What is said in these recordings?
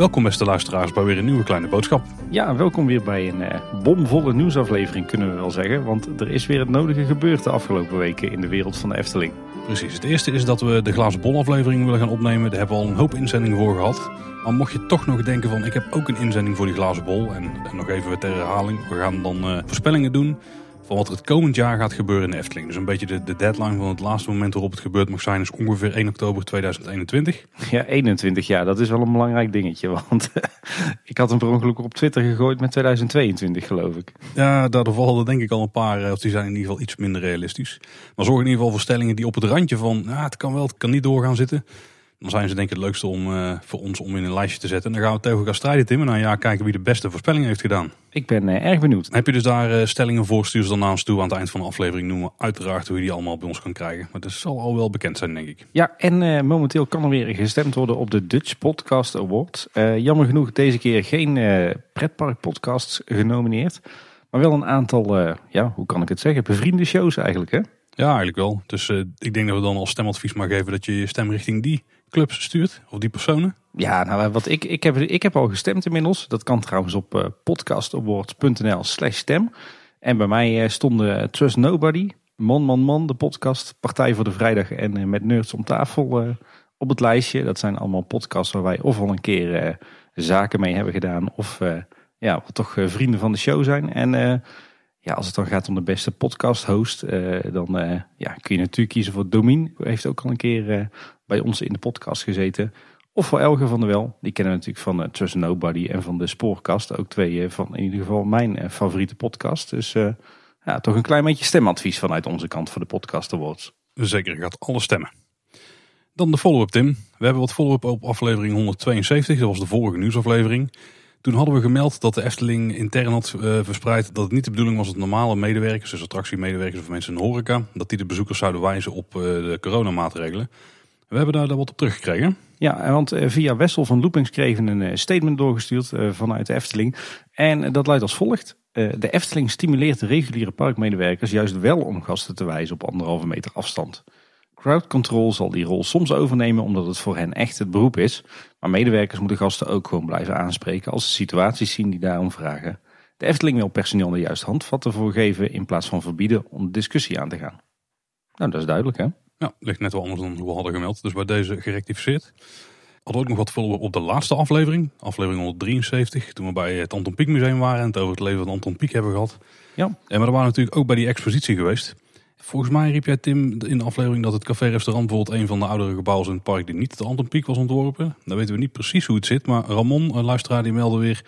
Welkom beste luisteraars bij weer een nieuwe kleine boodschap. Ja, welkom weer bij een uh, bomvolle nieuwsaflevering kunnen we wel zeggen. Want er is weer het nodige gebeurd de afgelopen weken in de wereld van de Efteling. Precies, het eerste is dat we de glazen bol aflevering willen gaan opnemen. Daar hebben we al een hoop inzendingen voor gehad. Maar mocht je toch nog denken van ik heb ook een inzending voor die glazen bol. En, en nog even ter herhaling, we gaan dan uh, voorspellingen doen van wat er het komend jaar gaat gebeuren in de Efteling. Dus een beetje de, de deadline van het laatste moment waarop het gebeurd mag zijn is ongeveer 1 oktober 2021. Ja, 21 jaar, dat is wel een belangrijk dingetje. Want ik had hem per ongeluk op Twitter gegooid met 2022 geloof ik. Ja, daardoor vallen denk ik al een paar, eh, of die zijn in ieder geval iets minder realistisch. Maar zorg in ieder geval voor stellingen die op het randje van, ja, het kan wel, het kan niet doorgaan zitten. Dan zijn ze denk ik het leukste om, uh, voor ons om in een lijstje te zetten. En dan gaan we tegen gaan strijden, Tim. En dan ja, kijken wie de beste voorspelling heeft gedaan. Ik ben uh, erg benieuwd. Heb je dus daar uh, stellingen voor, stuur ze dan naar ons toe aan het eind van de aflevering. Noemen we uiteraard hoe je die allemaal bij ons kan krijgen. Maar dat zal al wel bekend zijn, denk ik. Ja, en momenteel kan er weer gestemd worden op de Dutch Podcast Awards. jammer genoeg deze keer geen pretpark podcasts genomineerd. Maar wel een aantal, ja, hoe kan ik het zeggen, bevriende shows eigenlijk, hè? Ja, eigenlijk wel. Dus ik denk dat we dan als stemadvies maar geven dat je je stem richting die clubs stuurt? Of die personen? Ja, nou, wat ik, ik, heb, ik heb al gestemd inmiddels. Dat kan trouwens op uh, podcastawards.nl slash stem. En bij mij uh, stonden Trust Nobody, Man Man Man, de podcast, Partij voor de Vrijdag en uh, Met Nerds om tafel op het lijstje. Dat zijn allemaal podcasts waar wij of al een keer zaken mee hebben gedaan. Of ja, wat toch vrienden van de show zijn. En ja, als het dan gaat om de beste podcast host, dan ja, kun je natuurlijk kiezen voor Domien. Heeft ook al een keer bij ons in de podcast gezeten. Of voor Elge van der Wel. Die kennen we natuurlijk van uh, Trust Nobody en van de Spoorkast. Ook twee uh, van in ieder geval mijn uh, favoriete podcast. Dus ja, toch een klein beetje stemadvies vanuit onze kant voor de Podcast Awards. Zeker, gaat alle stemmen. Dan de follow-up Tim. We hebben wat follow-up op aflevering 172. Dat was de vorige nieuwsaflevering. Toen hadden we gemeld dat de Efteling intern had verspreid dat het niet de bedoeling was dat normale medewerkers, dus attractiemedewerkers of mensen in de horeca, dat die de bezoekers zouden wijzen op de coronamaatregelen. We hebben daar, wat op teruggekregen. Ja, want eh, via Wessel van Loopings kregen een eh, statement doorgestuurd eh, vanuit de Efteling. En dat luidt als volgt. De Efteling stimuleert de reguliere parkmedewerkers juist wel om gasten te wijzen op anderhalve meter afstand. Crowd control zal die rol soms overnemen omdat het voor hen echt het beroep is. Maar medewerkers moeten gasten ook gewoon blijven aanspreken als ze situaties zien die daarom vragen. De Efteling wil personeel de juiste handvatten voor geven in plaats van verbieden om de discussie aan te gaan. Nou, dat is duidelijk hè. Ja, ligt net wel anders dan hoe we hadden gemeld. Dus bij deze gerectificeerd. Hadden ook nog wat follow op de laatste aflevering. Aflevering 173. Toen we bij het Anton Pieck Museum waren. En het over het leven van Anton Pieck hebben gehad. Ja. En maar we waren natuurlijk ook bij die expositie geweest. Volgens mij riep jij Tim in de aflevering dat het café-restaurant bijvoorbeeld een van de oudere gebouwen in het park die niet de Anton Pieck was ontworpen. Dan weten we niet precies hoe het zit. Maar Ramon, een luisteraar, die meldde weer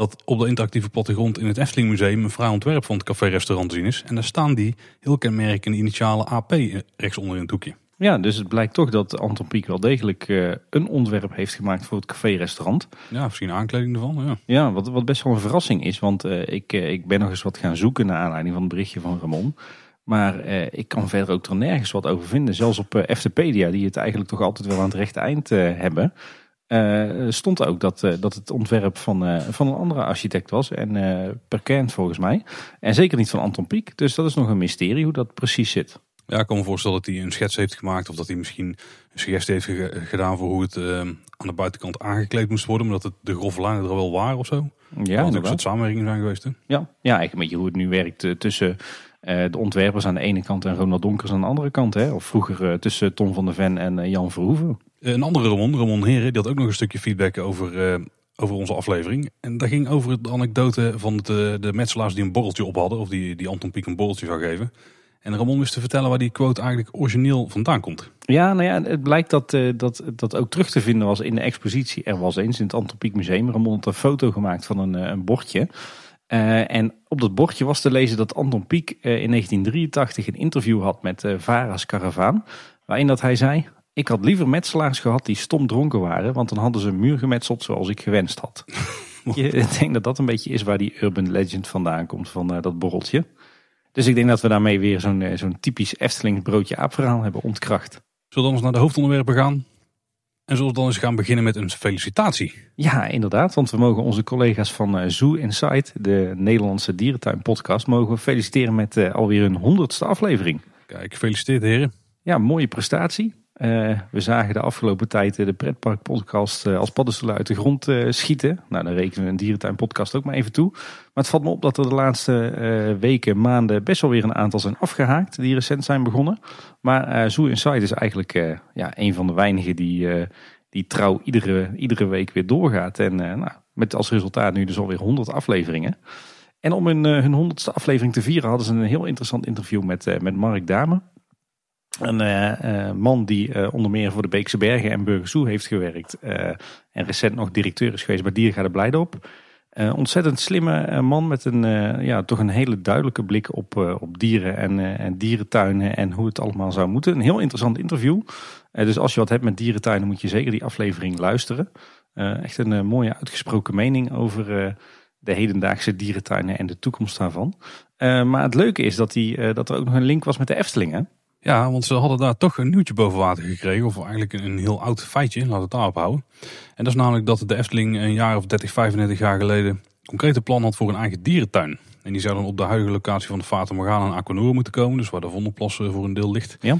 dat op de interactieve plattegrond in het Efteling Museum een vrij ontwerp van het café-restaurant te zien is. En daar staan die heel kenmerkende initiale AP rechtsonder in het hoekje. Ja, dus het blijkt toch dat Anton Pieck wel degelijk uh, een ontwerp heeft gemaakt voor het café-restaurant. Ja, misschien aankleding ervan. Ja, ja wat, wat best wel een verrassing is. Want uh, ik, uh, ik ben nog eens wat gaan zoeken naar aanleiding van het berichtje van Ramon. Maar ik kan verder ook er nergens wat over vinden. Zelfs op Eftepedia, die het eigenlijk toch altijd wel aan het rechte eind hebben. Stond ook dat, dat het ontwerp van, van een andere architect was. En Perkent volgens mij. En zeker niet van Anton Pieck. Dus dat is nog een mysterie hoe dat precies zit. Ja, ik kan me voorstellen dat hij een schets heeft gemaakt of dat hij misschien een suggestie heeft gedaan voor hoe het uh, aan de buitenkant aangekleed moest worden, maar dat het de grove lijnen er wel waren of zo. Ja, dat soort samenwerking zijn geweest. Hè? Ja. ja, eigenlijk een beetje hoe het nu werkt uh, tussen uh, de ontwerpers aan de ene kant en Ronald Donkers aan de andere kant. Hè? Of vroeger tussen Tom van der Ven en Jan Verhoeven. Een andere Ramon, Ramon Heren, die had ook nog een stukje feedback over over onze aflevering. En dat ging over de anekdote van de, de metselaars die een borreltje op hadden. Of die, die Anton Pieck een borreltje zou geven. En Ramon wist te vertellen waar die quote eigenlijk origineel vandaan komt. Ja, nou ja, het blijkt dat, uh, dat dat ook terug te vinden was in de expositie. Er was eens in het Antropiek Museum. Ramon had een foto gemaakt van een, uh, een bordje. En op dat bordje was te lezen dat Anton Pieck in 1983 een interview had met Vara's Caravaan. Waarin dat hij zei, ik had liever metselaars gehad die stom dronken waren. Want dan hadden ze een muur gemetseld zoals ik gewenst had. ik denk dat dat een beetje is waar die urban legend vandaan komt van dat borreltje. Dus ik denk dat we daarmee weer zo'n eh, zo'n typisch Efteling broodje aap verhaal hebben ontkracht. Zullen we dan naar de hoofdonderwerpen gaan? En zullen we dan eens gaan beginnen met een felicitatie? Ja, inderdaad. Want we mogen onze collega's van eh, Zoo Insight, de Nederlandse dierentuin podcast, mogen feliciteren met alweer hun honderdste aflevering. Kijk, gefeliciteerd heren. Ja, mooie prestatie. Uh, we zagen de afgelopen tijd de Pretpark podcast uh, als paddenstoelen uit de grond uh, schieten. Nou, dan rekenen we een dierentuin podcast ook maar even toe. Maar het valt me op dat er de laatste weken, maanden best wel weer een aantal zijn afgehaakt die recent zijn begonnen. Maar Zoo Inside is eigenlijk ja, een van de weinigen die, die trouw iedere, iedere week weer doorgaat. En nou, met als resultaat nu dus alweer 100 afleveringen. En om hun, hun 100ste aflevering te vieren hadden ze een heel interessant interview met, met Mark Dame. Een uh, man die uh, onder meer voor de Beekse Bergen en Burgersoe heeft gewerkt. en recent nog directeur is geweest bij Diergaarde Blijdorp. ontzettend slimme man met een, ja, toch een hele duidelijke blik op, op dieren en, en dierentuinen en hoe het allemaal zou moeten. Een heel interessant interview. dus als je wat hebt met dierentuinen moet je zeker die aflevering luisteren. echt een mooie uitgesproken mening over de hedendaagse dierentuinen en de toekomst daarvan. maar het leuke is dat, die, dat er ook nog een link was met de Efteling. Ja, want ze hadden daar toch een nieuwtje boven water gekregen. Of eigenlijk een heel oud feitje, laat het daarop houden. En dat is namelijk dat de Efteling een jaar of 30, 35 jaar geleden concrete plan had voor een eigen dierentuin. En die zou dan op de huidige locatie van de Fata Morgana en Aquanura moeten komen. Dus waar de Vondelplas voor een deel ligt. Ja.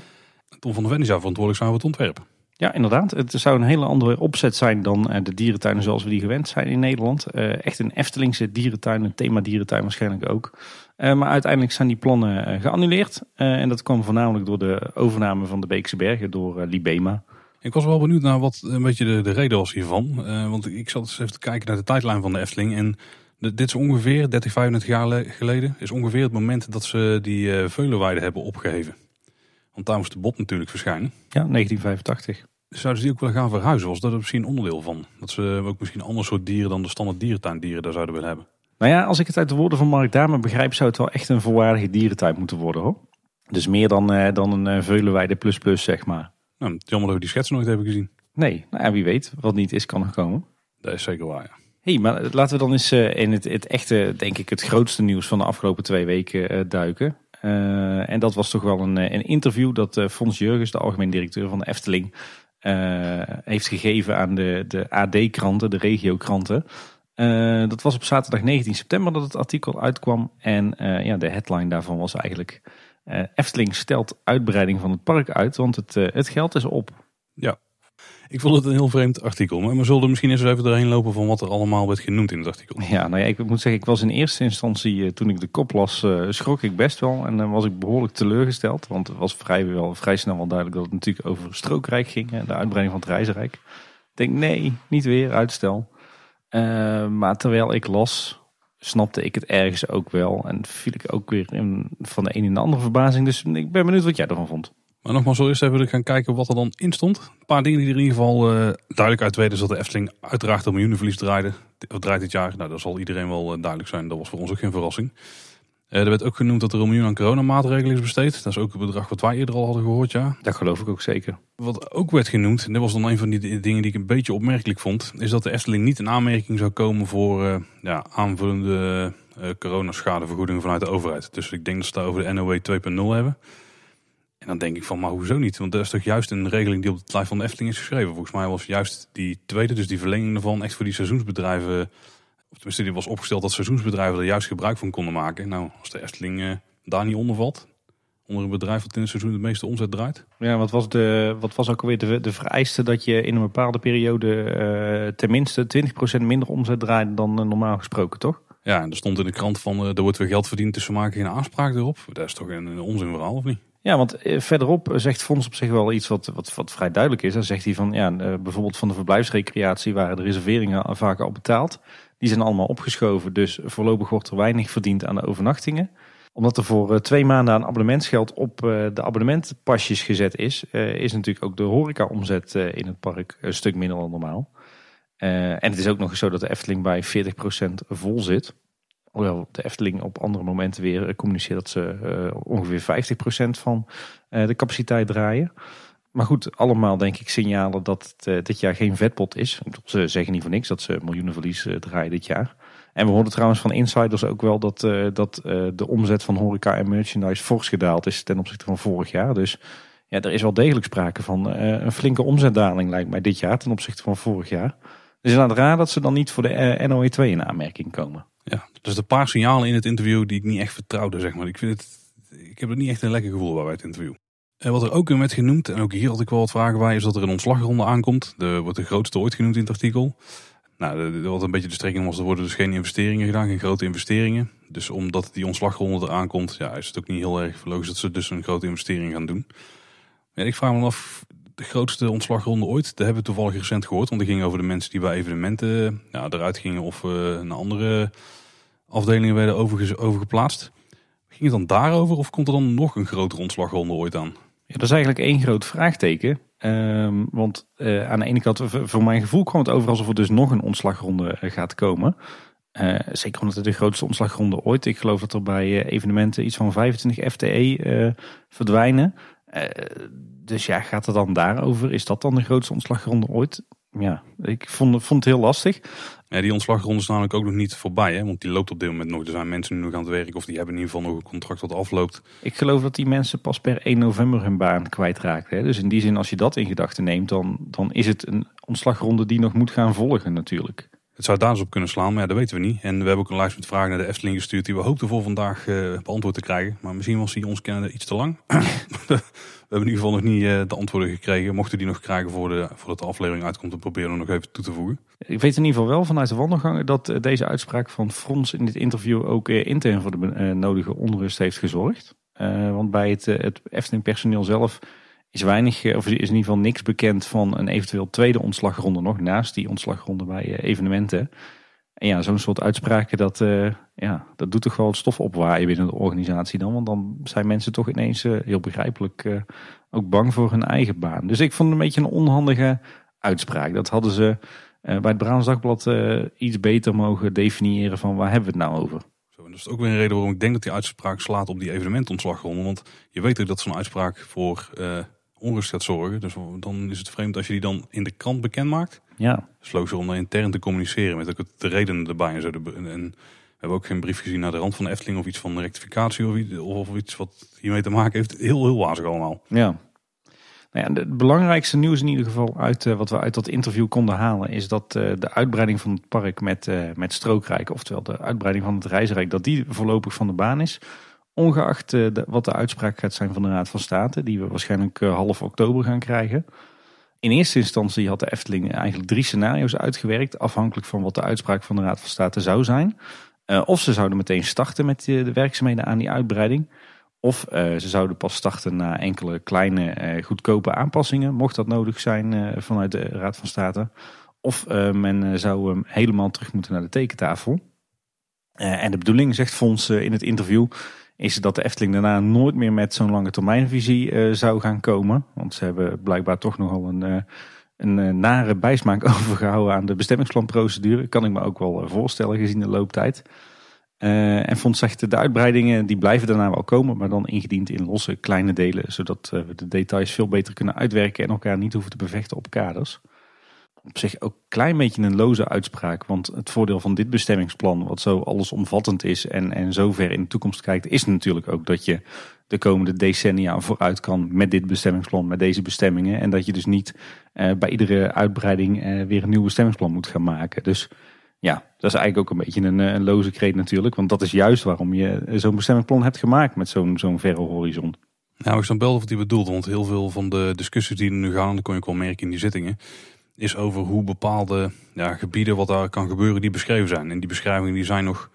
Tom van der Ven zou verantwoordelijk zijn voor het ontwerp. Ja, inderdaad. Het zou een hele andere opzet zijn dan eh, de dierentuinen zoals we die gewend zijn in Nederland. Eh, echt een Eftelingse dierentuin, een thema dierentuin waarschijnlijk ook. Eh, maar uiteindelijk zijn die plannen geannuleerd. en dat kwam voornamelijk door de overname van de Beekse Bergen door Libema. Ik was wel benieuwd naar wat een beetje de, de reden was hiervan. want ik zat eens even te kijken naar de tijdlijn van de Efteling. En dit is ongeveer 30, 35 jaar geleden. Is ongeveer het moment dat ze die Veulenweide hebben opgeheven. Want daar moest de bot natuurlijk verschijnen. Ja, 1985 zouden ze die ook willen gaan verhuizen? Was dat er misschien onderdeel van? Dat ze ook misschien een ander soort dieren dan de standaard dierentuindieren daar zouden willen hebben? Nou ja, als ik het uit de woorden van Mark Dame begrijp, zou het wel echt een volwaardige dierentuin moeten worden hoor. Dus meer dan, eh, dan een uh, Veulenweide plus plus zeg maar. Nou, jammer dat we die schets nooit hebben gezien. Nee, nou ja, wie weet. Wat niet is, kan nog komen. Dat is zeker waar, ja. hey, maar laten we dan eens uh, in het, het echte, denk ik, het grootste nieuws van de afgelopen twee weken uh, duiken. en dat was toch wel een, een interview dat Fons Jurgens, de algemeen directeur van de Efteling, heeft gegeven aan de, de AD-kranten, de regiokranten. Uh, dat was op zaterdag 19 september dat het artikel uitkwam. En uh, ja, de headline daarvan was eigenlijk... Efteling stelt uitbreiding van het park uit, want het, het geld is op. Ja, ik vond het een heel vreemd artikel. Maar we zullen misschien eens even doorheen lopen van wat er allemaal werd genoemd in het artikel. Ja, nou ja, ik moet zeggen, ik was in eerste instantie, eh, toen ik de kop las, schrok ik best wel. En dan was ik behoorlijk teleurgesteld. Want het was vrij, wel, vrij snel wel duidelijk dat het natuurlijk over strookrijk ging. De uitbreiding van het reisrijk. Ik denk, nee, niet weer, uitstel. Uh, maar terwijl ik las, snapte ik het ergens ook wel. En viel ik ook weer in, van de een in de andere verbazing. Dus ik ben benieuwd wat jij ervan vond. Maar nogmaals, zo eerst even gaan kijken wat er dan in stond. Een paar dingen die er in ieder geval uh, duidelijk uitweten is dat de Efteling uiteraard een miljoenenverlies draaide. Of draait dit jaar. Nou, dat zal iedereen wel uh, duidelijk zijn. Dat was voor ons ook geen verrassing. Uh, er werd ook genoemd dat er een miljoen aan coronamaatregelen is besteed. Dat is ook het bedrag wat wij eerder al hadden gehoord, ja. Dat geloof ik ook zeker. Wat ook werd genoemd, en dat was dan een van die dingen die ik een beetje opmerkelijk vond, is dat de Efteling niet in aanmerking zou komen voor ja, aanvullende coronaschadevergoedingen vanuit de overheid. Dus ik denk dat ze daar over de NOW 2.0 hebben. En dan denk ik van, maar hoezo niet? Want dat is toch juist een regeling die op het lijf van de Efteling is geschreven. Volgens mij was juist die tweede, dus die verlenging ervan, echt voor die seizoensbedrijven. Of tenminste, die was opgesteld dat seizoensbedrijven er juist gebruik van konden maken. Nou, als de Efteling uh, daar niet onder valt, onder een bedrijf dat in het seizoen het meeste omzet draait. Ja, wat was, de, wat was ook alweer de, de vereiste dat je in een bepaalde periode uh, tenminste 20% minder omzet draait dan uh, normaal gesproken, toch? Ja, en er stond in de krant van er wordt weer geld verdiend, dus we maken geen aanspraak erop. Dat is toch een, een onzinverhaal, of niet? Ja, want eh, verderop zegt Fons op zich wel iets wat, wat, wat vrij duidelijk is. Dan zegt hij van, ja, eh, bijvoorbeeld van de verblijfsrecreatie waren de reserveringen vaak al betaald. Die zijn allemaal opgeschoven, dus voorlopig wordt er weinig verdiend aan de overnachtingen. Omdat er voor eh, twee maanden aan abonnementsgeld op de abonnementpasjes gezet is, is natuurlijk ook de horeca-omzet in het park een stuk minder dan normaal. en het is ook nog eens zo dat de Efteling bij 40% vol zit. Hoewel de Efteling op andere momenten weer communiceert dat ze ongeveer 50% van de capaciteit draaien. Maar goed, allemaal denk ik signalen dat het uh, dit jaar geen vetpot is. Ze zeggen niet voor niks dat ze miljoenen verlies draaien dit jaar. En we hoorden trouwens van insiders ook wel dat, dat de omzet van horeca en merchandise fors gedaald is ten opzichte van vorig jaar. Dus ja, er is wel degelijk sprake van een flinke omzetdaling lijkt mij dit jaar ten opzichte van vorig jaar. Dus is raar dat ze dan niet voor de NOE2 in aanmerking komen. Ja, dus de paar signalen in het interview die ik niet echt vertrouwde, zeg maar. Ik vind het, ik heb er niet echt een lekker gevoel bij bij het interview. En wat er ook in werd genoemd, en ook hier had ik wel wat vragen bij, is dat er een ontslagronde aankomt. De wordt de grootste ooit genoemd in het artikel. Nou, wat een beetje de strekking was, er worden dus geen investeringen gedaan, geen grote investeringen. Dus omdat die ontslagronde eraan komt, ja, is het ook niet heel erg logisch dat ze dus een grote investering gaan doen. Ik vraag me af, de grootste ontslagronde ooit, dat hebben we toevallig recent gehoord. Want die ging over de mensen die bij evenementen ja, eruit gingen of uh, naar andere afdelingen werden overgeplaatst. Ging het dan daarover of komt er dan nog een grotere ontslagronde ooit aan? Dat is eigenlijk één groot vraagteken. Um, want uh, aan de ene kant, voor mijn gevoel kwam het over alsof er dus nog een ontslagronde eh, gaat komen. Uh, zeker omdat het de grootste ontslagronde ooit. Ik geloof dat er bij evenementen iets van 25 FTE verdwijnen. dus ja, gaat het dan daarover? Is dat dan de grootste ontslagronde ooit? Ja, ik vond, vond het heel lastig. Ja, die ontslagronde is namelijk ook nog niet voorbij, hè? want die loopt op dit moment nog. Er zijn mensen nu nog aan het werk of die hebben in ieder geval nog een contract dat afloopt. Ik geloof dat die mensen pas per 1 november hun baan kwijtraken. Hè? Dus in die zin, als je dat in gedachten neemt, dan, dan is het een ontslagronde die nog moet gaan volgen natuurlijk. Het zou daar eens op kunnen slaan, maar ja, dat weten we niet. En we hebben ook een lijst met vragen naar de Efteling gestuurd die we hoopten voor vandaag uh, beantwoord te krijgen. Maar misschien was die ons kennen iets te lang. We hebben in ieder geval nog niet eh, de antwoorden gekregen. Mochten die nog krijgen voor de, voordat de aflevering uitkomt, dan proberen we nog even toe te voegen. Ik weet in ieder geval wel vanuit de wandelgangen dat eh, deze uitspraak van Frans in dit interview ook eh, intern voor de nodige onrust heeft gezorgd. want bij het, het personeel zelf is weinig, of is in ieder geval niks bekend van een eventueel tweede ontslagronde nog naast die ontslagronde bij evenementen. En ja, zo'n soort uitspraken, dat, uh, ja, dat doet toch wel stof opwaaien binnen de organisatie dan. Want dan zijn mensen toch ineens uh, heel begrijpelijk uh, ook bang voor hun eigen baan. Dus ik vond het een beetje een onhandige uitspraak. Dat hadden ze bij het Brabants Dagblad iets beter mogen definiëren van waar hebben we het nou over. Dat is ook weer een reden waarom ik denk dat die uitspraak slaat op die evenementontslagronde. Want je weet ook dat zo'n uitspraak voor onrust gaat zorgen. Dus dan is het vreemd als je die dan in de krant bekend maakt. Ja. Sloos om intern te communiceren met ook de redenen erbij en zo. En we hebben ook geen brief gezien naar de rand van de Efteling of iets van rectificatie of iets, of iets wat hiermee te maken heeft. Heel, heel wazig allemaal. Ja. Nou ja, het belangrijkste nieuws in ieder geval uit uh, wat we uit dat interview konden halen, is dat uh, de uitbreiding van het park met, uh, met Strookrijk, oftewel de uitbreiding van het reisrijk, dat die voorlopig van de baan is. Ongeacht de, wat de uitspraak gaat zijn van de Raad van State, die we waarschijnlijk half oktober gaan krijgen. In eerste instantie had de Efteling eigenlijk drie scenario's uitgewerkt, afhankelijk van wat de uitspraak van de Raad van State zou zijn. Uh, of ze zouden meteen starten met de, de werkzaamheden aan die uitbreiding. Of uh, ze zouden pas starten na enkele kleine, goedkope aanpassingen, mocht dat nodig zijn vanuit de Raad van State. Of men zou hem helemaal terug moeten naar de tekentafel. en de bedoeling, zegt Fons in het interview, is dat de Efteling daarna nooit meer met zo'n lange termijnvisie uh, zou gaan komen. Want ze hebben blijkbaar toch nogal een, uh, een uh, nare bijsmaak overgehouden aan de bestemmingsplanprocedure. Kan ik me ook wel voorstellen gezien de looptijd. en vond zegt de uitbreidingen die blijven daarna wel komen, maar dan ingediend in losse kleine delen. Zodat we de details veel beter kunnen uitwerken en elkaar niet hoeven te bevechten op kaders op zich ook een klein beetje een loze uitspraak. Want het voordeel van dit bestemmingsplan, wat zo allesomvattend is en, en zo ver in de toekomst kijkt, is natuurlijk ook dat je de komende decennia vooruit kan met dit bestemmingsplan, met deze bestemmingen. En dat je dus niet uh, bij iedere uitbreiding uh, weer een nieuw bestemmingsplan moet gaan maken. Dus ja, dat is eigenlijk ook een beetje een, eh, een loze kreet natuurlijk. Want dat is juist waarom je zo'n bestemmingsplan hebt gemaakt met zo'n zo'n verre horizon. Nou, ik snap wel wat hij bedoelt. Want heel veel van de discussies die er nu gaan, kon je wel merken in die zittingen is over hoe bepaalde ja, gebieden, wat daar kan gebeuren, die beschreven zijn. En die beschrijvingen die zijn nog,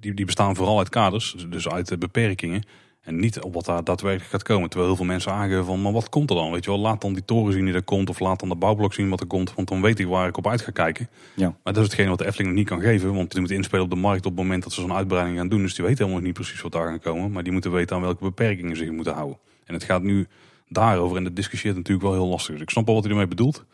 die, die bestaan vooral uit kaders, dus uit de beperkingen. En niet op wat daar daadwerkelijk gaat komen. Terwijl heel veel mensen aangeven van, maar wat komt er dan? Weet je wel, laat dan die toren zien die er komt. Of laat dan de bouwblok zien wat er komt. Want dan weet ik waar ik op uit ga kijken. Ja. Maar dat is hetgeen wat de Efteling niet kan geven. Want die moet inspelen op de markt op het moment dat ze zo'n uitbreiding gaan doen. Dus die weten helemaal nog niet precies wat daar gaat komen. Maar die moeten weten aan welke beperkingen ze zich moeten houden. En het gaat nu daarover. En dat discussieert natuurlijk wel heel lastig. Dus ik snap wel wat hij ermee bedoelt.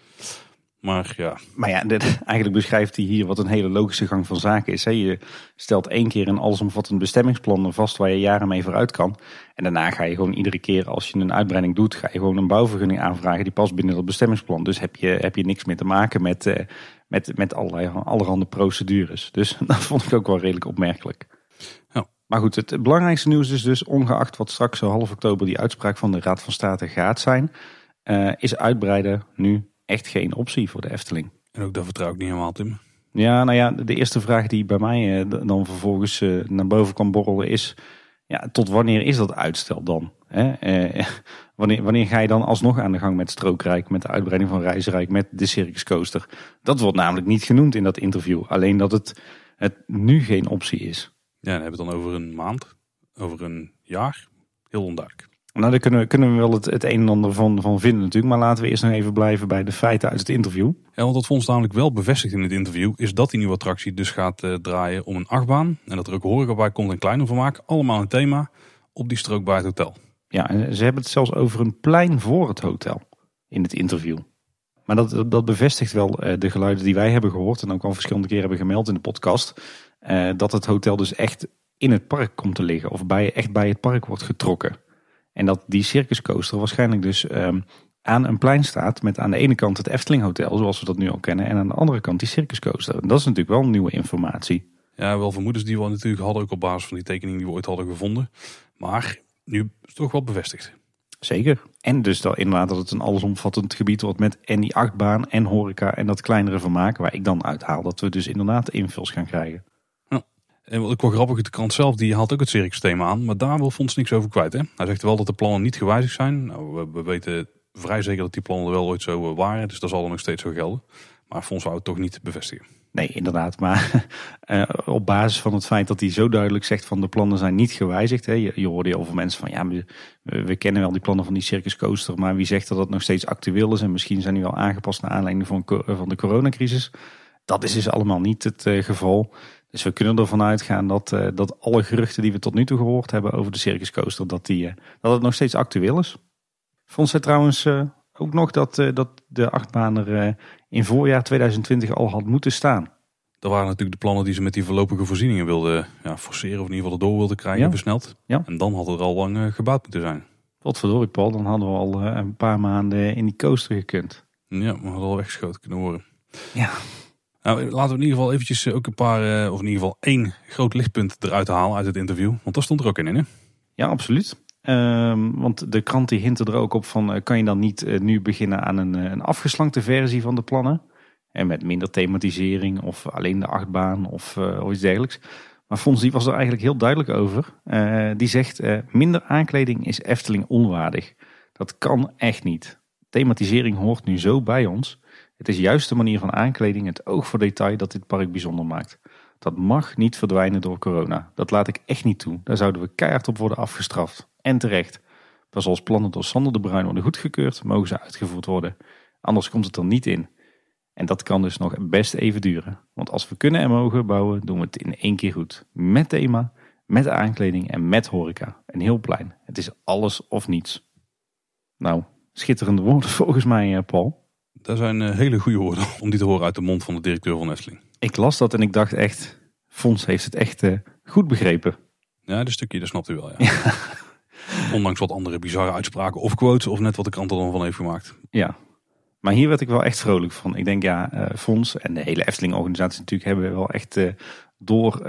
Maar ja. Maar ja, eigenlijk beschrijft hij hier wat een hele logische gang van zaken is. Hè. Je stelt één keer een allesomvattend bestemmingsplan vast waar je jaren mee vooruit kan. En daarna ga je gewoon iedere keer als je een uitbreiding doet, ga je gewoon een bouwvergunning aanvragen die past binnen dat bestemmingsplan. Dus heb je, heb je niks meer te maken met, uh, met, met allerlei, allerhande procedures. Dus dat vond ik ook wel redelijk opmerkelijk. Ja. Maar goed, het belangrijkste nieuws is dus, ongeacht wat straks zo half oktober die uitspraak van de Raad van State gaat zijn, uh, is uitbreiden nu echt geen optie voor de Efteling. En ook dat vertrouw ik niet helemaal, Tim. Ja, nou ja, de eerste vraag die bij mij eh, dan vervolgens eh, naar boven kan borrelen is... Ja, tot wanneer is dat uitstel dan? Hè? Eh, wanneer, wanneer ga je dan alsnog aan de gang met Strookrijk, met de uitbreiding van Reisrijk, met de Circus Coaster? Dat wordt namelijk niet genoemd in dat interview. Alleen dat het, het nu geen optie is. Ja, dan hebben we het dan over een maand, over een jaar. Heel onduidelijk. Nou, daar kunnen we, kunnen we wel het, het een en ander van, van vinden natuurlijk. Maar laten we eerst nog even blijven bij de feiten uit het interview. Ja, want wat Fons namelijk wel bevestigt in het interview... is dat die nieuwe attractie dus gaat eh, draaien om een achtbaan. En dat er ook horeca bij komt en kleiner vermaak. Allemaal een thema op die strook bij het hotel. Ja, en ze hebben het zelfs over een plein voor het hotel in het interview. Maar dat, dat bevestigt wel eh, de geluiden die wij hebben gehoord en ook al verschillende keren hebben gemeld in de podcast. eh, dat het hotel dus echt in het park komt te liggen of bij, echt bij het park wordt getrokken. En dat die circuscoaster waarschijnlijk dus ehm, aan een plein staat met aan de ene kant het Efteling Hotel zoals we dat nu al kennen en aan de andere kant die circuscoaster. En dat is natuurlijk wel nieuwe informatie. Ja, wel vermoedens die we natuurlijk hadden, ook op basis van die tekening die we ooit hadden gevonden. Maar nu is het toch wel bevestigd. Zeker. En dus dat inderdaad dat het een allesomvattend gebied wordt met en die achtbaan en horeca en dat kleinere vermaak waar ik dan uithaal dat we dus inderdaad invuls gaan krijgen. En wat ik wel grappig, de krant zelf die haalt ook het circus thema aan. Maar daar wil Fons niks over kwijt. Hè? Hij zegt wel dat de plannen niet gewijzigd zijn. Nou, we, we weten vrij zeker dat die plannen wel ooit zo eh, waren. Dus dat zal er nog steeds zo gelden. Maar Fons wou het toch niet bevestigen. Nee, inderdaad. Maar eh, op basis van het feit dat hij zo duidelijk zegt van de plannen zijn niet gewijzigd. Hè, je, hoorde heel veel mensen van ja, we, we kennen wel die plannen van die Circus Coaster. Maar wie zegt dat het nog steeds actueel is en misschien zijn die wel aangepast naar aanleiding van, van de coronacrisis. Dat is dus allemaal niet het eh, geval. Dus we kunnen ervan uitgaan dat, eh, dat alle geruchten die we tot nu toe gehoord hebben over de Circus Coaster, dat, die, eh, dat het nog steeds actueel is. Vond zij trouwens eh, ook nog dat, dat de achtbaan er in voorjaar 2020 al had moeten staan. Dat waren natuurlijk de plannen die ze met die voorlopige voorzieningen wilden ja, forceren. Of in ieder geval erdoor wilden krijgen, Ja. versneld. Ja. En dan had het al lang gebouwd moeten zijn. Wat verdorie Paul, dan hadden we al een paar maanden in die coaster gekund. Ja, maar hadden al weggeschoten kunnen worden. Ja. Nou, laten we in ieder geval eventjes eh, ook een paar, eh, of in ieder geval één groot lichtpunt eruit halen uit het interview. Want daar stond er ook in, hè? Ja, absoluut. Ehm, want de krant die hint er ook op van, eh, kan je dan niet nu beginnen aan een, een afgeslankte versie van de plannen? En met minder thematisering of alleen de achtbaan of, iets dergelijks. Maar Fons die was er eigenlijk heel duidelijk over. Die zegt, minder aankleding is Efteling onwaardig. Dat kan echt niet. Thematisering hoort nu zo bij ons. Het is juist de manier van aankleding, het oog voor detail dat dit park bijzonder maakt. Dat mag niet verdwijnen door corona. Dat laat ik echt niet toe. Daar zouden we keihard op worden afgestraft. En terecht. Pas als plannen door Sander de Bruin worden goedgekeurd, mogen ze uitgevoerd worden. Anders komt het er niet in. En dat kan dus nog best even duren. Want als we kunnen en mogen bouwen, doen we het in één keer goed. Met thema, met aankleding en met horeca. En heel plein. Het is alles of niets. Nou, schitterende woorden volgens mij, eh, Paul. Dat zijn eh, hele goede woorden om die te horen uit de mond van de directeur van Efteling. Ik las dat en ik dacht echt, Fons heeft het echt eh, goed begrepen. Ja, dat stukje, dat snapt u wel, ja. Ondanks wat andere bizarre uitspraken of quotes, of net wat de krant er dan van heeft gemaakt. Ja, maar hier werd ik wel echt vrolijk van. Ik denk ja, eh Fons en de hele Efteling-organisatie natuurlijk hebben wel echt door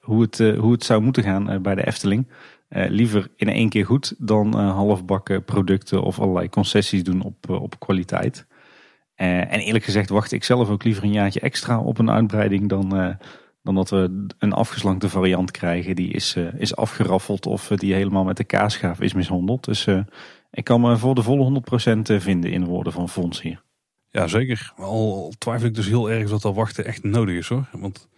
hoe, het, hoe het zou moeten gaan bij de Efteling. Liever in één keer goed dan halfbakken producten of allerlei concessies doen op, op kwaliteit. Eh, en eerlijk gezegd wacht ik zelf ook liever een jaartje extra op een uitbreiding dan, eh, dan dat we een afgeslankte variant krijgen die is, eh, is afgeraffeld of die helemaal met de kaasschaaf is mishandeld. Dus ik kan me voor de volle 100% vinden in de woorden van Fons hier. Ja, zeker. Al, twijfel ik dus heel erg dat dat wachten echt nodig is, hoor. Want,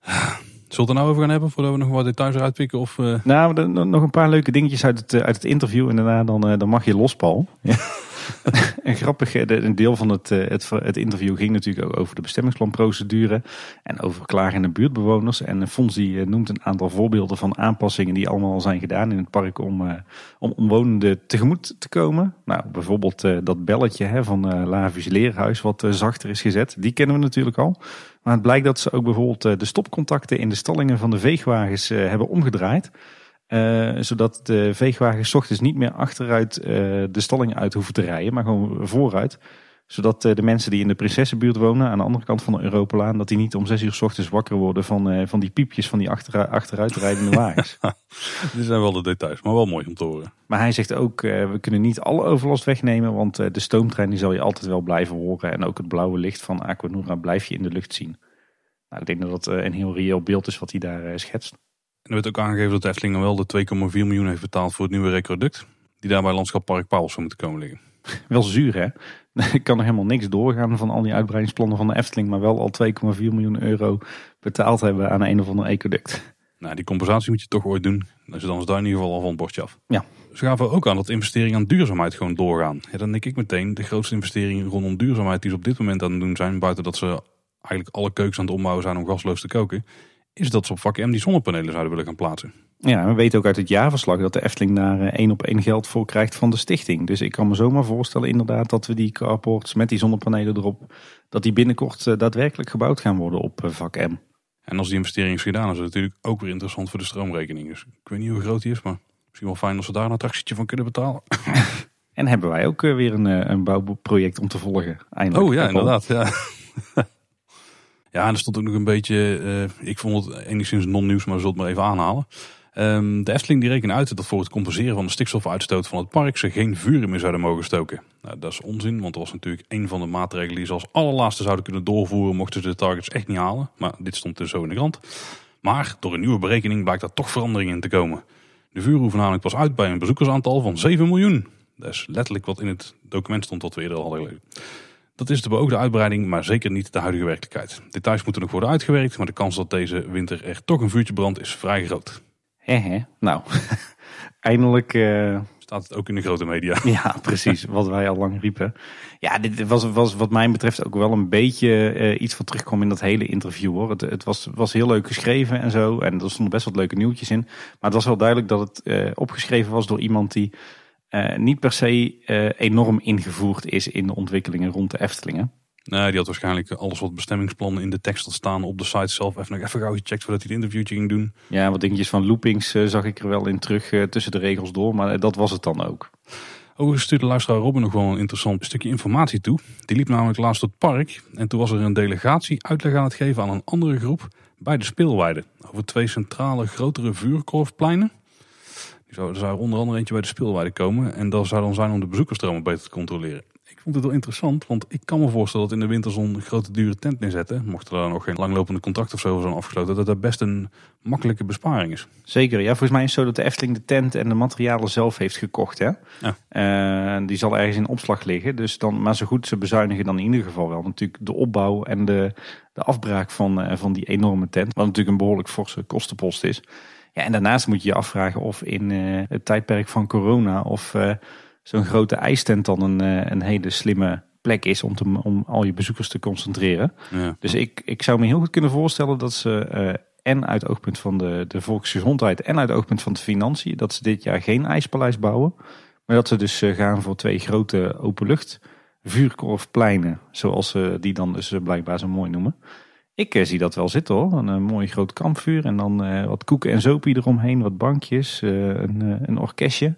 ah, zullen we het er nou over gaan hebben, voordat we nog wat details eruit pikken? Of, Nou, nog een paar leuke dingetjes uit het, uit het interview en daarna dan, dan mag je los, Paul. En grappig, eh, een deel van het, eh, het, het interview ging natuurlijk ook over de bestemmingsplanprocedure en over klagende buurtbewoners. En eh, Fons die noemt een aantal voorbeelden van aanpassingen die allemaal al zijn gedaan in het park om, om omwonenden tegemoet te komen. Nou, bijvoorbeeld dat belletje hè, van Lavisch Leerhuis wat zachter is gezet. Die kennen we natuurlijk al. Maar het blijkt dat ze ook bijvoorbeeld de stopcontacten in de stallingen van de veegwagens hebben omgedraaid. Eh, zodat de veegwagens 's ochtends niet meer achteruit eh, de stalling uit hoeven te rijden, maar gewoon vooruit. Zodat eh, de mensen die in de Prinsessenbuurt wonen, aan de andere kant van de Europalaan, dat die niet om zes uur 's ochtends wakker worden van, van die piepjes van die achteru- achteruitrijdende wagens. dit zijn wel de details, maar wel mooi om te horen. Maar hij zegt ook, we kunnen niet alle overlast wegnemen, want de stoomtrein die zal je altijd wel blijven horen. En ook het blauwe licht van Aquanura blijf je in de lucht zien. Nou, ik denk dat dat een heel reëel beeld is wat hij daar eh, schetst. er werd ook aangegeven dat de Efteling wel de 2,4 miljoen heeft betaald voor het nieuwe recroduct. Die daar bij Landschap Park Pauwels zou moeten komen liggen. Wel zuur hè? Ik kan nog helemaal niks doorgaan van al die uitbreidingsplannen van de Efteling. Maar wel al 2,4 miljoen euro betaald hebben aan een of ander ecoduct. Nou, die compensatie moet je toch ooit doen. Dus dan is daar in ieder geval al van het bordje af. Ja. Ze gaven ook aan dat investeringen aan duurzaamheid gewoon doorgaan. Ja, dan denk ik meteen, de grootste investering rondom duurzaamheid die ze op dit moment aan het doen zijn, buiten dat ze eigenlijk alle keukens aan het ombouwen zijn om gasloos te koken, is dat ze op vak M die zonnepanelen zouden willen gaan plaatsen. Ja, we weten ook uit het jaarverslag dat de Efteling daar eh, één op één geld voor krijgt van de stichting. Dus ik kan me zomaar voorstellen inderdaad dat we die carports met die zonnepanelen erop, dat die binnenkort eh, daadwerkelijk gebouwd gaan worden op eh, vak M. En als die investering is gedaan, is het natuurlijk ook weer interessant voor de stroomrekening. Dus ik weet niet hoe groot die is, maar misschien wel fijn als we daar een attractietje van kunnen betalen. En hebben wij ook weer een, een bouwproject om te volgen. Eindelijk. Oh ja, inderdaad. Ja. ja, en er stond ook nog een beetje, uh, ik vond het enigszins non-nieuws, maar we zullen het maar even aanhalen. Um, de Efteling die rekenen uit dat voor het compenseren van de stikstofuitstoot van het park ze geen vuren meer zouden mogen stoken. Nou, dat is onzin, want dat was natuurlijk een van de maatregelen die ze als allerlaatste zouden kunnen doorvoeren mochten ze de targets echt niet halen. Maar dit stond dus zo in de krant. Maar door een nieuwe berekening blijkt daar toch verandering in te komen. De vuren hoeven namelijk pas uit bij een bezoekersaantal van 7 miljoen. Dat is letterlijk wat in het document stond wat we eerder hadden gelezen. Dat is de beoogde uitbreiding, maar zeker niet de huidige werkelijkheid. Details moeten nog worden uitgewerkt, maar de kans dat deze winter er toch een vuurtje brandt is vrij groot. He, Nou, eindelijk... Uh... Staat het ook in de grote media. Ja, precies. Wat wij al lang riepen. Ja, dit was, was wat mij betreft ook wel een beetje uh, iets wat terugkwam in dat hele interview hoor. Het, het, was, was heel leuk geschreven en zo. En er stonden best wat leuke nieuwtjes in. Maar het was wel duidelijk dat het uh, opgeschreven was door iemand die niet per se enorm ingevoerd is in de ontwikkelingen rond de Eftelingen. Nee, die had waarschijnlijk alles wat bestemmingsplannen in de tekst had staan op de site zelf. Even nog even gauw gecheckt voordat hij het interviewtje ging doen. Ja, wat dingetjes van loopings uh, zag ik er wel in terug tussen de regels door. Maar dat was het dan ook. Overigens stuurde luisteraar Robin nog wel een interessant stukje informatie toe. Die liep namelijk laatst het park. En toen was er een delegatie uitleg aan het geven aan een andere groep bij de speelweide. Over twee centrale grotere vuurkorfpleinen. Die zou, er zou onder andere eentje bij de speelweide komen. En dat zou dan zijn om de bezoekersstromen beter te controleren vond het wel interessant, want ik kan me voorstellen dat in de winterzon een grote dure tent neerzetten, mocht er daar nog geen langlopende contract of zo zijn afgesloten, dat dat best een makkelijke besparing is. Zeker, ja. Volgens mij is het zo dat de Efteling de tent en de materialen zelf heeft gekocht. Hè? Ja. Uh, die zal ergens in opslag liggen. Dus dan, maar zo goed ze bezuinigen dan in ieder geval wel natuurlijk de opbouw en de, de afbraak van, uh, van die enorme tent. Wat natuurlijk een behoorlijk forse kostenpost is. Ja, en daarnaast moet je je afvragen of in uh, het tijdperk van corona of zo'n grote ijstent dan een, eh, een hele slimme plek is om, te, om al je bezoekers te concentreren. Ja. Dus ik, ik zou me heel goed kunnen voorstellen dat ze en uit oogpunt van de, de volksgezondheid en uit oogpunt van de financiën, dat ze dit jaar geen ijspaleis bouwen. Maar dat ze dus gaan voor twee grote openlucht vuurkorfpleinen, zoals ze die dan dus blijkbaar zo mooi noemen. Ik zie dat wel zitten hoor. Een, mooi groot kampvuur en dan wat koeken en zopie eromheen, wat bankjes, een, een orkestje.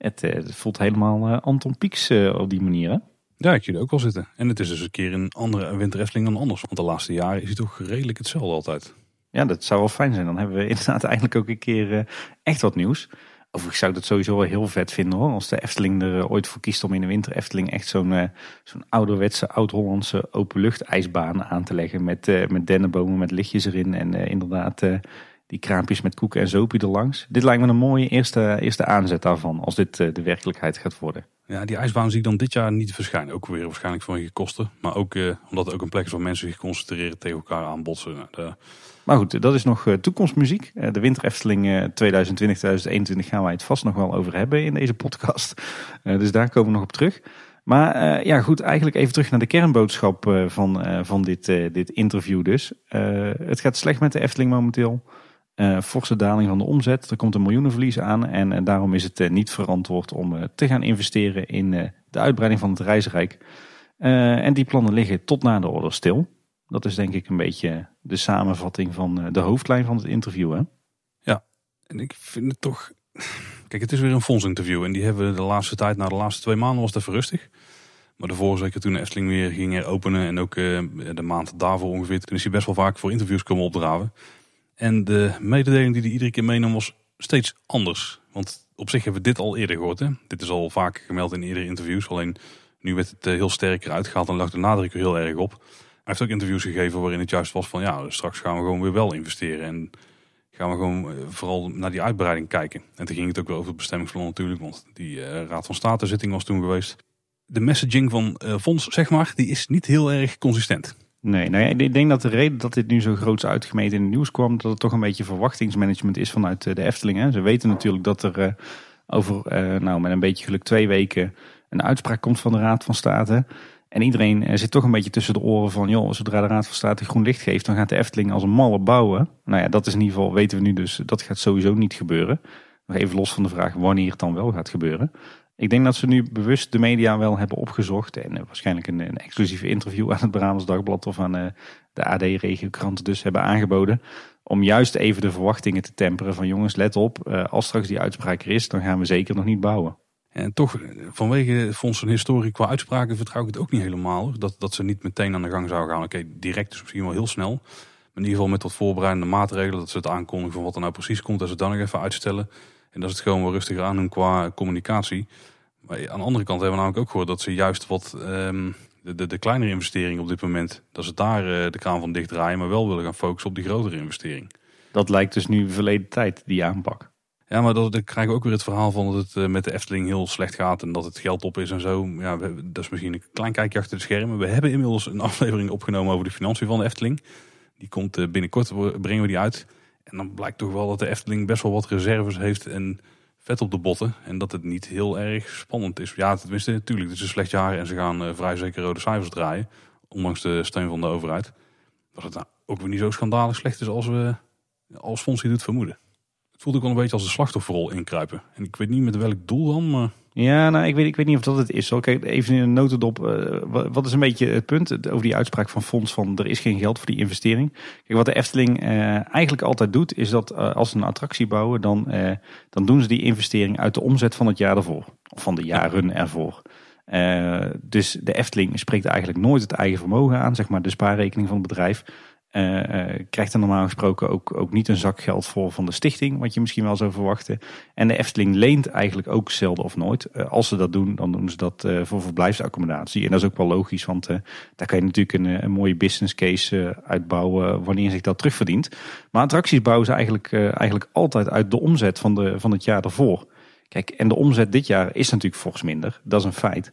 Het, eh, het voelt helemaal eh, Anton Pieks eh, op die manier. Hè? Ja, ik zie er ook wel zitten. En het is dus een keer een andere winterefteling dan anders. Want de laatste jaren is hij toch redelijk hetzelfde altijd. Ja, dat zou wel fijn zijn. Dan hebben we inderdaad eindelijk ook een keer echt wat nieuws. Zou ik dat sowieso heel vet vinden hoor. Als de Efteling er ooit voor kiest om in de winter Efteling echt zo'n zo'n ouderwetse, oud-Hollandse openluchtijsbaan aan te leggen. Met, met dennenbomen, met lichtjes erin. En inderdaad die kraampjes met koeken en zopie erlangs. Dit lijkt me een mooie eerste, eerste aanzet daarvan, als dit eh, de werkelijkheid gaat worden. Ja, die ijsbaan zie ik dan dit jaar niet verschijnen. Ook weer waarschijnlijk vanwege kosten. Maar ook eh, omdat het ook een plek is waar mensen zich concentreren tegen elkaar aanbotsen. Nou, de... Maar goed, dat is nog uh, toekomstmuziek. Uh, de Winter Efteling 2020-2021 gaan wij het vast nog wel over hebben in deze podcast. dus daar komen we nog op terug. Maar ja, goed, eigenlijk even terug naar de kernboodschap van, van dit, dit interview dus. het gaat slecht met de Efteling momenteel. Forse daling van de omzet. Er komt een miljoenenverlies aan. En, daarom is het niet verantwoord om te gaan investeren in de uitbreiding van het reisrijk. en die plannen liggen tot na de order stil. Dat is denk ik een beetje de samenvatting van de hoofdlijn van het interview. Hè? Ja, en ik vind het toch. Kijk, het is weer een fondsinterview. En die hebben we de laatste tijd, na de laatste twee maanden, was het even rustig. Maar de vorige zeker toen de Efteling weer ging openen en ook de maand daarvoor ongeveer, toen is hij best wel vaak voor interviews komen opdraven. En de mededeling die hij iedere keer meenam was steeds anders. Want op zich hebben we dit al eerder gehoord. Hè? Dit is al vaak gemeld in eerdere interviews. Alleen nu werd het eh, heel sterker uitgehaald en lag de nadruk er heel erg op. Heeft ook interviews gegeven waarin het juist was van ja, straks gaan we gewoon weer wel investeren. En gaan we gewoon vooral naar die uitbreiding kijken. En toen ging het ook wel over het bestemmingsplan natuurlijk, want die Raad van State zitting was toen geweest. De messaging van Fonds, zeg maar, die is niet heel erg consistent. Nee, nou ja, ik denk dat de reden dat dit nu zo groot uitgemeten in het nieuws kwam, dat het toch een beetje verwachtingsmanagement is vanuit de Efteling. Ze weten natuurlijk dat er over, nou met een beetje geluk twee weken, een uitspraak komt van de Raad van State. En iedereen eh, zit toch een beetje tussen de oren van, joh, zodra de Raad van State groen licht geeft, dan gaat de Efteling als een malle bouwen. Nou ja, dat is in ieder geval, weten we nu dus, dat gaat sowieso niet gebeuren. Nog even los van de vraag wanneer het dan wel gaat gebeuren. Ik denk dat ze nu bewust de media wel hebben opgezocht en eh, waarschijnlijk een, een exclusieve interview aan het Brabants Dagblad of aan uh, de AD-regiokrant dus hebben aangeboden. Om juist even de verwachtingen te temperen van jongens, let op, als straks die uitspraak er is, dan gaan we zeker nog niet bouwen. En toch, vanwege Fonds een Historie qua uitspraken vertrouw ik het ook niet helemaal. Dat, dat ze niet meteen aan de gang zouden gaan. Oké, direct is misschien wel heel snel. Maar in ieder geval met wat voorbereidende maatregelen. Dat ze het aankondigen van wat er nou precies komt. Dat ze het dan nog even uitstellen. En dat ze het gewoon wel rustiger aan doen qua communicatie. Maar aan de andere kant hebben we namelijk ook gehoord dat ze juist wat um, de, de, kleinere investeringen op dit moment. Dat ze daar uh, de kraan van dichtdraaien. Maar wel willen gaan focussen op die grotere investering. Dat lijkt dus nu verleden tijd, die aanpak. Ja, maar dan krijgen ook weer het verhaal van dat het eh, met de Efteling heel slecht gaat en dat het geld op is en zo. Ja, dat is misschien een klein kijkje achter de schermen. We hebben inmiddels een aflevering opgenomen over de financiën van de Efteling. Die komt eh, binnenkort, brengen we die uit. En dan blijkt toch wel dat de Efteling best wel wat reserves heeft en vet op de botten. En dat het niet heel erg spannend is. Ja, tenminste, natuurlijk, het is een slecht jaar en ze gaan uh, vrij zeker rode cijfers draaien. Ondanks de steun van de overheid. Dat het nou ook weer niet zo schandalig slecht is als we als Fonds doet vermoeden voelde ik wel een beetje als een slachtofferrol inkruipen. En ik weet niet met welk doel dan, maar... Ja, nou, ik weet, ik weet niet of dat het is. Kijk, even in een notendop. Uh, wat is een beetje het punt over die uitspraak van Fonds van er is geen geld voor die investering? Kijk, wat de Efteling uh, eigenlijk altijd doet, is dat uh, als ze een attractie bouwen, dan, dan doen ze die investering uit de omzet van het jaar ervoor. Of van de jaren ervoor. dus de Efteling spreekt eigenlijk nooit het eigen vermogen aan, zeg maar de spaarrekening van het bedrijf. Uh, krijgt er normaal gesproken ook, ook niet een zak geld voor van de stichting, wat je misschien wel zou verwachten. En de Efteling leent eigenlijk ook zelden of nooit. Uh, als ze dat doen, dan doen ze dat voor verblijfsaccommodatie. En dat is ook wel logisch, want daar kan je natuurlijk een, een mooie business case uitbouwen wanneer zich dat terugverdient. Maar attracties bouwen ze eigenlijk, eigenlijk altijd uit de omzet van, de, van het jaar ervoor. Kijk, en de omzet dit jaar is natuurlijk fors minder, dat is een feit.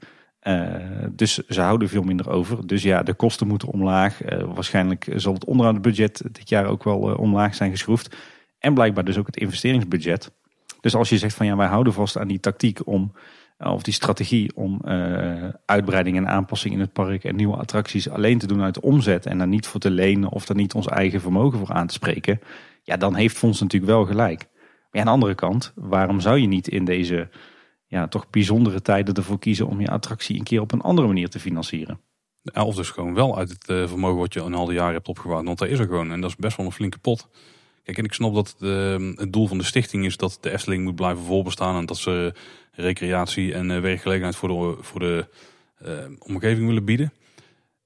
Uh, dus ze houden veel minder over. Dus ja, de kosten moeten omlaag. Uh, waarschijnlijk zal het onderhoudsbudget dit jaar ook wel uh, omlaag zijn geschroefd. En blijkbaar dus ook het investeringsbudget. Dus als je zegt van ja, wij houden vast aan die tactiek om, of die strategie om uitbreiding en aanpassing in het park en nieuwe attracties alleen te doen uit de omzet en daar niet voor te lenen of daar niet ons eigen vermogen voor aan te spreken. Ja, dan heeft Fonds natuurlijk wel gelijk. Maar aan de andere kant, waarom zou je niet in deze ja, toch bijzondere tijden ervoor kiezen om je attractie een keer op een andere manier te financieren. Of dus gewoon wel uit het eh, vermogen wat je een al die jaren hebt opgebouwd. Want daar is er gewoon en dat is best wel een flinke pot. Kijk, en ik snap dat de, het doel van de stichting is dat de Efteling moet blijven voorbestaan. En dat ze recreatie en eh, werkgelegenheid voor de, voor de uh, omgeving willen bieden.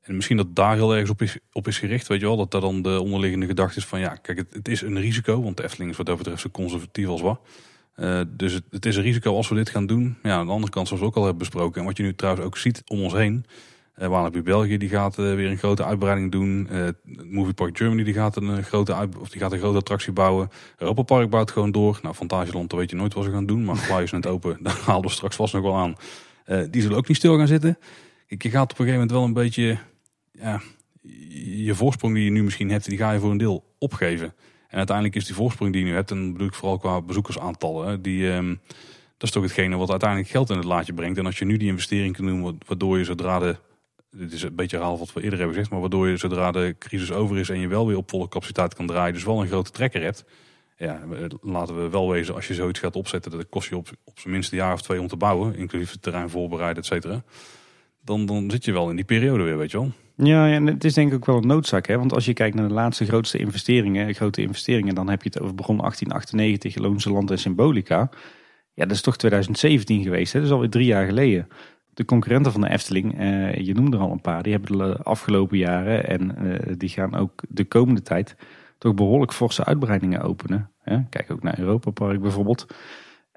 En misschien dat daar heel erg op is, op is gericht, weet je wel. Dat daar dan de onderliggende gedachte is van ja, kijk, het, het is een risico. Want de Efteling is wat dat betreft zo conservatief als wat. Uh, dus het, het, is een risico als we dit gaan doen. Ja, aan de andere kant, zoals we ook al hebben besproken. En wat je nu trouwens ook ziet om ons heen. Uh, Walibi België die gaat uh, weer een grote uitbreiding doen. Uh, Movie Park Germany die gaat een grote, uit, of die gaat een grote attractie bouwen. Europa Park bouwt gewoon door. Nou, Fantasieland, daar weet je nooit wat ze gaan doen. Maar Fly is net open, daar halen we straks vast nog wel aan. die zullen ook niet stil gaan zitten. Ik, je gaat op een gegeven moment wel een beetje... Ja, je voorsprong die je nu misschien hebt, die ga je voor een deel opgeven. En uiteindelijk is die voorsprong die je nu hebt, en bedoel ik vooral qua bezoekersaantallen, die, um, dat is toch hetgene wat uiteindelijk geld in het laadje brengt. En als je nu die investering kunt doen, waardoor je zodra de, dit is een beetje herhaal wat we eerder hebben gezegd, maar waardoor je zodra de crisis over is en je wel weer op volle capaciteit kan draaien, dus wel een grote trekker hebt. Ja, laten we wel wezen, als je zoiets gaat opzetten, dat kost je op, op zijn minst een jaar of twee om te bouwen, inclusief het terrein voorbereiden, et cetera. Dan, dan zit je wel in die periode weer, weet je wel. Ja, en het is denk ik ook wel een noodzaak. Hè? Want als je kijkt naar de laatste grootste investeringen, grote investeringen, dan heb je het over begon 1898, Loonse Land en Symbolica. Ja, dat is toch 2017 geweest. Hè? Dat is alweer drie jaar geleden. De concurrenten van de Efteling, eh, je noemde er al een paar, die hebben de afgelopen jaren en eh, die gaan ook de komende tijd toch behoorlijk forse uitbreidingen openen. Hè? Kijk ook naar Europa Park bijvoorbeeld.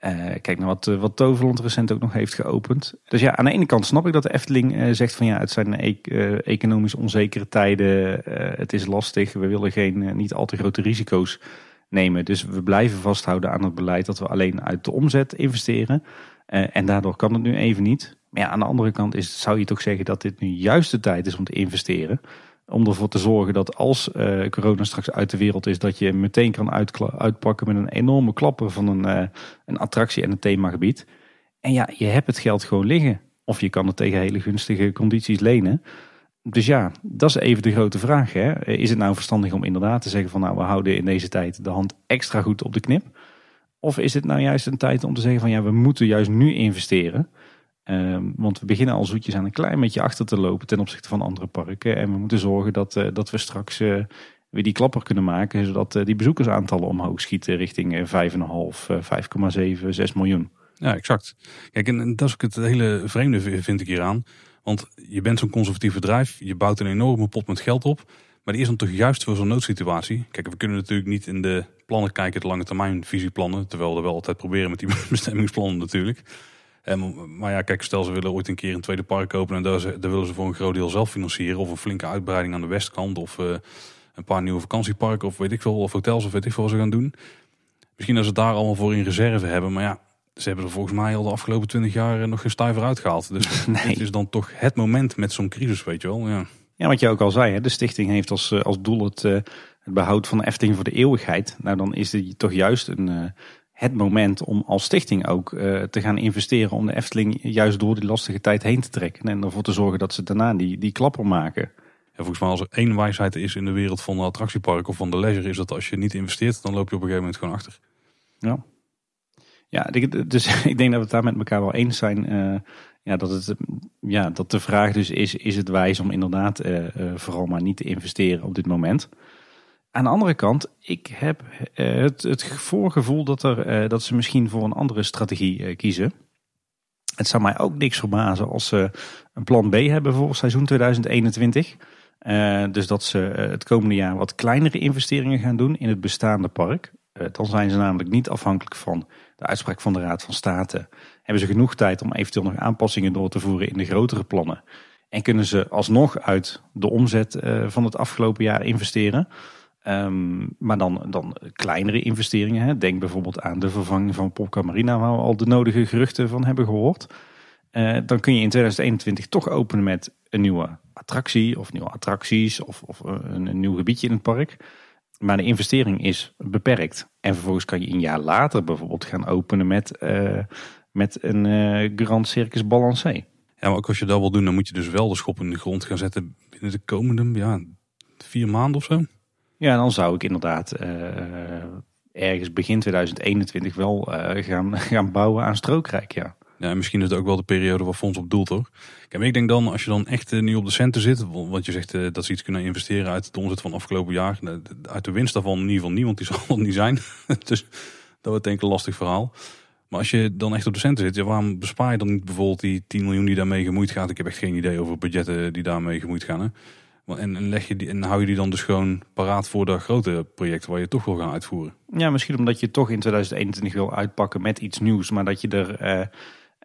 Uh, kijk naar wat, uh, wat Toverland recent ook nog heeft geopend. Dus ja, aan de ene kant snap ik dat de Efteling uh, zegt van ja, het zijn e economisch onzekere tijden. het is lastig. We willen geen niet al te grote risico's nemen. Dus we blijven vasthouden aan het beleid dat we alleen uit de omzet investeren. En daardoor kan het nu even niet. Maar ja, aan de andere kant is, zou je toch zeggen dat dit nu juist de tijd is om te investeren. Om ervoor te zorgen dat als uh, corona straks uit de wereld is, dat je meteen kan uitpakken met een enorme klapper van een, uh, een attractie en een themagebied. En ja, je hebt het geld gewoon liggen. Of je kan het tegen hele gunstige condities lenen. Dus ja, dat is even de grote vraag. Hè? Is het nou verstandig om inderdaad te zeggen van nou we houden in deze tijd de hand extra goed op de knip? Of is het nou juist een tijd om te zeggen van ja we moeten juist nu investeren? Um, want we beginnen al zoetjes aan een klein beetje achter te lopen ten opzichte van andere parken. En we moeten zorgen dat, uh, dat we straks uh, weer die klapper kunnen maken. Zodat uh, die bezoekersaantallen omhoog schieten richting 5,5, 5,7, 6 miljoen. Ja, exact. Kijk, en dat is ook het hele vreemde vind ik hieraan. Want je bent zo'n conservatief bedrijf, je bouwt een enorme pot met geld op. Maar die is dan toch juist voor zo'n noodsituatie. Kijk, we kunnen natuurlijk niet in de plannen kijken, de lange termijn visieplannen. Terwijl we wel altijd proberen met die bestemmingsplannen natuurlijk. En, maar ja, kijk, stel ze willen ooit een keer een tweede park openen. En daar, daar willen ze voor een groot deel zelf financieren. Of een flinke uitbreiding aan de westkant. Of uh, een paar nieuwe vakantieparken. Of weet ik veel. Of hotels of weet ik veel wat ze gaan doen. Misschien dat ze daar allemaal voor in reserve hebben. Maar ja, ze hebben er volgens mij al de afgelopen twintig jaar nog geen stijver uitgehaald. Dus nee. dit is dan toch het moment met zo'n crisis, weet je wel. Ja. ja, wat je ook al zei, hè, de stichting heeft als, eh, als doel het, uh, het behoud van de Efteling voor de eeuwigheid. Nou, dan is dit toch juist een, het moment om als stichting ook te gaan investeren om de Efteling juist door die lastige tijd heen te trekken. En ervoor te zorgen dat ze daarna die, die klapper maken. Ja, volgens mij als er één wijsheid is in de wereld van de attractiepark of van de leisure, is dat als je niet investeert, dan loop je op een gegeven moment gewoon achter. Ja, ja, dus ik denk dat we het daar met elkaar wel eens zijn. Uh, ja, dat, het, ja, dat de vraag dus is, is het wijs om inderdaad uh, uh, vooral maar niet te investeren op dit moment. Aan de andere kant, ik heb het, het voorgevoel dat, er, dat ze misschien voor een andere strategie kiezen. Het zou mij ook niks verbazen als ze een plan B hebben voor seizoen 2021. dus dat ze het komende jaar wat kleinere investeringen gaan doen in het bestaande park. dan zijn ze namelijk niet afhankelijk van de uitspraak van de Raad van State, hebben ze genoeg tijd om eventueel nog aanpassingen door te voeren in de grotere plannen. En kunnen ze alsnog uit de omzet van het afgelopen jaar investeren. Um, maar dan, dan kleinere investeringen. Hè. Denk bijvoorbeeld aan de vervanging van Popca Marina, waar we al de nodige geruchten van hebben gehoord. Uh, dan kun je in 2021 toch openen met een nieuwe attractie of nieuwe attracties of, of een, een nieuw gebiedje in het park. Maar de investering is beperkt. En vervolgens kan je een jaar later bijvoorbeeld gaan openen met, uh, met een Grand Circus Balancé. Ja, maar ook als je dat wil doen, dan moet je dus wel de schop in de grond gaan zetten binnen de komende ja, vier maanden of zo. Ja, dan zou ik inderdaad uh, ergens begin 2021 wel gaan, gaan bouwen aan Strookrijk, ja. Misschien is het ook wel de periode waar Fonds op doelt hoor. Kijk, ik denk dan, als je dan echt uh, nu op de centen zit, want je zegt dat ze iets kunnen investeren uit de omzet van afgelopen jaar. Uit de winst daarvan in ieder geval niet, want die zal er niet zijn. dus dat wordt denk ik een lastig verhaal. Maar als je dan echt op de centen zit, waarom bespaar je dan niet bijvoorbeeld die 10 miljoen die daarmee gemoeid gaat? Ik heb echt geen idee over budgetten die daarmee gemoeid gaan. Hè? En, en, leg je die, en hou je die dan dus gewoon paraat voor dat grote project waar je toch wil gaan uitvoeren? Ja, misschien omdat je toch in 2021 wil uitpakken met iets nieuws, maar dat je er... Uh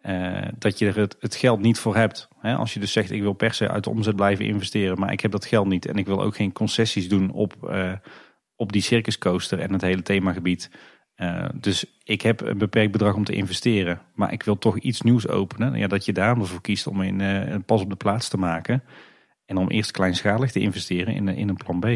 uh, dat je er het, geld niet voor hebt. als je dus zegt, ik wil per se uit de omzet blijven investeren, maar ik heb dat geld niet. En ik wil ook geen concessies doen op, uh, op die circuscoaster en het hele themagebied. Dus ik heb een beperkt bedrag om te investeren, maar ik wil toch iets nieuws openen. Ja, dat je daar voor kiest om in, een pas op de plaats te maken. En om eerst kleinschalig te investeren in, in een plan B.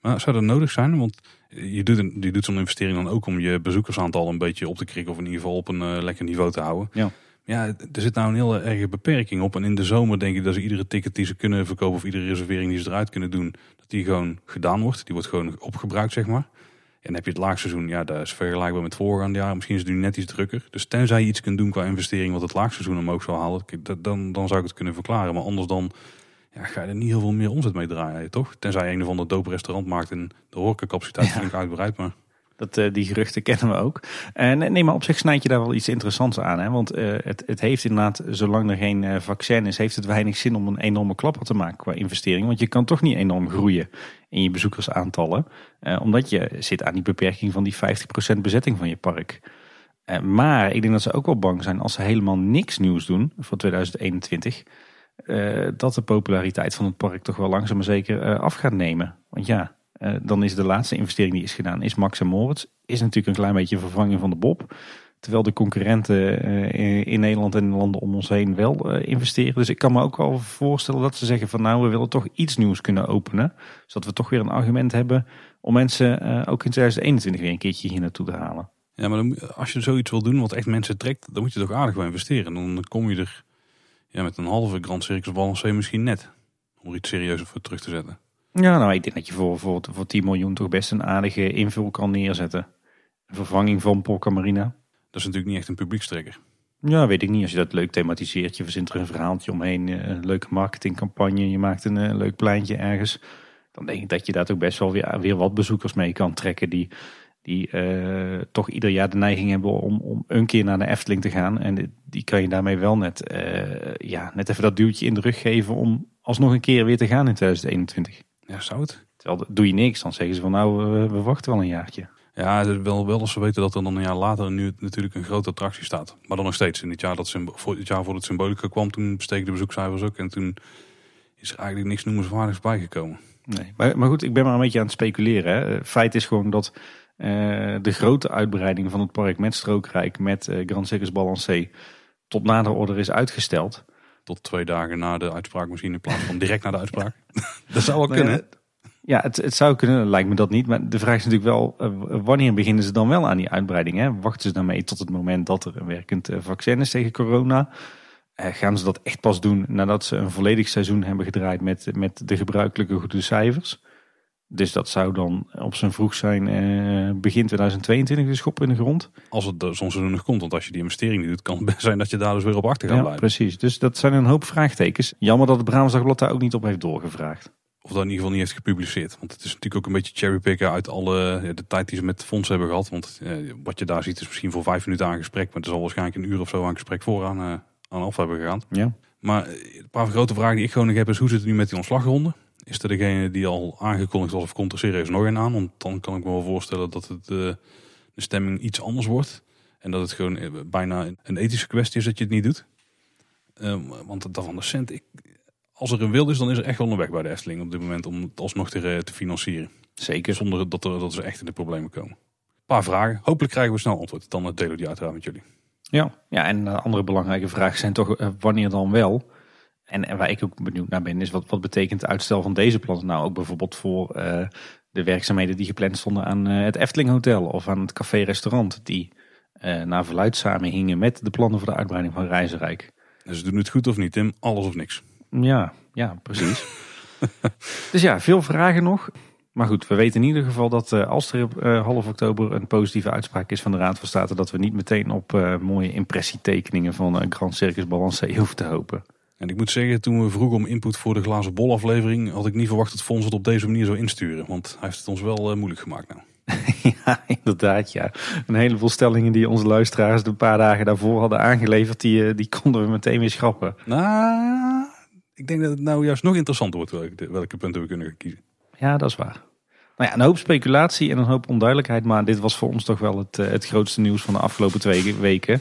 Maar zou dat nodig zijn? Want je doet, een, je doet zo'n investering dan ook om je bezoekersaantal een beetje op te krikken. Of in ieder geval op een lekker niveau te houden. Ja. Ja, er zit nou een hele erge beperking op. En in de zomer denk ik dat ze iedere ticket die ze kunnen verkopen of iedere reservering die ze eruit kunnen doen, dat die gewoon gedaan wordt. Die wordt gewoon opgebruikt, zeg maar. En heb je het laagseizoen, ja, dat is vergelijkbaar met voorgaande jaren. Misschien is het nu net iets drukker. Dus tenzij je iets kunt doen qua investering wat het laagseizoen omhoog zal halen, dan, dan zou ik het kunnen verklaren. Maar anders dan ja, ga je er niet heel veel meer omzet mee draaien, toch? Tenzij je een of ander dope restaurant maakt en de horecacapaciteit ja. flink uitbreidt. Maar... Dat, uh, die geruchten kennen we ook. En uh, nee, maar op zich snijd je daar wel iets interessants aan. Hè? Want uh, het, het heeft inderdaad, zolang er geen vaccin is, heeft het weinig zin om een enorme klapper te maken qua investering. Want je kan toch niet enorm groeien in je bezoekersaantallen. omdat je zit aan die beperking van die 50% bezetting van je park. maar ik denk dat ze ook wel bang zijn als ze helemaal niks nieuws doen voor 2021. Dat de populariteit van het park toch wel langzaam maar zeker af gaat nemen. Want ja, Uh, dan is de laatste investering die is gedaan, is Max Moritz. Is natuurlijk een klein beetje vervanging van de Bob. Terwijl de concurrenten in Nederland en de landen om ons heen wel investeren. Dus ik kan me ook wel voorstellen dat ze zeggen van nou we willen toch iets nieuws kunnen openen. Zodat we toch weer een argument hebben om mensen ook in 2021 weer een keertje hier naartoe te halen. Ja, maar als je zoiets wil doen wat echt mensen trekt, dan moet je toch aardig wel investeren. Dan kom je er ja, met een halve Grand Circus Balancé misschien net. Om er iets serieuzer voor terug te zetten. Ja, nou ik denk dat je voor, voor, voor 10 miljoen toch best een aardige invul kan neerzetten. Een vervanging van Polka Marina. Dat is natuurlijk niet echt een publiekstrekker. Ja, weet ik niet. Als je dat leuk thematiseert, je verzint er een verhaaltje omheen, eh, een leuke marketingcampagne, je maakt een, een eh, leuk pleintje ergens. Dan denk ik dat je daar toch best wel weer, weer wat bezoekers mee kan trekken die die uh, toch ieder jaar de neiging hebben om, om een keer naar de Efteling te gaan. En die kan je daarmee wel net, uh, ja, net even dat duwtje in de rug geven om alsnog een keer weer te gaan in 2021. Ja, zou het? Terwijl doe je niks, dan zeggen ze van nou, we, we wachten wel een jaartje. Ja, het wel, wel als ze weten dat er dan een jaar later nu natuurlijk een grote attractie staat. Maar dan nog steeds. In het jaar, dat, voor het jaar voordat Symbolica kwam, toen besteken de bezoekcijfers ook. En toen is er eigenlijk niks noemenswaardigs bijgekomen. Nee, maar, maar goed, ik ben maar een beetje aan het speculeren. Hè. Feit is gewoon dat de grote uitbreiding van het park met Strookrijk, met uh, Grand Circus Balancé, tot nader order is uitgesteld. Tot twee dagen na de uitspraak misschien in plaats van direct na de uitspraak. dat zou wel kunnen. Ja, het, het, zou kunnen, lijkt me dat niet. Maar de vraag is natuurlijk wel, uh, wanneer beginnen ze dan wel aan die uitbreiding? Hè? Wachten ze daarmee tot het moment dat er een werkend vaccin is tegen corona? gaan ze dat echt pas doen nadat ze een volledig seizoen hebben gedraaid met, met de gebruikelijke goede cijfers? Dus dat zou dan op zijn vroeg zijn eh, begin 2022 de schop in de grond. Als het soms seizoen nog komt, want als je die investering niet doet, kan het best zijn dat je daar dus weer op achter gaat ja, blijven. Precies, dus dat zijn een hoop vraagtekens. Jammer dat het Brabants daar ook niet op heeft doorgevraagd. Of dat in ieder geval niet heeft gepubliceerd. Want het is natuurlijk ook een beetje cherrypicken uit alle de tijd die ze met fondsen hebben gehad. Want eh, wat je daar ziet is misschien voor vijf minuten aan gesprek. Maar er zal waarschijnlijk een uur of zo aan gesprek vooraan uh, aan af hebben gegaan. Ja. Maar een paar grote vragen die ik gewoon nog heb is hoe zit het nu met die ontslagronde? Is er degene die al aangekondigd was of komt er serieus nog een aan? Want dan kan ik me wel voorstellen dat het, uh, de stemming iets anders wordt. En dat het gewoon eh, bijna een ethische kwestie is dat je het niet doet. Uh, want dat van de cent, ik, als er een wil is, dan is er echt wel een weg bij de Efteling op dit moment om het alsnog te, te financieren. Zeker. Zonder dat, er, dat ze echt in de problemen komen. Een paar vragen. Hopelijk krijgen we snel antwoord. Dan delen we die uiteraard met jullie. Ja, ja en andere belangrijke vragen zijn toch wanneer dan wel? En, en waar ik ook benieuwd naar ben, is wat, wat betekent het uitstel van deze plannen nou ook bijvoorbeeld voor uh, de werkzaamheden die gepland stonden aan uh, het Efteling Hotel of aan het café-restaurant, die uh, naar verluid samenhingen met de plannen voor de uitbreiding van Reizenrijk. Dus doen het goed of niet, Tim? Alles of niks. Ja, ja, precies. dus ja, veel vragen nog. Maar goed, we weten in ieder geval dat uh, als er uh, half oktober een positieve uitspraak is van de Raad van State, dat we niet meteen op uh, mooie impressietekeningen van een Grand Circus Balancé hoeven te hopen. En ik moet zeggen, toen we vroegen om input voor de glazen bol aflevering, had ik niet verwacht dat Fons het op deze manier zou insturen. Want hij heeft het ons wel uh, moeilijk gemaakt nou. ja, inderdaad ja. Een heleboel stellingen die onze luisteraars een paar dagen daarvoor hadden aangeleverd, die, die konden we meteen weer schrappen. Nou, ik denk dat het nou juist nog interessanter wordt welke, welke punten we kunnen kiezen. Ja, dat is waar. Nou ja, een hoop speculatie en een hoop onduidelijkheid, maar dit was voor ons toch wel het, het grootste nieuws van de afgelopen twee weken.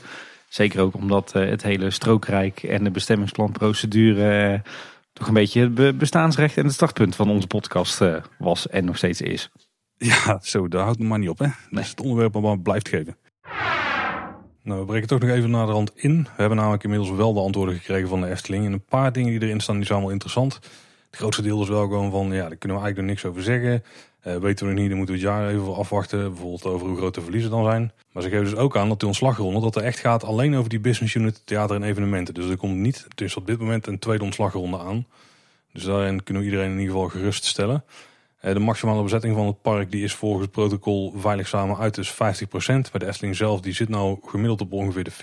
Zeker ook omdat uh, het hele strookrijk en de bestemmingsplanprocedure uh, toch een beetje het bestaansrecht en het startpunt van onze podcast uh, was en nog steeds is. Ja, zo, daar houdt het maar niet op. Hè? Dat is het onderwerp maar blijft geven. Nou, we breken toch nog even naar de rand in. We hebben namelijk inmiddels wel de antwoorden gekregen van de Efteling. En een paar dingen die erin staan, die zijn wel interessant. Het grootste deel is wel gewoon van, ja, daar kunnen we eigenlijk nog niks over zeggen. Uh, weten we nog niet, dan moeten we het jaar even afwachten. Bijvoorbeeld over hoe groot de verliezen dan zijn. Maar ze geven dus ook aan dat die ontslagronde, dat er echt gaat alleen over die business unit theater en evenementen. Dus er komt niet, dus op dit moment een tweede ontslagronde aan. Dus daarin kunnen we iedereen in ieder geval geruststellen. Uh, de maximale bezetting van het park die is volgens het protocol veilig samen uit dus 50%. Bij de Efteling zelf die zit nou gemiddeld op ongeveer de 40%.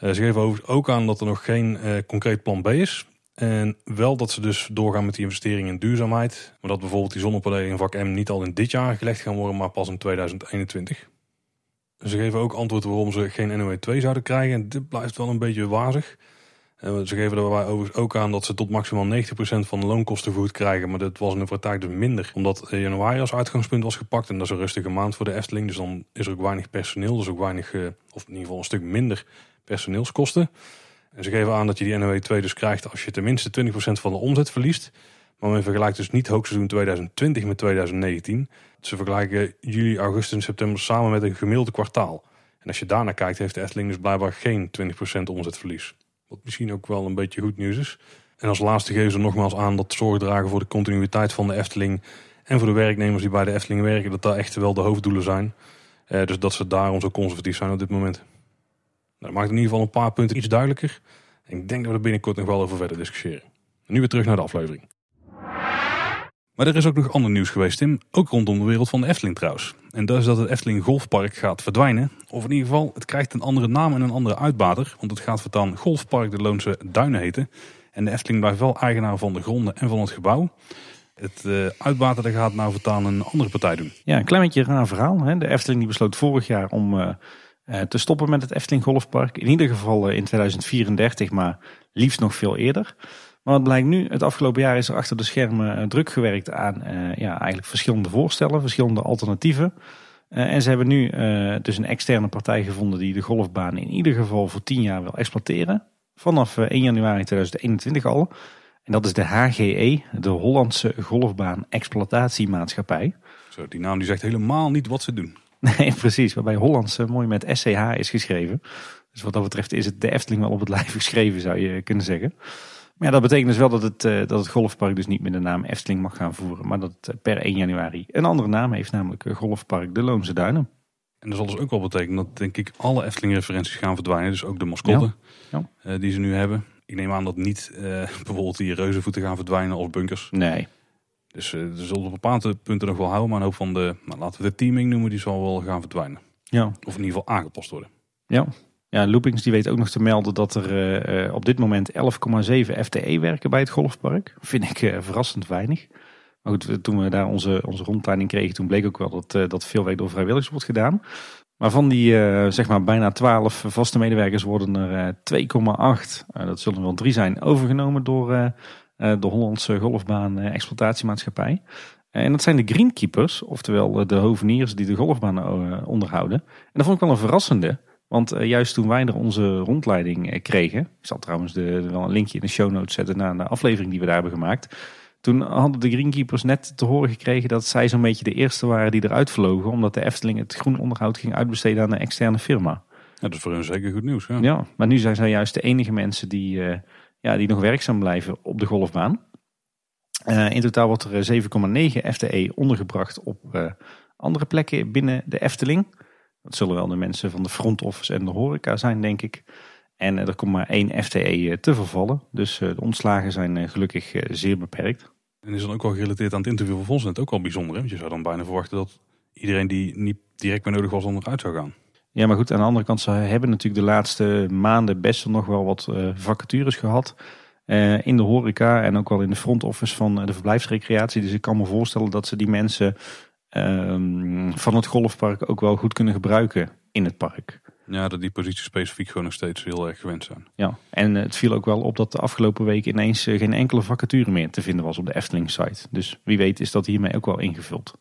Uh, ze geven ook aan dat er nog geen concreet plan B is. En wel dat ze dus doorgaan met die investering in duurzaamheid. Maar dat bijvoorbeeld die zonnepanelen in vak M niet al in dit jaar gelegd gaan worden, maar pas in 2021. Ze geven ook antwoord waarom ze geen NOE2 zouden krijgen. En dit blijft wel een beetje wazig. En ze geven daarbij ook aan dat ze tot maximaal 90% van de loonkosten vergoed krijgen. Maar dat was in de praktijk dus minder. Omdat januari als uitgangspunt was gepakt. En dat is een rustige maand voor de Efteling. Dus dan is er ook weinig personeel. Dus ook weinig, eh, of in ieder geval een stuk minder personeelskosten. En ze geven aan dat je die NOW2 dus krijgt als je tenminste 20% van de omzet verliest. Maar men vergelijkt dus niet hoogseizoen 2020 met 2019. Ze vergelijken juli, augustus en september samen met een gemiddelde kwartaal. En als je daarnaar kijkt, heeft de Efteling dus blijkbaar geen 20% omzetverlies. Wat misschien ook wel een beetje goed nieuws is. En als laatste geven ze nogmaals aan dat zorg dragen voor de continuïteit van de Efteling. En voor de werknemers die bij de Efteling werken, dat daar echt wel de hoofddoelen zijn. Eh, dus dat ze daarom zo conservatief zijn op dit moment. Nou, dat maakt in ieder geval een paar punten iets duidelijker. En ik denk dat we er binnenkort nog wel over verder discussiëren. nu weer terug naar de aflevering. Maar er is ook nog ander nieuws geweest, Tim. Ook rondom de wereld van de Efteling trouwens. En dat is dat het Efteling Golfpark gaat verdwijnen. Of in ieder geval, het krijgt een andere naam en een andere uitbater. Want het gaat voortaan Golfpark de Loonse Duinen heten. En de Efteling blijft wel eigenaar van de gronden en van het gebouw. Het uh, uitbater gaat nou voortaan een andere partij doen. Ja, een klein beetje raar verhaal. Hè? De Efteling die besloot vorig jaar om uh, te stoppen met het Efteling Golfpark. In ieder geval in 2034, maar liefst nog veel eerder. Maar wat blijkt nu, het afgelopen jaar is er achter de schermen druk gewerkt aan ja, eigenlijk verschillende voorstellen, verschillende alternatieven. en ze hebben nu dus een externe partij gevonden die de golfbaan in ieder geval voor tien jaar wil exploiteren. Vanaf 1 januari 2021 al. En dat is de HGE, de Hollandse Golfbaan Exploitatiemaatschappij. Zo, die naam die zegt helemaal niet wat ze doen. Nee, precies. Waarbij Hollandse eh, mooi met SCH is geschreven. Dus wat dat betreft is het de Efteling wel op het lijf geschreven, zou je kunnen zeggen. Maar ja, dat betekent dus wel dat het, eh, dat het golfpark dus niet meer de naam Efteling mag gaan voeren. Maar dat het eh, per 1 januari een andere naam heeft, namelijk Golfpark de Loonse Duinen. En dat zal dus ook wel betekenen dat denk ik alle Efteling referenties gaan verdwijnen. Dus ook de mascotte ja. die ze nu hebben. Ik neem aan dat niet uh, bijvoorbeeld die reuzenvoeten gaan verdwijnen of bunkers. Nee. Dus uh, ze zullen op bepaalde punten nog wel houden. Maar een hoop van de, nou, laten we de teaming noemen, die zal wel gaan verdwijnen. Ja. Of in ieder geval aangepast worden. Ja. Ja, Loopings die weet ook nog te melden dat er uh, op dit moment 11,7 FTE werken bij het golfpark. Vind ik verrassend weinig. Maar goed, toen we daar onze, onze rondleiding kregen, toen bleek ook wel dat, dat veel werk door vrijwilligers wordt gedaan. Maar van die uh, zeg maar bijna 12 vaste medewerkers worden er uh, 2,8, uh, dat zullen wel drie zijn, overgenomen door de Hollandse Golfbaan Exploitatiemaatschappij. En dat zijn de greenkeepers, oftewel de hoveniers die de golfbaan onderhouden. En dat vond ik wel een verrassende. Want juist toen wij er onze rondleiding kregen, ik zal trouwens de, wel een linkje in de show notes zetten naar de aflevering die we daar hebben gemaakt. Toen hadden de greenkeepers net te horen gekregen dat zij zo'n beetje de eerste waren die eruit vlogen. Omdat de Efteling het groen onderhoud ging uitbesteden aan een externe firma. Ja, dat is voor hun zeker goed nieuws. Ja, ja maar nu zijn zij juist de enige mensen die, uh, ja, die nog werkzaam blijven op de golfbaan. Uh, in totaal wordt er 7,9 FTE ondergebracht op uh, andere plekken binnen de Efteling. Dat zullen wel de mensen van de front office en de horeca zijn, denk ik. En er komt maar één FTE te vervallen. Dus de ontslagen zijn gelukkig zeer beperkt. En is dan ook wel gerelateerd aan het interview van ook wel bijzonder. Hè? Want je zou dan bijna verwachten dat iedereen die niet direct meer nodig was onderuit zou gaan. Ja, maar goed, aan de andere kant, ze hebben natuurlijk de laatste maanden best nog wel wat uh, vacatures gehad. Uh, in de horeca en ook wel in de front office van de verblijfsrecreatie. Dus ik kan me voorstellen dat ze die mensen uh, van het golfpark ook wel goed kunnen gebruiken in het park. Ja, dat die positie specifiek gewoon nog steeds heel erg gewend zijn. Ja, en het viel ook wel op dat de afgelopen week ineens geen enkele vacature meer te vinden was op de Efteling-site. Dus wie weet is dat hiermee ook wel ingevuld.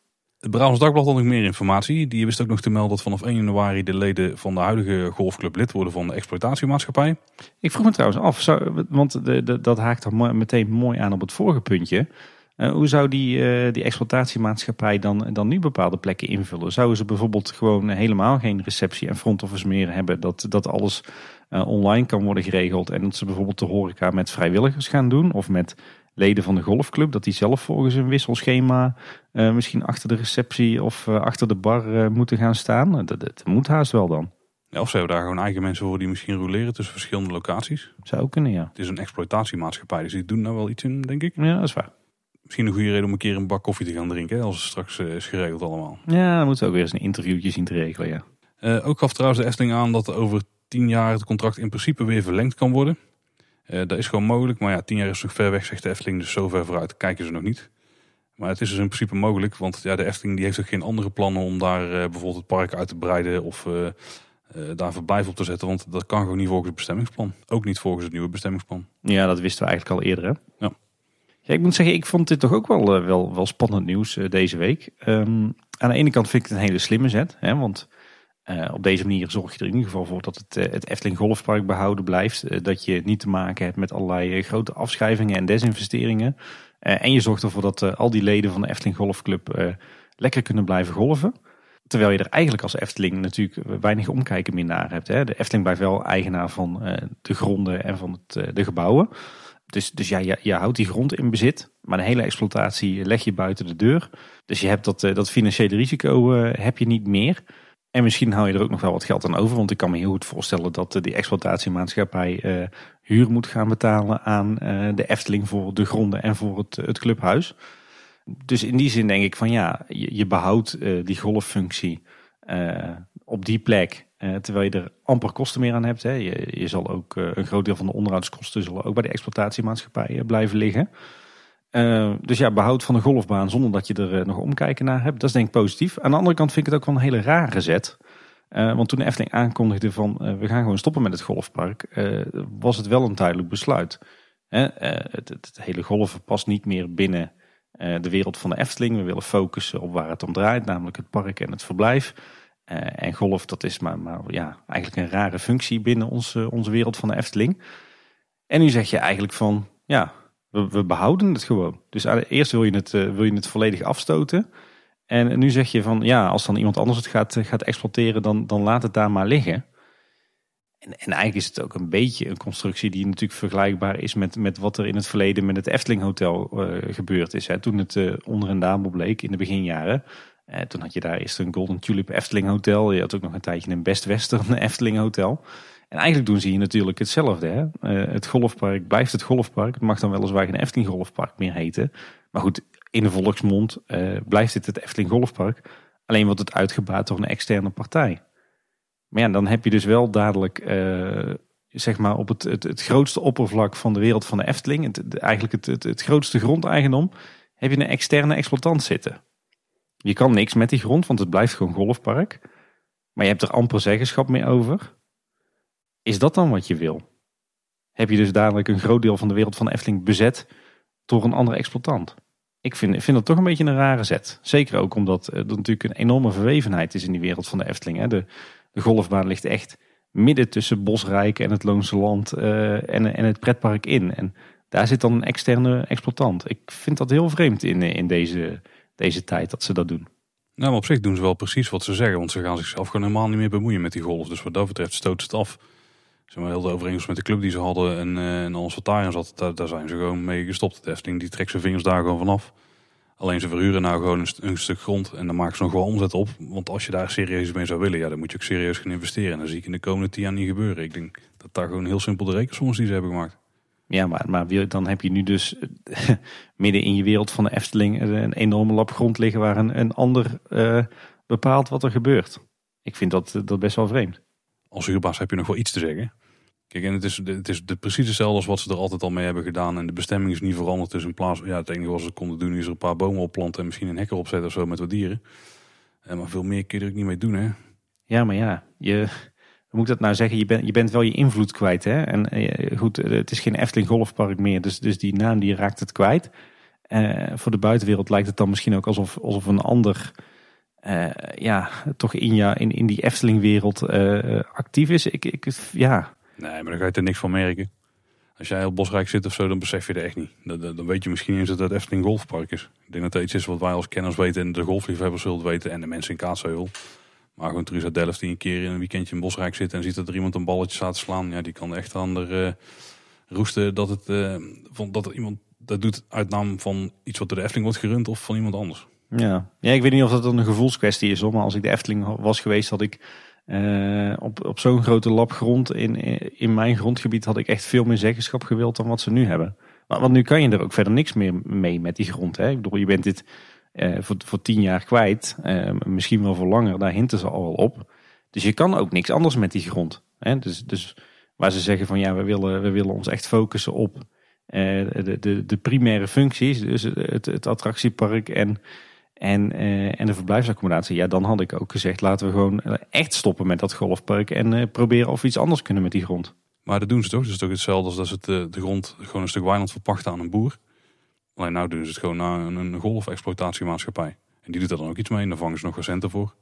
Het Brabants Dagblad had nog meer informatie. Die wist ook nog te melden dat vanaf 1 januari de leden van de huidige golfclub lid worden van de exploitatiemaatschappij. Ik vroeg me trouwens af, want de, dat haakt dan meteen mooi aan op het vorige puntje. Uh, hoe zou die, uh, die exploitatiemaatschappij dan, dan nu bepaalde plekken invullen? Zouden ze bijvoorbeeld gewoon helemaal geen receptie en front office meer hebben? Dat, dat alles uh, online kan worden geregeld en dat ze bijvoorbeeld de horeca met vrijwilligers gaan doen? Of met leden van de golfclub, dat die zelf volgens een wisselschema misschien achter de receptie of achter de bar moeten gaan staan? Dat, dat moet haast wel dan. Ja, of ze hebben daar gewoon eigen mensen voor die misschien roleren tussen verschillende locaties. Zou kunnen, ja. Het is een exploitatiemaatschappij, dus die doen daar wel iets in, denk ik. Ja, dat is waar misschien een goede reden om een keer een bak koffie te gaan drinken. Als het straks is geregeld allemaal. Ja, dan moeten we ook weer eens een interviewtje zien te regelen. Ja. Ook gaf trouwens de Efteling aan dat over tien jaar het contract in principe weer verlengd kan worden. Uh, dat is gewoon mogelijk. Maar ja, tien jaar is nog ver weg, zegt de Efteling. Dus zo ver vooruit kijken ze nog niet. Maar het is dus in principe mogelijk. Want ja, de Efteling die heeft ook geen andere plannen om daar bijvoorbeeld het park uit te breiden. Of daar verblijf op te zetten. Want dat kan gewoon niet volgens het bestemmingsplan. Ook niet volgens het nieuwe bestemmingsplan. Ja, dat wisten we eigenlijk al eerder. Hè? Ja. Ja, ik moet zeggen, ik vond dit toch ook wel, uh, wel, wel spannend nieuws uh, deze week. Um, aan de ene kant vind ik het een hele slimme zet. Hè, want uh, op deze manier zorg je er in ieder geval voor dat het, het Efteling Golfpark behouden blijft. dat je niet te maken hebt met allerlei grote afschrijvingen en desinvesteringen. en je zorgt ervoor dat al die leden van de Efteling Golfclub lekker kunnen blijven golven. Terwijl je er eigenlijk als Efteling natuurlijk weinig omkijken meer naar hebt. Hè. De Efteling blijft wel eigenaar van de gronden en van het, de gebouwen. Dus, dus ja, je, je, houdt die grond in bezit, maar de hele exploitatie leg je buiten de deur. Dus je hebt dat, dat financiële risico heb je niet meer. En misschien hou je er ook nog wel wat geld aan over. Want ik kan me heel goed voorstellen dat die exploitatiemaatschappij uh, huur moet gaan betalen aan uh, de Efteling voor de gronden en voor het, het clubhuis. Dus in die zin denk ik van ja, je, je behoudt die golffunctie op die plek. terwijl je er amper kosten meer aan hebt. Hè. Je, je zal ook een groot deel van de onderhoudskosten zullen ook bij de exploitatiemaatschappij blijven liggen. Uh, dus ja, behoud van de golfbaan zonder dat je er uh, nog omkijken naar hebt. Dat is denk ik positief. Aan de andere kant vind ik het ook wel een hele rare zet. Uh, want toen de Efteling aankondigde van we gaan gewoon stoppen met het golfpark, was het wel een duidelijk besluit. Het, het, het, hele golven past niet meer binnen de wereld van de Efteling. We willen focussen op waar het om draait, namelijk het park en het verblijf. en golf, dat is maar, maar ja, eigenlijk een rare functie binnen onze, onze wereld van de Efteling. En nu zeg je eigenlijk van, ja, we, behouden het gewoon. Dus eerst wil je het, uh, wil je het volledig afstoten. En nu zeg je van ja, als dan iemand anders het gaat, eh, gaat exploiteren, dan, dan laat het daar maar liggen. En, en eigenlijk is het ook een beetje een constructie die natuurlijk vergelijkbaar is met, met wat er in het verleden met het Efteling Hotel uh, gebeurd is. Hè. Toen het uh, onrendabel bleek in de beginjaren. Toen had je daar eerst een Golden Tulip Efteling Hotel. Je had ook nog een tijdje een Best Western Efteling Hotel. En eigenlijk doen ze hier natuurlijk hetzelfde. Hè? Uh, het golfpark blijft het golfpark. Het mag dan weliswaar geen Efteling Golfpark meer heten. Maar goed, in de volksmond uh, blijft dit het Efteling Golfpark. Alleen wordt het uitgebaat door een externe partij. Maar ja, dan heb je dus wel dadelijk, uh, zeg maar, op het, het, het, grootste oppervlak van de wereld van de Efteling, eigenlijk het, het, het grootste grondeigendom, heb je een externe exploitant zitten. Je kan niks met die grond, want het blijft gewoon golfpark. Maar je hebt er amper zeggenschap mee over. Is dat dan wat je wil? Heb je dus dadelijk een groot deel van de wereld van Efteling bezet door een andere exploitant? Ik vind, vind dat toch een beetje een rare zet. Zeker ook omdat er natuurlijk een enorme verwevenheid is in die wereld van de Efteling. Hè. De, golfbaan ligt echt midden tussen Bosrijk en het Loonse Land uh, en, en het pretpark in. En daar zit dan een externe exploitant. Ik vind dat heel vreemd in, in deze, deze tijd dat ze dat doen. Nou, maar op zich doen ze wel precies wat ze zeggen. Want ze gaan zichzelf gewoon helemaal niet meer bemoeien met die golf. Dus wat dat betreft stoot het af zeg maar, heel de overeenkomst met de club die ze hadden en, uh, en alles wat daarin zat, daar, daar, zijn ze gewoon mee gestopt. De Efteling die trekt zijn vingers daar gewoon vanaf. Alleen ze verhuren nou gewoon een, een, stuk grond en dan maken ze nog wel omzet op. Want als je daar serieus mee zou willen, ja, dan moet je ook serieus gaan investeren. En dat zie ik in de komende tien jaar niet gebeuren. Ik denk dat daar gewoon heel simpel de rekensoms die ze hebben gemaakt. Ja, maar, maar dan heb je nu dus midden in je wereld van de Efteling een enorme lap grond liggen waar een, een ander uh, bepaalt wat er gebeurt. Ik vind dat, dat best wel vreemd. Als huurbaas heb je nog wel iets te zeggen. Kijk, en het is, het is de, precies hetzelfde als wat ze er altijd al mee hebben gedaan. En de bestemming is niet veranderd. Dus in plaats ja, het enige wat ze konden doen is er een paar bomen opplanten en misschien een hek erop of zo met wat dieren. En eh, maar veel meer kun je er ook niet mee doen, hè? Ja, maar ja, je, moet ik dat nou zeggen? Je, bent je bent wel je invloed kwijt, hè? En eh, goed, eh, het is geen Efteling Golfpark meer, dus, dus die naam die raakt het kwijt. Voor de buitenwereld lijkt het dan misschien ook alsof, alsof een ander ja, toch in, ja, in, in die Efteling-wereld actief is. Ik, ik, ja, Nee, maar dan ga je er niks van merken. Als jij heel bosrijk zit of zo, dan besef je er echt niet. Dan, dan weet je misschien eens dat het Efteling Golfpark is. Ik denk dat dat iets is wat wij als kenners weten en de golfliefhebbers zullen weten en de mensen in Kaatsheuvel. Maar gewoon uit Delft die een keer in een weekendje in Bosrijk zit en ziet dat er iemand een balletje staat te slaan. Ja, die kan echt aan de uh, roesten dat, het, uh, van, dat er iemand dat doet uit naam van iets wat door de Efteling wordt gerund of van iemand anders. Ja. ja, ik weet niet of dat een gevoelskwestie is hoor. Maar als ik de Efteling was geweest, had ik uh, op, op zo'n grote lap grond in, in mijn grondgebied had ik echt veel meer zeggenschap gewild dan wat ze nu hebben. Maar, want nu kan je er ook verder niks meer mee met die grond. Hè? Ik bedoel, je bent dit uh, voor, voor tien jaar kwijt. Uh, misschien wel voor langer, daar hinten ze al wel op. Dus je kan ook niks anders met die grond. Hè? Dus, dus waar ze zeggen van ja, we willen, we willen ons echt focussen op de, de, de primaire functies. Dus het, het attractiepark en en, uh, en de verblijfsaccommodatie, ja, dan had ik ook gezegd: laten we gewoon eh, echt stoppen met dat golfpark en uh, proberen of iets anders kunnen met die grond. Maar dat doen ze toch? Dus het is toch hetzelfde als dat ze het, de grond gewoon een stuk weiland verpachten aan een boer. Alleen nou doen ze het gewoon naar een, golfexploitatiemaatschappij. En die doet er dan ook iets mee en dan vangen ze nog recenten voor.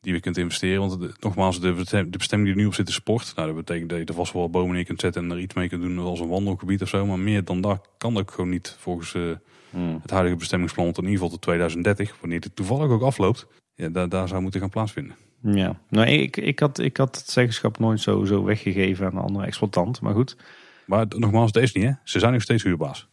die je kunt investeren. Want de- nogmaals, de, de bestemming die er nu op zit is sport. Nou, dat betekent dat je er vast wel bomen neer kunt zetten en er iets mee kunt doen als een wandelgebied of zo. Maar meer dan dat kan ook gewoon niet volgens eh, Hmm. het huidige bestemmingsplan. In ieder geval tot 2030, wanneer dit toevallig ook afloopt, ja, daar, daar zou moeten gaan plaatsvinden. Ja, nou, ik, ik, had, ik had het zeggenschap nooit zo, zo weggegeven aan een andere exploitant. Maar goed. Maar nogmaals, dat is niet hè. Ze zijn nog steeds huurbaas.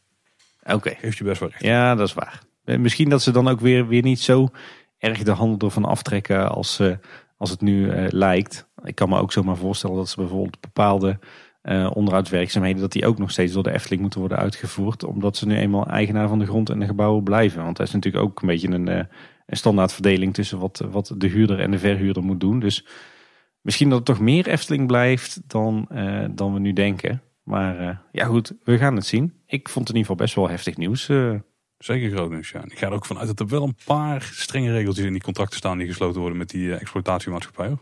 Oké. Geeft je best wel recht. Ja, dat is waar. Eh, Misschien dat ze dan ook weer, weer niet zo erg de handel ervan aftrekken als, eh, als het nu eh, lijkt. Ik kan me ook zomaar voorstellen dat ze bijvoorbeeld bepaalde eh, onderhoudswerkzaamheden, dat die ook nog steeds door de Efteling moeten worden uitgevoerd. Omdat ze nu eenmaal eigenaar van de grond en de gebouwen blijven. Want dat is natuurlijk ook een beetje een, eh, een standaardverdeling tussen wat, wat de huurder en de verhuurder moet doen. Dus misschien dat het toch meer Efteling blijft dan, eh, dan we nu denken. Maar ja goed, we gaan het zien. Ik vond het in ieder geval best wel heftig nieuws. Zeker groot nieuws, ja. Ik ga er ook vanuit dat er wel een paar strenge regeltjes in die contracten staan die gesloten worden met die exploitatiemaatschappij. hoor.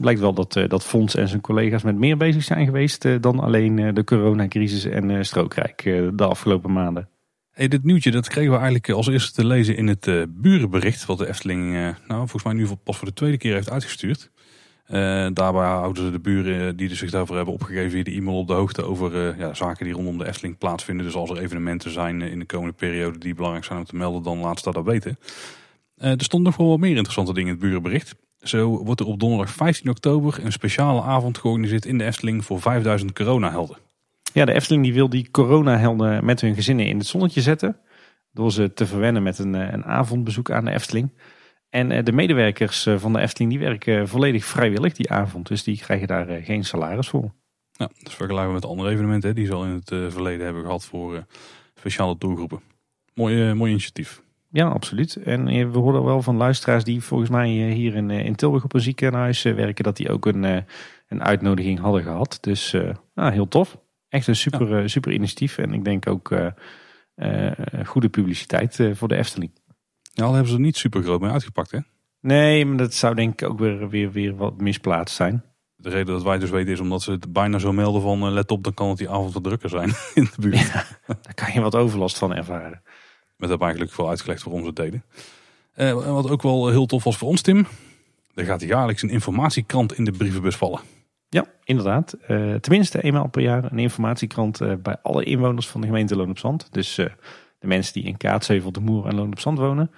Blijkt wel dat, eh, dat Fons en zijn collega's met meer bezig zijn geweest eh, dan alleen eh, de coronacrisis en strookrijk de afgelopen maanden. Hey, dit nieuwtje dat kregen we eigenlijk als eerste te lezen in het eh, burenbericht. Wat de Efteling, nou, volgens mij nu pas voor de tweede keer heeft uitgestuurd. Daarbij houden ze de buren die zich daarvoor hebben opgegeven via de e-mail op de hoogte over ja, zaken die rondom de Efteling plaatsvinden. Dus als er evenementen zijn in de komende periode die belangrijk zijn om te melden, dan laat ze dat weten. Eh, er stond nog wel wat meer interessante dingen in het burenbericht. Zo wordt er op donderdag 15 oktober een speciale avond georganiseerd in de Efteling voor 5000 coronahelden. Ja, de Efteling die wil die coronahelden met hun gezinnen in het zonnetje zetten. Door ze te verwennen met een, eh, een avondbezoek aan de Efteling. En eh, de medewerkers eh, van de Efteling die werken volledig vrijwillig die avond. Dus die krijgen daar geen salaris voor. Ja, dat is vergelijkbaar met andere evenementen hè, die ze al in het verleden hebben gehad voor speciale doelgroepen. Mooi, mooi initiatief. Ja, absoluut. En eh, we horen wel van luisteraars die volgens mij eh, hier in, eh, in Tilburg op een ziekenhuis werken, dat die ook een, een uitnodiging hadden gehad. Dus nou, heel tof. Echt een super, super initiatief. En ik denk ook goede publiciteit voor de Efteling. Ja, al hebben ze er niet super groot mee uitgepakt. Hè? Nee, maar dat zou denk ik ook weer, weer, weer wat misplaatst zijn. De reden dat wij dus weten is omdat ze het bijna zo melden van let op, dan kan het die avond wat drukker zijn in de buurt. Daar kan je wat overlast van ervaren. Met hebben eigenlijk wel uitgelegd waarom ze het deden. Eh, wat ook wel heel tof was voor ons, Tim. Er gaat jaarlijks een informatiekrant in de brievenbus vallen. Ja, inderdaad. Eh, tenminste eenmaal per jaar een informatiekrant eh, bij alle inwoners van de gemeente Loon op Zand. Dus de mensen die in Kaatsheuvel, de Moer en Loon op Zand wonen.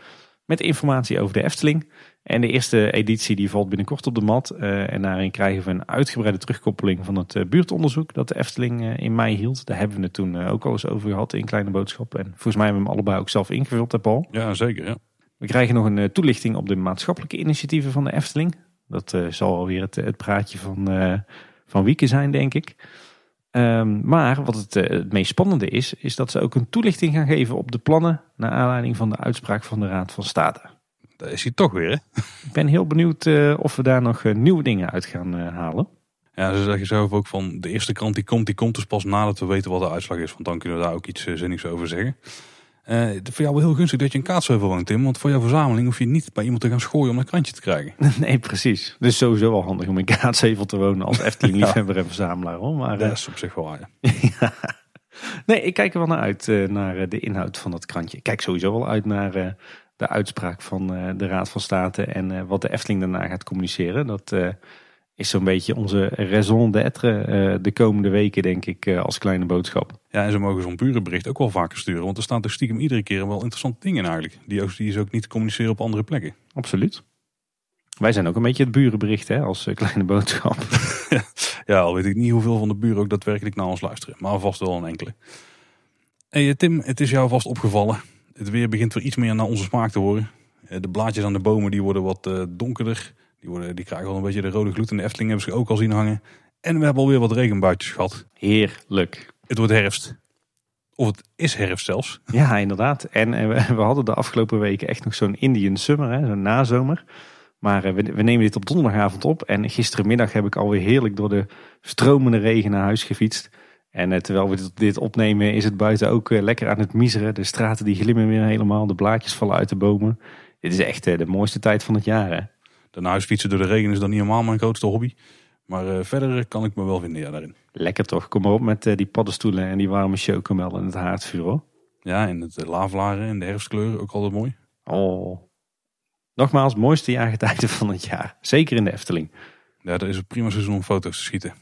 Met informatie over de Efteling. En de eerste editie die valt binnenkort op de mat. Eh, en daarin krijgen we een uitgebreide terugkoppeling van het eh, buurtonderzoek dat de Efteling eh, in mei hield. Daar hebben we het toen ook al eens over gehad in Kleine Boodschap. En volgens mij hebben we hem allebei ook zelf ingevuld, hè Paul? Ja, zeker. Ja. We krijgen nog een toelichting op de maatschappelijke initiatieven van de Efteling. Dat zal alweer het, het praatje van, van Wieke zijn, denk ik. Ehm, maar wat het, het meest spannende is, is dat ze ook een toelichting gaan geven op de plannen naar aanleiding van de uitspraak van de Raad van State. Daar is hij toch weer. Hè? Ik ben heel benieuwd eh, of we daar nog eh, nieuwe dingen uit gaan eh, halen. Ja, ze zeggen zelf ook van de eerste krant die komt, die komt dus pas nadat we weten wat de uitslag is. Want dan kunnen we daar ook iets zinnigs over zeggen. Eh, voor jou wel heel gunstig dat je in Kaatsheuvel woont, Tim. Want voor jouw verzameling hoef je niet bij iemand te gaan schooien om een krantje te krijgen. nee, precies. Dus sowieso wel handig om in Kaatsheuvel te wonen als Efteling-liefhebber en verzamelaar. Hoor. Maar, Dat is op zich wel waar. ja. Nee, ik kijk er wel naar uit, naar de inhoud van dat krantje. Ik kijk sowieso wel uit naar de uitspraak van eh, de Raad van State en eh, wat de Efteling daarna gaat communiceren. Dat eh, is zo'n beetje onze raison d'être de komende weken, denk ik, als kleine boodschap. Ja, en ze mogen zo'n burenbericht ook wel vaker sturen. Want er staan toch stiekem iedere keer wel interessante dingen in eigenlijk. Die, ook, die ze ook niet communiceren op andere plekken. Absoluut. Wij zijn ook een beetje het burenbericht hè, als kleine boodschap. Ja, al weet ik niet hoeveel van de buren ook daadwerkelijk naar ons luisteren. Maar vast wel een enkele. Hey, Tim, het is jou vast opgevallen. Het weer begint weer iets meer naar onze smaak te horen. Eh, De blaadjes aan de bomen die worden wat eh, donkerder. Die, worden, die krijgen wel een beetje de rode gloed. In de Efteling hebben ze ook al zien hangen. En we hebben alweer wat regenbuitjes gehad. Heerlijk. Het wordt herfst. Of het is herfst zelfs. Ja, inderdaad. En eh, we, we hadden de afgelopen weken echt nog zo'n Indian summer, zo'n nazomer. Maar we, we nemen dit op donderdagavond op. En gisterenmiddag heb ik alweer heerlijk door de stromende regen naar huis gefietst. En eh, terwijl we dit, opnemen is het buiten ook eh, lekker aan het miseren. De straten die glimmen weer helemaal. De blaadjes vallen uit de bomen. Dit is echt eh, de mooiste tijd van het jaar. Hè? De naar huis fietsen door de regen is dan niet helemaal mijn grootste hobby. Maar verder kan ik me wel vinden ja, daarin. Lekker toch? Kom maar op met die paddenstoelen en die warme chocomel en het haardvuur hoor. Ja, en het lavlaren en de herfstkleuren ook altijd mooi. Oh, Nogmaals, mooiste jaargetijden van het jaar. Zeker in de Efteling. Ja, dat is een prima seizoen om foto's te schieten.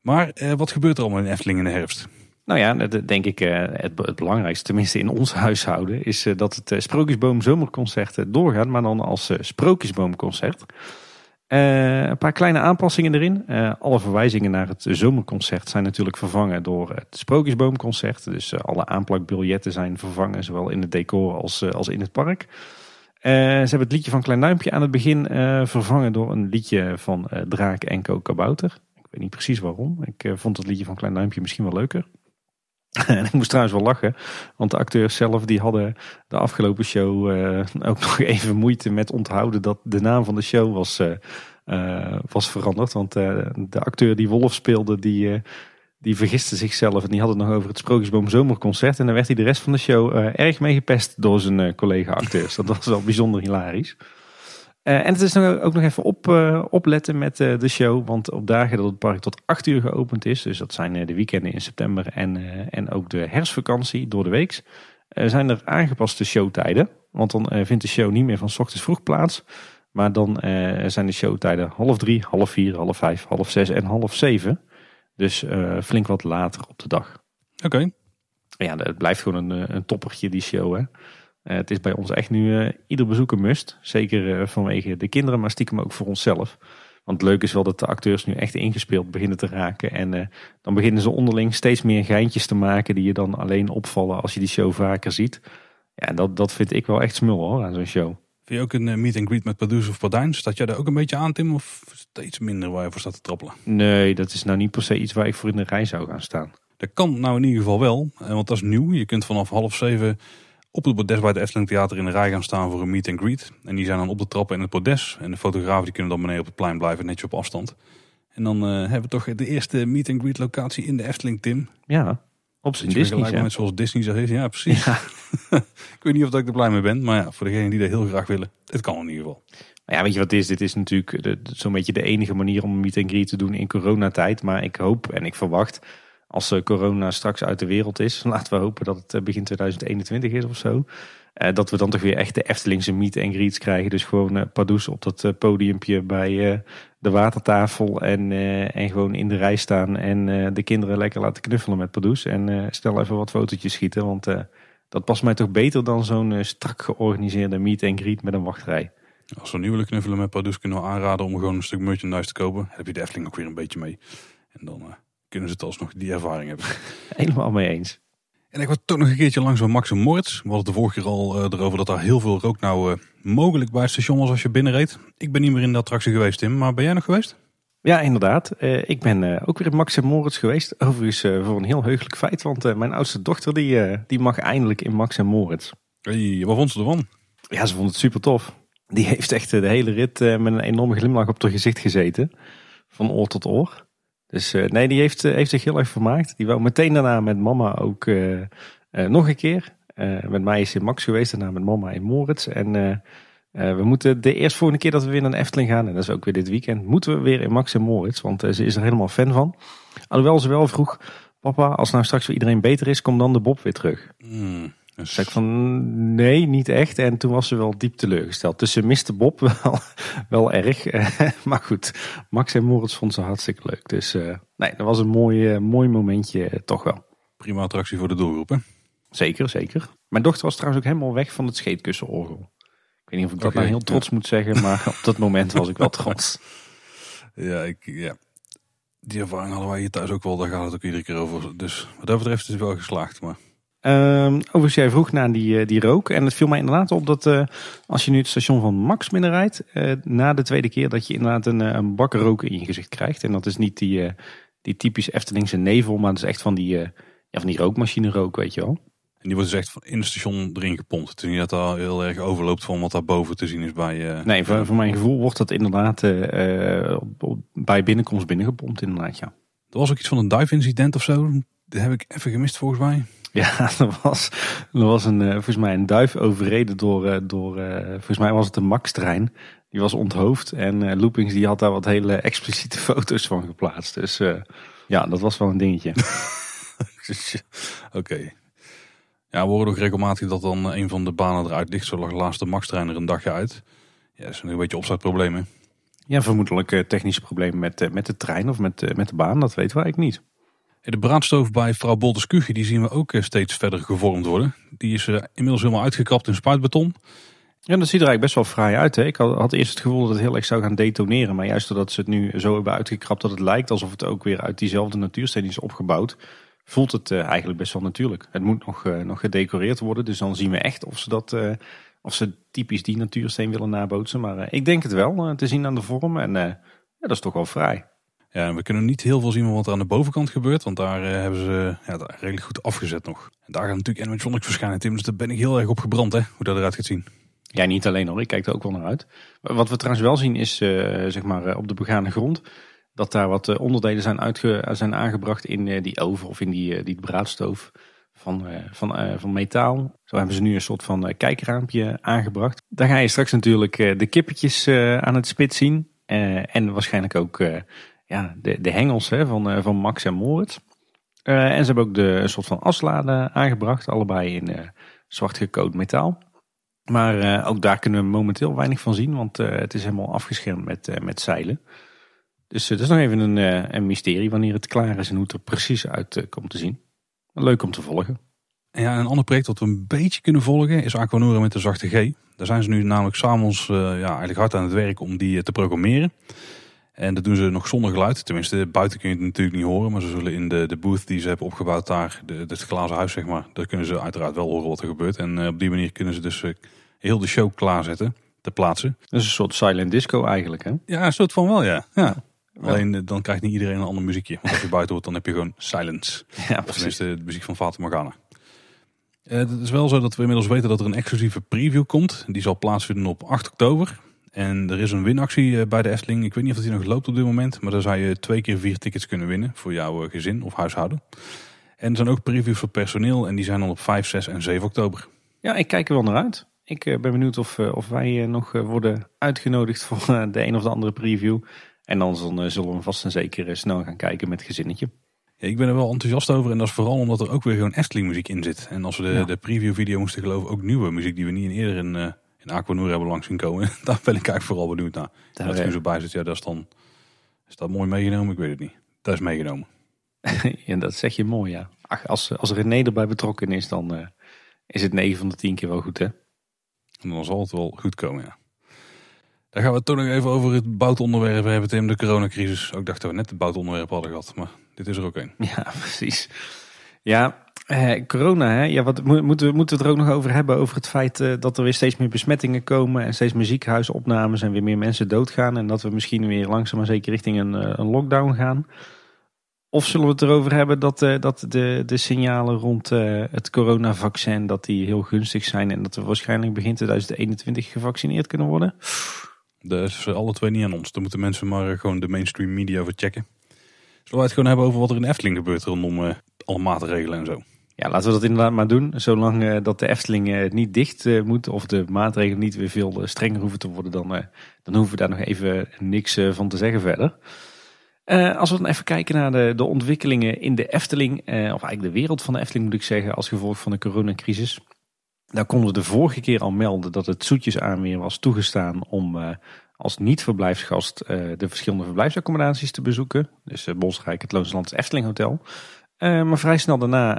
Maar eh, wat gebeurt er allemaal in Efteling in de herfst? Nou ja, denk ik uh, het, belangrijkste, tenminste in ons huishouden, is uh, dat het uh, Sprookjesboom Zomerconcert doorgaat, maar dan als Sprookjesboomconcert. een paar kleine aanpassingen erin. alle verwijzingen naar het zomerconcert zijn natuurlijk vervangen door het Sprookjesboomconcert. Dus alle aanplakbiljetten zijn vervangen, zowel in het decor als, als in het park. ze hebben het liedje van Klein Duimpje aan het begin vervangen door een liedje van Draak en Kabouter. Ik weet niet precies waarom. Ik vond het liedje van Klein Duimpje misschien wel leuker. en ik moest trouwens wel lachen, want de acteurs zelf die hadden de afgelopen show uh, ook nog even moeite met onthouden dat de naam van de show was, uh, was veranderd. Want de acteur die Wolf speelde, die, die vergiste zichzelf en die had het nog over het Sprookjesboom Zomerconcert. En dan werd hij de rest van de show erg mee gepest door zijn collega acteurs. Dat was wel bijzonder hilarisch. Uh, en het is ook nog even op, uh, opletten met uh, de show. Want op dagen dat het park tot 8 uur geopend is. Dus dat zijn de weekenden in september en, en ook de herfstvakantie door de week. zijn er aangepaste showtijden. Want dan vindt de show niet meer van s ochtends vroeg plaats. Maar dan zijn de showtijden half drie, half vier, half vijf, half zes en half zeven. Dus flink wat later op de dag. Oké. Ja, het blijft gewoon een, een toppertje die show hè. Eh, het is bij ons echt nu uh, ieder bezoeker must. Zeker uh, vanwege de kinderen, maar stiekem ook voor onszelf. Want het leuke is wel dat de acteurs nu echt ingespeeld beginnen te raken. En dan beginnen ze onderling steeds meer geintjes te maken die je dan alleen opvallen als je die show vaker ziet. Ja, en dat, dat vind ik wel echt smul hoor, aan zo'n show. Vind je ook een meet and greet met Pardoes of Pardijn? Staat jij daar ook een beetje aan, Tim? Of steeds minder waar je voor staat te trappelen? Nee, dat is nou niet per se iets waar ik voor in de rij zou gaan staan. Dat kan nou in ieder geval wel, want dat is nieuw. Je kunt vanaf half zeven op het bordes bij het Efteling Theater in de rij gaan staan voor een meet and greet. En die zijn dan op de trappen in het bordes. En de fotografen die kunnen dan beneden op het plein blijven, netjes op afstand. En dan uh, hebben we toch de eerste meet and greet locatie in de Efteling, Tim. Ja, op zijn Disney. Ja. met zoals Disney zo heet. Ja, precies. Ja. ik weet niet of ik er blij mee ben, maar ja, voor degenen die dat heel graag willen, het kan in ieder geval. ja, weet je wat het is? Dit is natuurlijk zo'n beetje de enige manier om een meet and greet te doen in coronatijd. Maar ik hoop en ik verwacht als eh, corona straks uit de wereld is, laten we hopen dat het eh, begin 2021 is of zo. Uh, dat we dan toch weer echt de Eftelingse meet en greets krijgen. Dus gewoon Pardoes op dat podiumpje bij de watertafel. En, en gewoon in de rij staan. En de kinderen lekker laten knuffelen met Pardoes. En stel even wat fotootjes schieten. Want dat past mij toch beter dan zo'n strak georganiseerde meet en greet met een wachtrij. Als we nu knuffelen met Pardoes kunnen we aanraden om gewoon een stuk merchandise te kopen. heb je de Efteling ook weer een beetje mee. En dan kunnen ze het alsnog die ervaring hebben. Helemaal mee eens. En ik was toch nog een keertje langs bij Max en Moritz. We hadden de vorige keer al uh, erover dat daar heel veel rook nou uh, mogelijk bij het station was als je binnenreed. Ik ben niet meer in de attractie geweest, Tim. Maar ben jij nog geweest? Ja, inderdaad. Uh, ik ben ook weer in Max en Moritz geweest. Overigens voor een heel heugelijk feit. Want mijn oudste dochter die, die mag eindelijk in Max en Moritz. Hey, wat vond ze ervan? Ja, ze vond het super tof. Die heeft echt de hele rit met een enorme glimlach op haar gezicht gezeten. Van oor tot oor. Dus uh, nee, die heeft, uh, heeft zich heel erg vermaakt. Die wou meteen daarna met mama ook uh, nog een keer. met mij is in Max geweest, daarna met mama in Moritz. En we moeten de eerstvolgende keer dat we weer naar Efteling gaan, en dat is ook weer dit weekend, moeten we weer in Max en Moritz. Want ze is er helemaal fan van. Alhoewel ze wel vroeg, papa, als nou straks voor iedereen beter is, kom dan de Bob weer terug. Mm. Zei ik van nee, niet echt. En toen was ze wel diep teleurgesteld. Dus ze miste Bob wel, wel erg. maar goed, Max en Moritz vond ze hartstikke leuk. Dus uh, nee, dat was een mooi, uh, mooi momentje uh, toch wel. Prima attractie voor de doelgroep hè? Zeker, zeker. Mijn dochter was trouwens ook helemaal weg van het scheetkussenorgel. Ik weet niet of ik dat okay, nou heel trots ja. moet zeggen, maar op dat moment was ik wel trots. Ja, ik, ja, die ervaring hadden wij hier thuis ook wel. Daar gaat het ook iedere keer over. Dus wat dat betreft is het wel geslaagd. Maar Um, overigens, jij vroeg naar die, die rook. En het viel mij inderdaad op dat uh, als je nu het station van Max binnenrijdt, uh, na de tweede keer dat je inderdaad een, een bak rook in je gezicht krijgt. En dat is niet die, uh, die typisch Eftelingse nevel, maar dat is echt van die, ja, van die rookmachine rook, weet je wel. En die wordt dus echt in het station erin gepompt. Het is niet dat daar heel erg overloopt van wat daar boven te zien is bij... nee, voor, voor mijn gevoel wordt dat inderdaad bij binnenkomst binnengepompt inderdaad, ja. Er was ook iets van een dive incident of zo. Dat heb ik even gemist volgens mij. Ja, er was, er was een, uh, volgens mij een duif overreden door, uh, door uh, volgens mij was het een Max-trein. Die was onthoofd en Loopings die had daar wat hele expliciete foto's van geplaatst. Dus ja, dat was wel een dingetje. Oké. Okay. Ja, we horen ook regelmatig dat dan een van de banen eruit ligt. Zo lag laatst de Max-trein er een dagje uit. Ja, dat is een beetje opstartproblemen. Ja, vermoedelijk technische problemen met, met de trein of met, met de baan. Dat weten we eigenlijk niet. De braadstoof bij vrouw Bolters Kuchje, die zien we ook steeds verder gevormd worden. Die is inmiddels helemaal uitgekrapt in spuitbeton. Ja, dat ziet er eigenlijk best wel fraai uit. Hè? Ik had, eerst het gevoel dat het heel erg zou gaan detoneren. Maar juist doordat ze het nu zo hebben uitgekrapt dat het lijkt alsof het ook weer uit diezelfde natuursteen is opgebouwd. Voelt het eigenlijk best wel natuurlijk. Het moet nog, nog gedecoreerd worden. Dus dan zien we echt of ze dat of ze typisch die natuursteen willen nabootsen. Maar ik denk het wel te zien aan de vorm. En ja, dat is toch wel vrij. Ja, we kunnen niet heel veel zien van wat er aan de bovenkant gebeurt. Want daar hebben ze ja, redelijk goed afgezet nog. En daar gaat natuurlijk animatronics verschijnen, Tim. Dus daar ben ik heel erg op gebrand, hè, hoe dat eruit gaat zien. Ja, niet alleen hoor. Ik kijk er ook wel naar uit. Wat we trouwens wel zien is, zeg maar, op de begane grond... dat daar wat onderdelen zijn, uitge zijn aangebracht in die oven of in die, die braadstoof van, van, van metaal. Zo hebben ze nu een soort van kijkraampje aangebracht. Daar ga je straks natuurlijk de kippetjes aan het spit zien. en waarschijnlijk ook ja, de, de hengels hè, van, van Max en Moritz. en ze hebben ook de, een soort van aslade aangebracht. Allebei in zwart gecoat metaal. Maar ook daar kunnen we momenteel weinig van zien. Want het is helemaal afgeschermd met, met zeilen. Dus het is nog even een, een mysterie wanneer het klaar is en hoe het er precies uit komt te zien. Leuk om te volgen. En ja, een ander project dat we een beetje kunnen volgen is Aquanura met de zachte G. Daar zijn ze nu namelijk s'avonds uh, ja, eigenlijk hard aan het werk om die eh, te programmeren. En dat doen ze nog zonder geluid. Tenminste, buiten kun je het natuurlijk niet horen. Maar ze zullen in de, de booth die ze hebben opgebouwd daar, de, het glazen huis zeg maar, daar kunnen ze uiteraard wel horen wat er gebeurt. En uh, op die manier kunnen ze dus uh, heel de show klaarzetten, te plaatsen. Dat is een soort silent disco eigenlijk hè? Ja, een soort van wel ja. ja. Alleen eh, dan krijgt niet iedereen een ander muziekje. Want als je buiten hoort, dan heb je gewoon silence. Ja, precies. Of de muziek van Fata Morgana. Het is wel zo dat we inmiddels weten dat er een exclusieve preview komt. Die zal plaatsvinden op 8 oktober. En er is een winactie eh, bij de Efteling. Ik weet niet of die nog loopt op dit moment. Maar daar zou je twee keer vier tickets kunnen winnen voor jouw gezin of huishouden. En er zijn ook previews voor personeel. En die zijn dan op 5, 6 en 7 oktober. Ja, ik kijk er wel naar uit. Ik ben benieuwd of, of wij nog worden uitgenodigd voor de een of de andere preview. En dan eh, zullen we vast en zeker eh, snel gaan kijken met gezinnetje. Ja, ik ben er wel enthousiast over en dat is vooral omdat er ook weer gewoon Efteling muziek in zit. En als we de, de preview video moesten geloven, ook nieuwe muziek die we niet eerder in, in Aquanur hebben langs zien komen. Daar ben ik eigenlijk vooral benieuwd naar. Daar dat er zo bij zit, ja dat is dan, is dat mooi meegenomen? Ik weet het niet. Dat is meegenomen. en dat zeg je mooi ja. Ach, als, als René erbij betrokken is, dan uh, is het 9 van de 10 keer wel goed hè. En dan zal het wel goed komen ja. Dan gaan we het toch nog even over het boutonderwerp hebben, Tim, de coronacrisis. Ook dachten we net het boutonderwerp hadden gehad, maar dit is er ook een. Ja, precies. Ja, eh, corona, hè? Ja, wat, moeten, we, moeten we het er ook nog over hebben? Over het feit eh, dat er weer steeds meer besmettingen komen en steeds meer ziekenhuisopnames en weer meer mensen doodgaan. En dat we misschien weer langzaam maar zeker richting een, uh, een lockdown gaan. Of zullen we het erover hebben dat, uh, dat de, de signalen rond het coronavaccin dat die heel gunstig zijn en dat we waarschijnlijk begin 2021 gevaccineerd kunnen worden? Dat is alle twee niet aan ons. Dan moeten mensen maar eh, gewoon de mainstream media over checken. Zullen we het gewoon hebben over wat er in Efteling gebeurt rondom alle maatregelen en zo? Ja, laten we dat inderdaad maar doen. Zolang uh, dat de Efteling uh, niet dicht uh, moet of de maatregelen niet weer veel strenger hoeven te worden, dan, dan hoeven we daar nog even niks van te zeggen verder. als we dan even kijken naar de, de ontwikkelingen in de Efteling, of eigenlijk de wereld van de Efteling moet ik zeggen, als gevolg van de coronacrisis. Daar konden we de vorige keer al melden dat het zoetjes aan weer was toegestaan om als niet-verblijfsgast de verschillende verblijfsaccommodaties te bezoeken. Dus Bosrijk, het Loonsland Efteling Hotel. Maar vrij snel daarna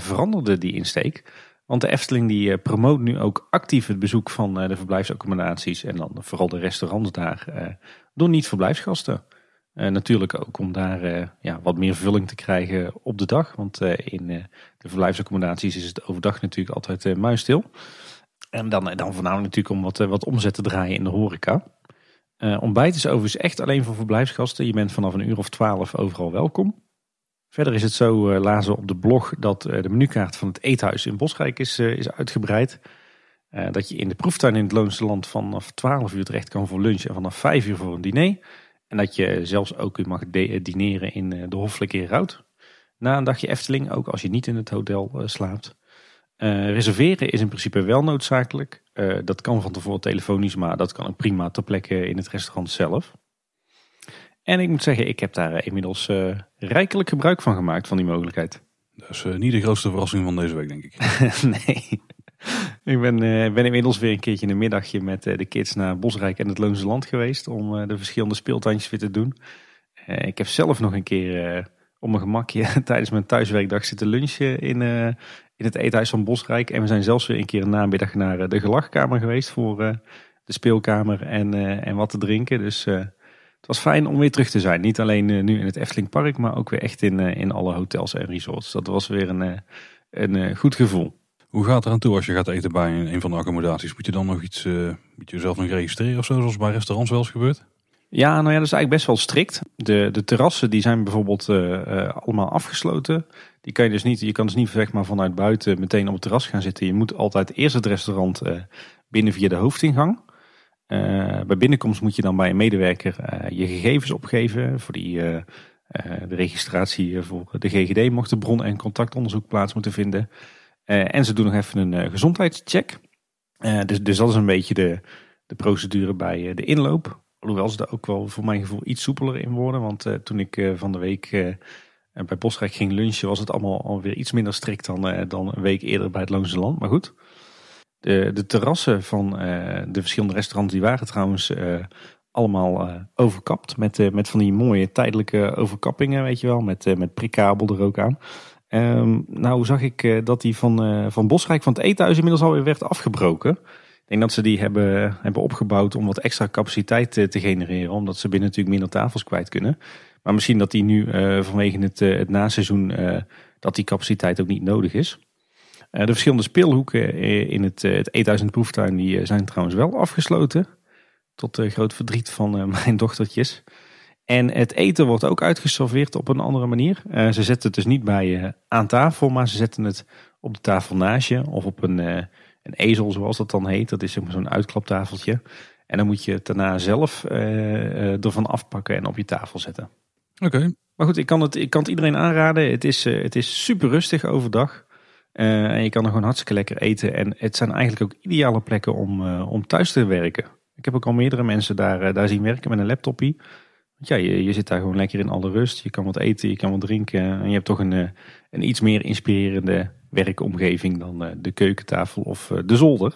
veranderde die insteek. Want de Efteling die promoot nu ook actief het bezoek van de verblijfsaccommodaties en dan vooral de restaurants daar door niet-verblijfsgasten. Uh, natuurlijk ook om daar uh, ja, wat meer vulling te krijgen op de dag. Want uh, in de verblijfsaccommodaties is het overdag natuurlijk altijd muisstil. En dan, dan voornamelijk natuurlijk om wat, wat omzet te draaien in de horeca. ontbijt is overigens echt alleen voor verblijfsgasten. Je bent vanaf een uur of twaalf overal welkom. Verder is het zo, lazen op de blog, dat de menukaart van het eethuis in Bosrijk is, is uitgebreid. dat je in de proeftuin in het Loonse Land vanaf 12 uur terecht kan voor lunch en vanaf 5 uur voor een diner. En dat je zelfs ook mag dineren in eh, de Hoffelijke Rout. Na een dagje Efteling, ook als je niet in het hotel uh, slaapt. Uh, reserveren is in principe wel noodzakelijk. Uh, dat kan van tevoren telefonisch, maar dat kan ook prima ter plekke in het restaurant zelf. En ik moet zeggen, ik heb daar inmiddels rijkelijk gebruik van gemaakt van die mogelijkheid. Dat is niet de grootste verrassing van deze week, denk ik. nee. Ik ben, uh, ben inmiddels weer een keertje een middagje met de kids naar Bosrijk en het Loonse Land geweest. Om de verschillende speeltuintjes weer te doen. ik heb zelf nog een keer op mijn gemakje tijdens mijn thuiswerkdag zitten lunchen in, in het eethuis van Bosrijk. En we zijn zelfs weer een keer een namiddag naar de gelachkamer geweest voor de speelkamer en, en wat te drinken. Dus het was fijn om weer terug te zijn. Niet alleen nu in het Efteling Park, maar ook weer echt in, in alle hotels en resorts. Dat was weer een, een goed gevoel. Hoe gaat het eraan toe als je gaat eten bij een, van de accommodaties? Moet je dan nog iets, uh, moet je jezelf nog registreren of zo, zoals bij restaurants wel eens gebeurt? Ja, nou ja, dat is eigenlijk best wel strikt. De, de terrassen die zijn bijvoorbeeld uh, allemaal afgesloten. Die kan je dus niet, je kan dus niet zeg maar, vanuit buiten meteen op het terras gaan zitten. Je moet altijd eerst het restaurant binnen via de hoofdingang. Bij binnenkomst moet je dan bij een medewerker je gegevens opgeven voor die, de registratie voor de GGD mocht de bron- en contactonderzoek plaats moeten vinden. En ze doen nog even een gezondheidscheck. Dus, dus dat is een beetje de, de procedure bij de inloop. Hoewel ze daar ook wel voor mijn gevoel iets soepeler in worden. Want toen ik van de week bij Bosrijk ging lunchen was het allemaal alweer iets minder strikt dan, dan een week eerder bij het Loonse Land. Maar goed. De, de terrassen van de verschillende restaurants die waren trouwens allemaal overkapt. Met, met van die mooie tijdelijke overkappingen, weet je wel. Met, met prikkabel er ook aan. Um, nou zag ik dat die van, van Bosrijk van het eethuis inmiddels alweer werd afgebroken. Ik denk dat ze die hebben, hebben opgebouwd om wat extra capaciteit te genereren. Omdat ze binnen natuurlijk minder tafels kwijt kunnen. Maar misschien dat die nu vanwege het, het naseizoen dat die capaciteit ook niet nodig is. De verschillende speelhoeken in het, het eethuis en de proeftuin die zijn trouwens wel afgesloten. Tot groot verdriet van mijn dochtertjes. En het eten wordt ook uitgeserveerd op een andere manier. Uh, ze zetten het dus niet bij je aan tafel, maar ze zetten het op de tafel naast je. Of op een, uh, een ezel, zoals dat dan heet. Dat is zo'n uitklaptafeltje. En dan moet je het daarna zelf ervan afpakken en op je tafel zetten. Oké. Maar goed, ik kan, het, ik kan het iedereen aanraden. Het is, het is super rustig overdag. En je kan er gewoon hartstikke lekker eten. En het zijn eigenlijk ook ideale plekken om, om thuis te werken. Ik heb ook al meerdere mensen daar, daar zien werken met een laptopie ja, je, zit daar gewoon lekker in alle rust. Je kan wat eten, je kan wat drinken. En je hebt toch een, eh, een iets meer inspirerende werkomgeving dan eh, de keukentafel of eh, de zolder.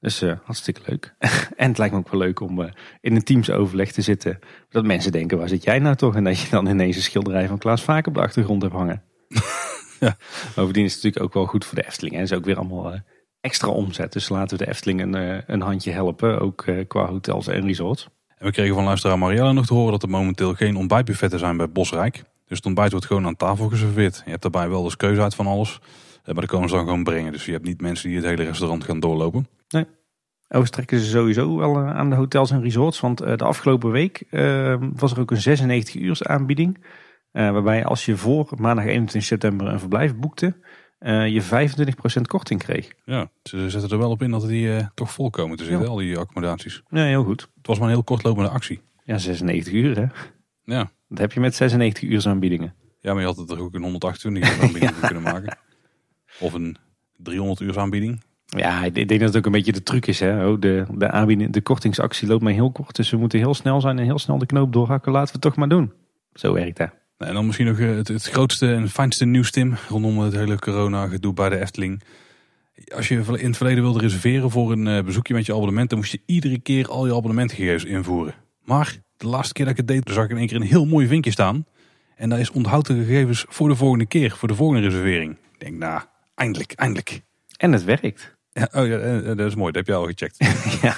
Dus hartstikke leuk. en het lijkt me ook wel leuk om in een teamsoverleg te zitten. Dat mensen denken, waar zit jij nou toch? En dat je dan ineens een schilderij van Klaas Vaak op de achtergrond hebt hangen. ja. Bovendien is het natuurlijk ook wel goed voor de Efteling. En is ook weer allemaal extra omzet. Dus laten we de Efteling een, een handje helpen. Ook qua hotels en resorts. En we kregen van luisteraar Marielle nog te horen dat er momenteel geen ontbijtbuffetten zijn bij Bosrijk. Dus het ontbijt wordt gewoon aan tafel geserveerd. Je hebt daarbij wel eens keuze uit van alles. Eh, maar dat komen ze dan gewoon brengen. Dus je hebt niet mensen die het hele restaurant gaan doorlopen. Nee. Overstrekken ze sowieso wel eh, aan de hotels en resorts. Want eh, de afgelopen week was er ook een 96 uurs aanbieding. Waarbij als je voor maandag 21 september een verblijf boekte, uh, je 25% korting kreeg. Ja, ze zetten er wel op in dat die uh, toch vol komen te zitten, al die accommodaties. Ja, heel goed. Het was maar een heel kortlopende actie. Ja, 96 uur hè. Ja. Dat heb je met 96 uur aanbiedingen. Ja, maar je had het er ook een 128 uur aanbieding ja. kunnen maken. Of een 300 uur aanbieding. Ja, ik denk dat het ook een beetje de truc is. Hè? Oh, de, de, aanbieding, de kortingsactie loopt maar heel kort. Dus we moeten heel snel zijn en heel snel de knoop doorhakken. Laten we het toch maar doen. Zo werkt dat. En dan misschien nog eh, het, het grootste en fijnste nieuws, Tim, rondom het hele corona-gedoe bij de Efteling. Als je in het verleden wilde reserveren voor een eh, bezoekje met je abonnement, dan moest je iedere keer al je abonnementgegevens invoeren. Maar de laatste keer dat ik het deed, zag ik in één keer een heel mooi vinkje staan. En daar is onthoud de gegevens voor de volgende keer, voor de volgende reservering. Ik denk, nou, eindelijk, eindelijk. En het werkt. Ja, oh ja, eh, dat is mooi. Dat heb je al gecheckt. ja,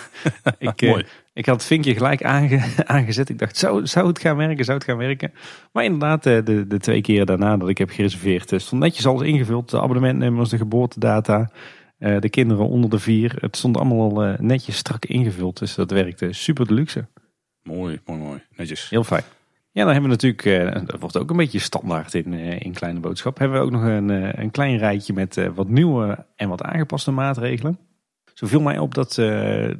ik, mooi. Ik had het vinkje gelijk aangezet. Ik dacht, zou, zou het gaan werken? Zou het gaan werken? Maar inderdaad, eh, de, de twee keer daarna dat ik heb gereserveerd, eh, stond netjes alles ingevuld. De abonnementnummers, de geboortedata, eh, de kinderen onder de vier. Het stond allemaal al netjes strak ingevuld. Dus dat werkte super de luxe. Mooi, mooi, mooi. Netjes. Heel fijn. Ja, dan hebben we natuurlijk, dat wordt ook een beetje standaard in, in Kleine Boodschap, hebben we ook nog een, een klein rijtje met wat nieuwe en wat aangepaste maatregelen. Zo viel mij op dat,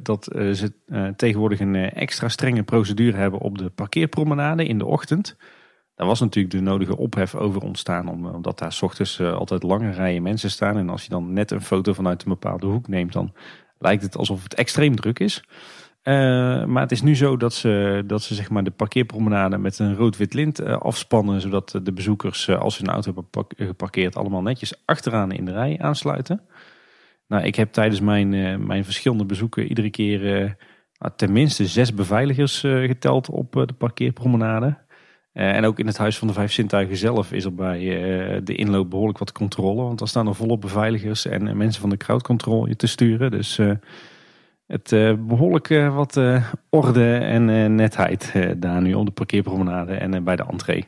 dat ze tegenwoordig een extra strenge procedure hebben op de parkeerpromenade in de ochtend. Daar was natuurlijk de nodige ophef over ontstaan, omdat daar s ochtends altijd lange rijen mensen staan. En als je dan net een foto vanuit een bepaalde hoek neemt, dan lijkt het alsof het extreem druk is. Maar het is nu zo dat ze, dat ze zeg maar de parkeerpromenade met een rood-wit lint afspannen, zodat de bezoekers, als ze een auto hebben geparkeerd, allemaal netjes achteraan in de rij aansluiten. Nou, ik heb tijdens mijn, eh, mijn verschillende bezoeken iedere keer uh, tenminste zes beveiligers geteld op de parkeerpromenade. en ook in het Huis van de Vijf Zintuigen zelf is er bij de inloop behoorlijk wat controle. Want dan staan er volop beveiligers en mensen van de crowdcontrole te sturen. Dus het behoorlijk wat orde en netheid daar nu op de parkeerpromenade en bij de entree.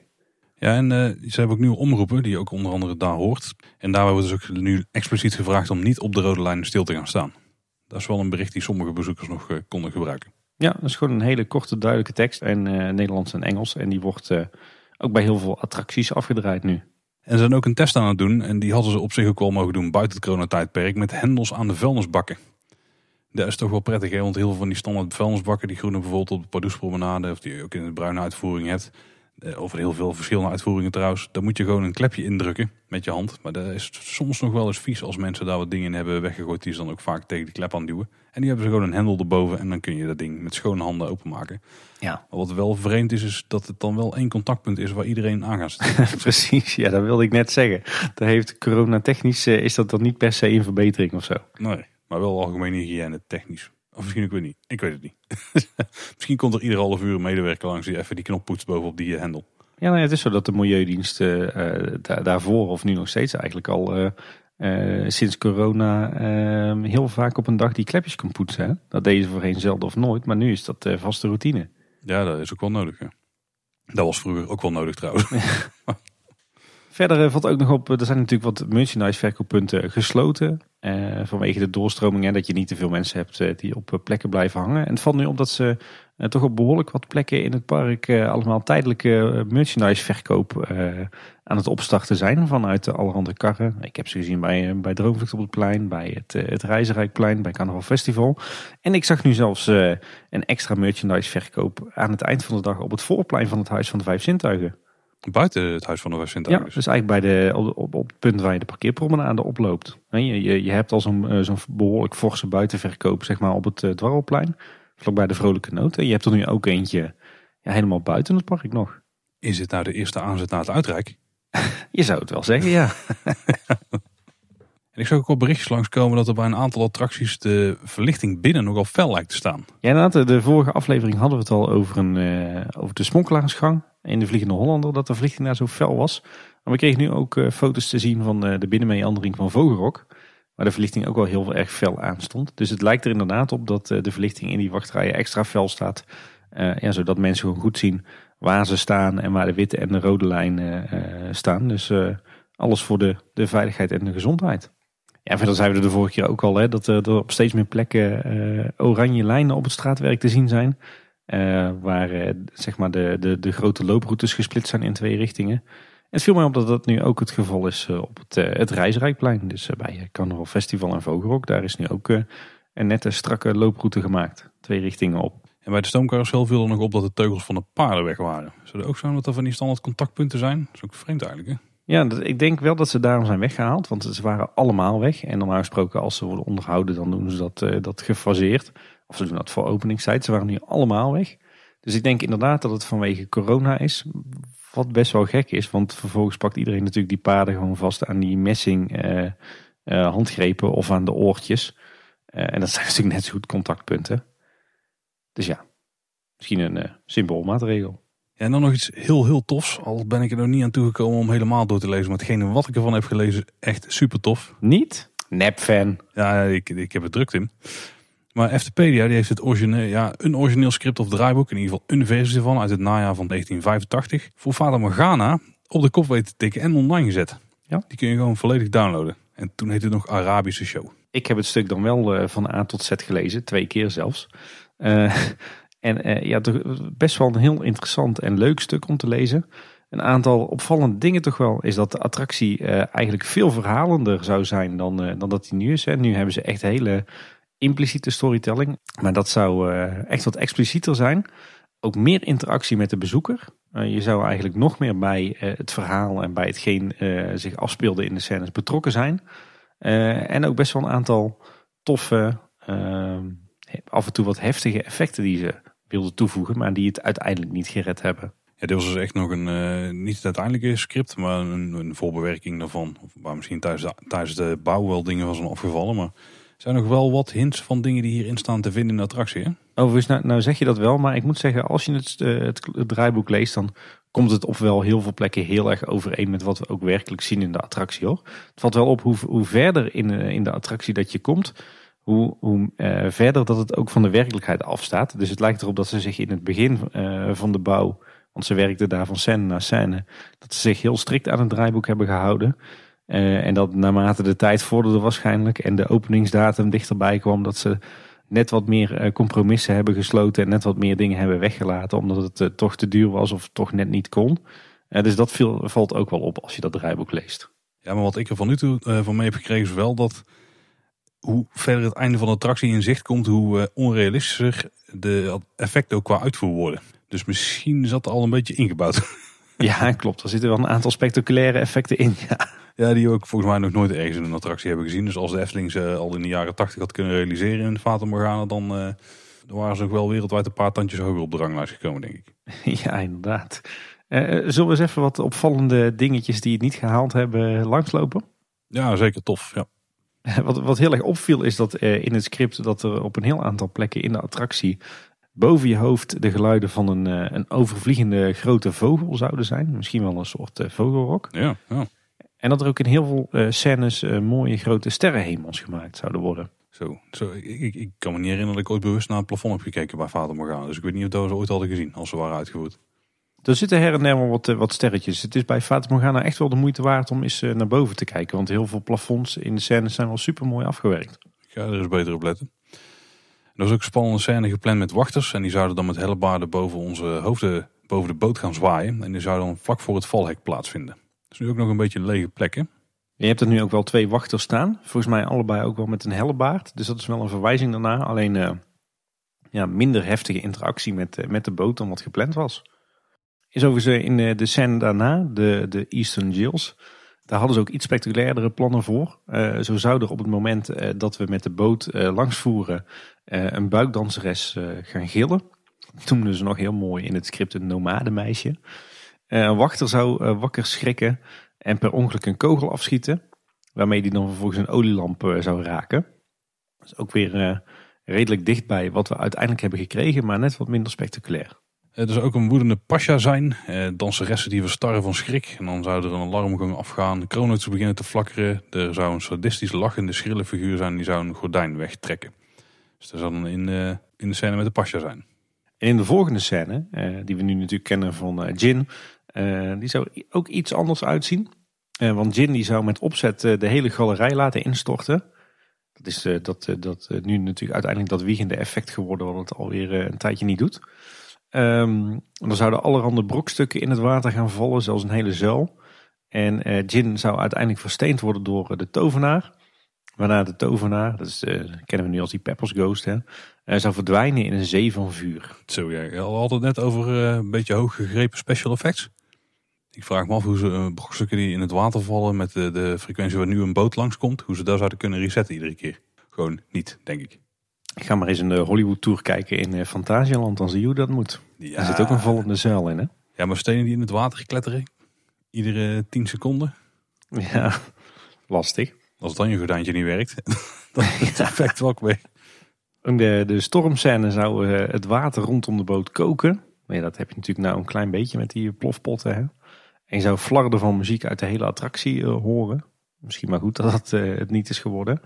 Ja, en ze hebben ook nieuwe omroepen die ook onder andere daar hoort. En daar hebben we dus ook nu expliciet gevraagd om niet op de rode lijn stil te gaan staan. Dat is wel een bericht die sommige bezoekers nog konden gebruiken. Ja, dat is gewoon een hele korte, duidelijke tekst in Nederlands en Engels. En die wordt ook bij heel veel attracties afgedraaid nu. En ze zijn ook een test aan het doen. En die hadden ze op zich ook wel mogen doen buiten het coronatijdperk. Met hendels aan de vuilnisbakken. Dat is toch wel prettig, hè? want heel veel van die standaard vuilnisbakken, die groene bijvoorbeeld op de Pardoespromenade, of die je ook in de bruine uitvoering hebt, eh, over heel veel verschillende uitvoeringen trouwens. Daar moet je gewoon een klepje indrukken met je hand. Maar dat is soms nog wel eens vies als mensen daar wat dingen in hebben weggegooid. Die ze dan ook vaak tegen die klep aan duwen. En die hebben ze gewoon een hendel erboven. En dan kun je dat ding met schone handen openmaken. Ja. Maar wat wel vreemd is, is dat het dan wel één contactpunt is waar iedereen aan gaat. Precies, ja dat wilde ik net zeggen. Daar heeft corona technisch, eh, is dat dan niet per se een verbetering of zo? Nee, maar wel algemene hygiëne technisch. Of misschien ook weer niet. Ik weet het niet. misschien komt er ieder half uur een medewerker langs die even die knop poetst bovenop die eh, hendel. Ja, nou ja, het is zo dat de Milieudienst uh, daarvoor of nu nog steeds eigenlijk al sinds corona ehm, heel vaak op een dag die klepjes kan poetsen. Hè? Dat deden ze voorheen zelden of nooit, maar nu is dat vaste routine. Ja, dat is ook wel nodig. Dat was vroeger ook wel nodig trouwens. Verder valt ook nog op, er zijn natuurlijk wat merchandise verkooppunten gesloten. Uh, vanwege de doorstroming en dat je niet te veel mensen hebt die op plekken blijven hangen. En het valt nu op dat ze toch op behoorlijk wat plekken in het park allemaal tijdelijke merchandise verkoop aan het opstarten zijn. Vanuit de allerhande karren. Ik heb ze gezien bij, bij Droomvlucht op het plein, bij het, het Reizenrijkplein, bij Carnaval Festival. En ik zag nu zelfs een extra merchandise verkoop aan het eind van de dag op het voorplein van het Huis van de Vijf Zintuigen. Buiten het Huis van de West Ja, dus eigenlijk bij de, op, op, het punt waar je de parkeerpromenade oploopt. Je, je, je hebt al zo'n eh, zo'n behoorlijk forse buitenverkoop zeg maar, op het uh, dwarrelplein. Vlakbij de Vrolijke Noot. En je hebt er nu ook eentje ja, helemaal buiten het park nog. Is dit nou de eerste aanzet naar het uitrijk? je zou het wel zeggen, ja. En ik zag ook op berichtjes langskomen dat er bij een aantal attracties de verlichting binnen nogal fel lijkt te staan. Ja, inderdaad. De vorige aflevering hadden we het al over, een, uh, over de smokkelaarsgang in de Vliegende Hollander, dat de verlichting daar zo fel was. Maar we kregen nu ook uh, foto's te zien van uh, de binnenmeandering van Vogelrok. Waar de verlichting ook wel heel erg fel aanstond. Dus het lijkt er inderdaad op dat de verlichting in die wachtrijen extra fel staat. ja, zodat mensen gewoon goed zien waar ze staan en waar de witte en de rode lijn staan. Dus alles voor de, de veiligheid en de gezondheid. Ja, verder zeiden we de vorige keer ook al hè, dat er op steeds meer plekken oranje lijnen op het straatwerk te zien zijn. Uh, waar uh, zeg maar de, de, de grote looproutes gesplitst zijn in twee richtingen. Het viel mij op dat dat nu ook het geval is op het, het Reisrijkplein. Dus bij Carnaval Festival en Vogelrok. Daar is nu ook een nette strakke looproute gemaakt. Twee richtingen op. En bij de stoomcarousel viel er nog op dat de teugels van de paarden weg waren. Zou er ook zijn dat er van die standaard contactpunten zijn? Dat is ook vreemd eigenlijk hè? Ja, ik denk wel dat ze daarom zijn weggehaald. Want ze waren allemaal weg. En normaal gesproken als ze worden onderhouden, dan doen ze dat, dat gefaseerd. Of ze doen dat voor openingstijd. Ze waren nu allemaal weg. Dus ik denk inderdaad dat het vanwege corona is. Wat best wel gek is. Want vervolgens pakt iedereen natuurlijk die paarden gewoon vast aan die messing uh, uh, handgrepen of aan de oortjes. en dat zijn natuurlijk net zo goed contactpunten. Dus ja, misschien een simpel maatregel en dan nog iets heel, heel tofs. Al ben ik er nog niet aan toegekomen om helemaal door te lezen. Maar hetgene wat ik ervan heb gelezen, echt super tof. Niet? Nep-fan. Ja, ik, ik heb het druk, in. Maar Eftepedia die heeft het origineel, ja, een origineel script of draaiboek. In ieder geval een versie ervan uit het najaar van 1985. Voor Vader Morgana op de kop weten te tikken en online gezet. Ja. Die kun je gewoon volledig downloaden. En toen heette het nog Arabische Show. Ik heb het stuk dan wel uh, van A tot Z gelezen. Twee keer zelfs. Uh, En uh, ja, best wel een heel interessant en leuk stuk om te lezen. Een aantal opvallende dingen toch wel is dat de attractie eigenlijk veel verhalender zou zijn dan, dan dat die nu is. Hè. Nu hebben ze echt hele impliciete storytelling. Maar dat zou echt wat explicieter zijn. Ook meer interactie met de bezoeker. je zou eigenlijk nog meer bij het verhaal en bij hetgeen zich afspeelde in de scènes betrokken zijn. en ook best wel een aantal toffe, af en toe wat heftige effecten die ze wilde toevoegen, maar die het uiteindelijk niet gered hebben. Ja, was dus echt nog een, eh, niet het uiteindelijke script, maar een, voorbewerking daarvan. Of Waar misschien tijdens de, tijdens de bouw wel dingen van zijn opgevallen. Maar zijn nog wel wat hints van dingen die hierin staan te vinden in de attractie. Overigens, nou, nou zeg je dat wel, maar ik moet zeggen, als je het, eh, het, draaiboek leest, dan komt het op wel heel veel plekken heel erg overeen met wat we ook werkelijk zien in de attractie hoor. Het valt wel op hoe, hoe verder in, eh, in de attractie dat je komt, hoe, hoe eh, verder dat het ook van de werkelijkheid afstaat. Dus het lijkt erop dat ze zich in het begin van de bouw, want ze werkten daar van scène naar scène, dat ze zich heel strikt aan het draaiboek hebben gehouden. Eh, en dat naarmate de tijd vorderde waarschijnlijk en de openingsdatum dichterbij kwam, dat ze net wat meer eh, compromissen hebben gesloten en net wat meer dingen hebben weggelaten, omdat het eh, toch te duur was of toch net niet kon. Dus dat viel, valt ook wel op als je dat draaiboek leest. Ja, maar wat ik er van nu toe van mee heb gekregen is wel dat hoe verder het einde van de attractie in zicht komt, hoe onrealistischer de effecten ook qua uitvoer worden. Dus misschien zat er al een beetje ingebouwd. Ja, klopt. Er zitten wel een aantal spectaculaire effecten in. Ja. Ja, die ook volgens mij nog nooit ergens in een attractie hebben gezien. Dus als de Efteling ze al in de jaren 80 had kunnen realiseren in Fata Morgana, dan, eh, dan waren ze nog wel wereldwijd een paar tandjes hoger op de ranglijst gekomen, denk ik. ja, inderdaad. Eh, zullen we eens even wat opvallende dingetjes die het niet gehaald hebben langslopen? Ja, zeker tof. Ja. Wat, wat heel erg opviel is dat eh, in het script dat er op een heel aantal plekken in de attractie boven je hoofd de geluiden van een, eh, een overvliegende grote vogel zouden zijn. Misschien wel een soort eh, vogelrok. Ja, ja. En dat er ook in heel veel eh, scènes mooie grote sterrenhemels gemaakt zouden worden. Zo, zo ik, ik, ik kan me niet herinneren dat ik ooit bewust naar het plafond heb gekeken bij Fata Morgana. Dus ik weet niet of we ze ooit hadden gezien als ze waren uitgevoerd. Er zitten her en der wel wat, wat sterretjes. Het is bij Fata Morgana echt wel de moeite waard om eens naar boven te kijken. Want heel veel plafonds in de scènes zijn wel super mooi afgewerkt. Ik ga er eens beter op letten. Er was ook een spannende scène gepland met wachters. En die zouden dan met hellebaarden boven onze hoofden boven de boot gaan zwaaien. En die zouden dan vlak voor het valhek plaatsvinden. Is nu ook nog een beetje lege plek, hè? Je hebt er nu ook wel twee wachters staan. Volgens mij allebei ook wel met een hellebaard. Dus dat is wel een verwijzing daarna. Alleen eh, ja, minder heftige interactie met, eh, met de boot dan wat gepland was. Is overigens eh, in de scène daarna, de, de Eastern Gills. Daar hadden ze ook iets spectaculairdere plannen voor. Eh, zo zou er op het moment eh, dat we met de boot eh, langsvoeren een buikdanseres gaan gillen. Dat noemden ze nog heel mooi in het script een nomadenmeisje. Eh, een wachter zou wakker schrikken en per ongeluk een kogel afschieten. Waarmee die dan vervolgens een olielamp zou raken. Dat is ook weer redelijk dichtbij wat we uiteindelijk hebben gekregen, maar net wat minder spectaculair. Er zou ook een woedende pasja zijn. Eh, danseressen die verstarren van schrik. En dan zou er een alarmgang afgaan. De beginnen te flakkeren. Er zou een sadistisch lachende schrille figuur zijn. Die zou een gordijn wegtrekken. Dus dat zou dan in, eh, in de scène met de pasja zijn. En in de volgende scène, eh, die we nu natuurlijk kennen van Jin, die zou ook iets anders uitzien. Want Jin die zou met opzet de hele galerij laten instorten. Dat is dat, dat nu natuurlijk uiteindelijk dat wiegende effect geworden, wat het alweer een tijdje niet doet. Ehm, dan zouden allerhande brokstukken in het water gaan vallen, zelfs een hele zuil. En eh, Jin zou uiteindelijk versteend worden door eh, de tovenaar. Waarna de tovenaar, dat is, eh, kennen we nu als die Peppers Ghost, hè, zou verdwijnen in een zee van vuur. Zo, ja, het net over een beetje hoog gegrepen special effects. Ik vraag me af hoe ze brokstukken die in het water vallen met de, de frequentie waar nu een boot langskomt, hoe ze daar zouden kunnen resetten iedere keer. Gewoon niet, denk ik. Ik ga maar eens een Hollywood tour kijken in eh, Fantasialand, dan zie je hoe dat moet. Ja, Er zit ook een vallende zuil in, hè? Ja, maar stenen die in het water kletteren, iedere 10 seconden. Ja, lastig. Als dan je gordijntje niet werkt, dan is het effect weg. Ook De, de stormscène zou eh, het water rondom de boot koken. Maar ja, dat heb je natuurlijk nou een klein beetje met die plofpotten. Hè? En je zou flarden van muziek uit de hele attractie eh, horen. Misschien maar goed dat dat eh, het niet is geworden.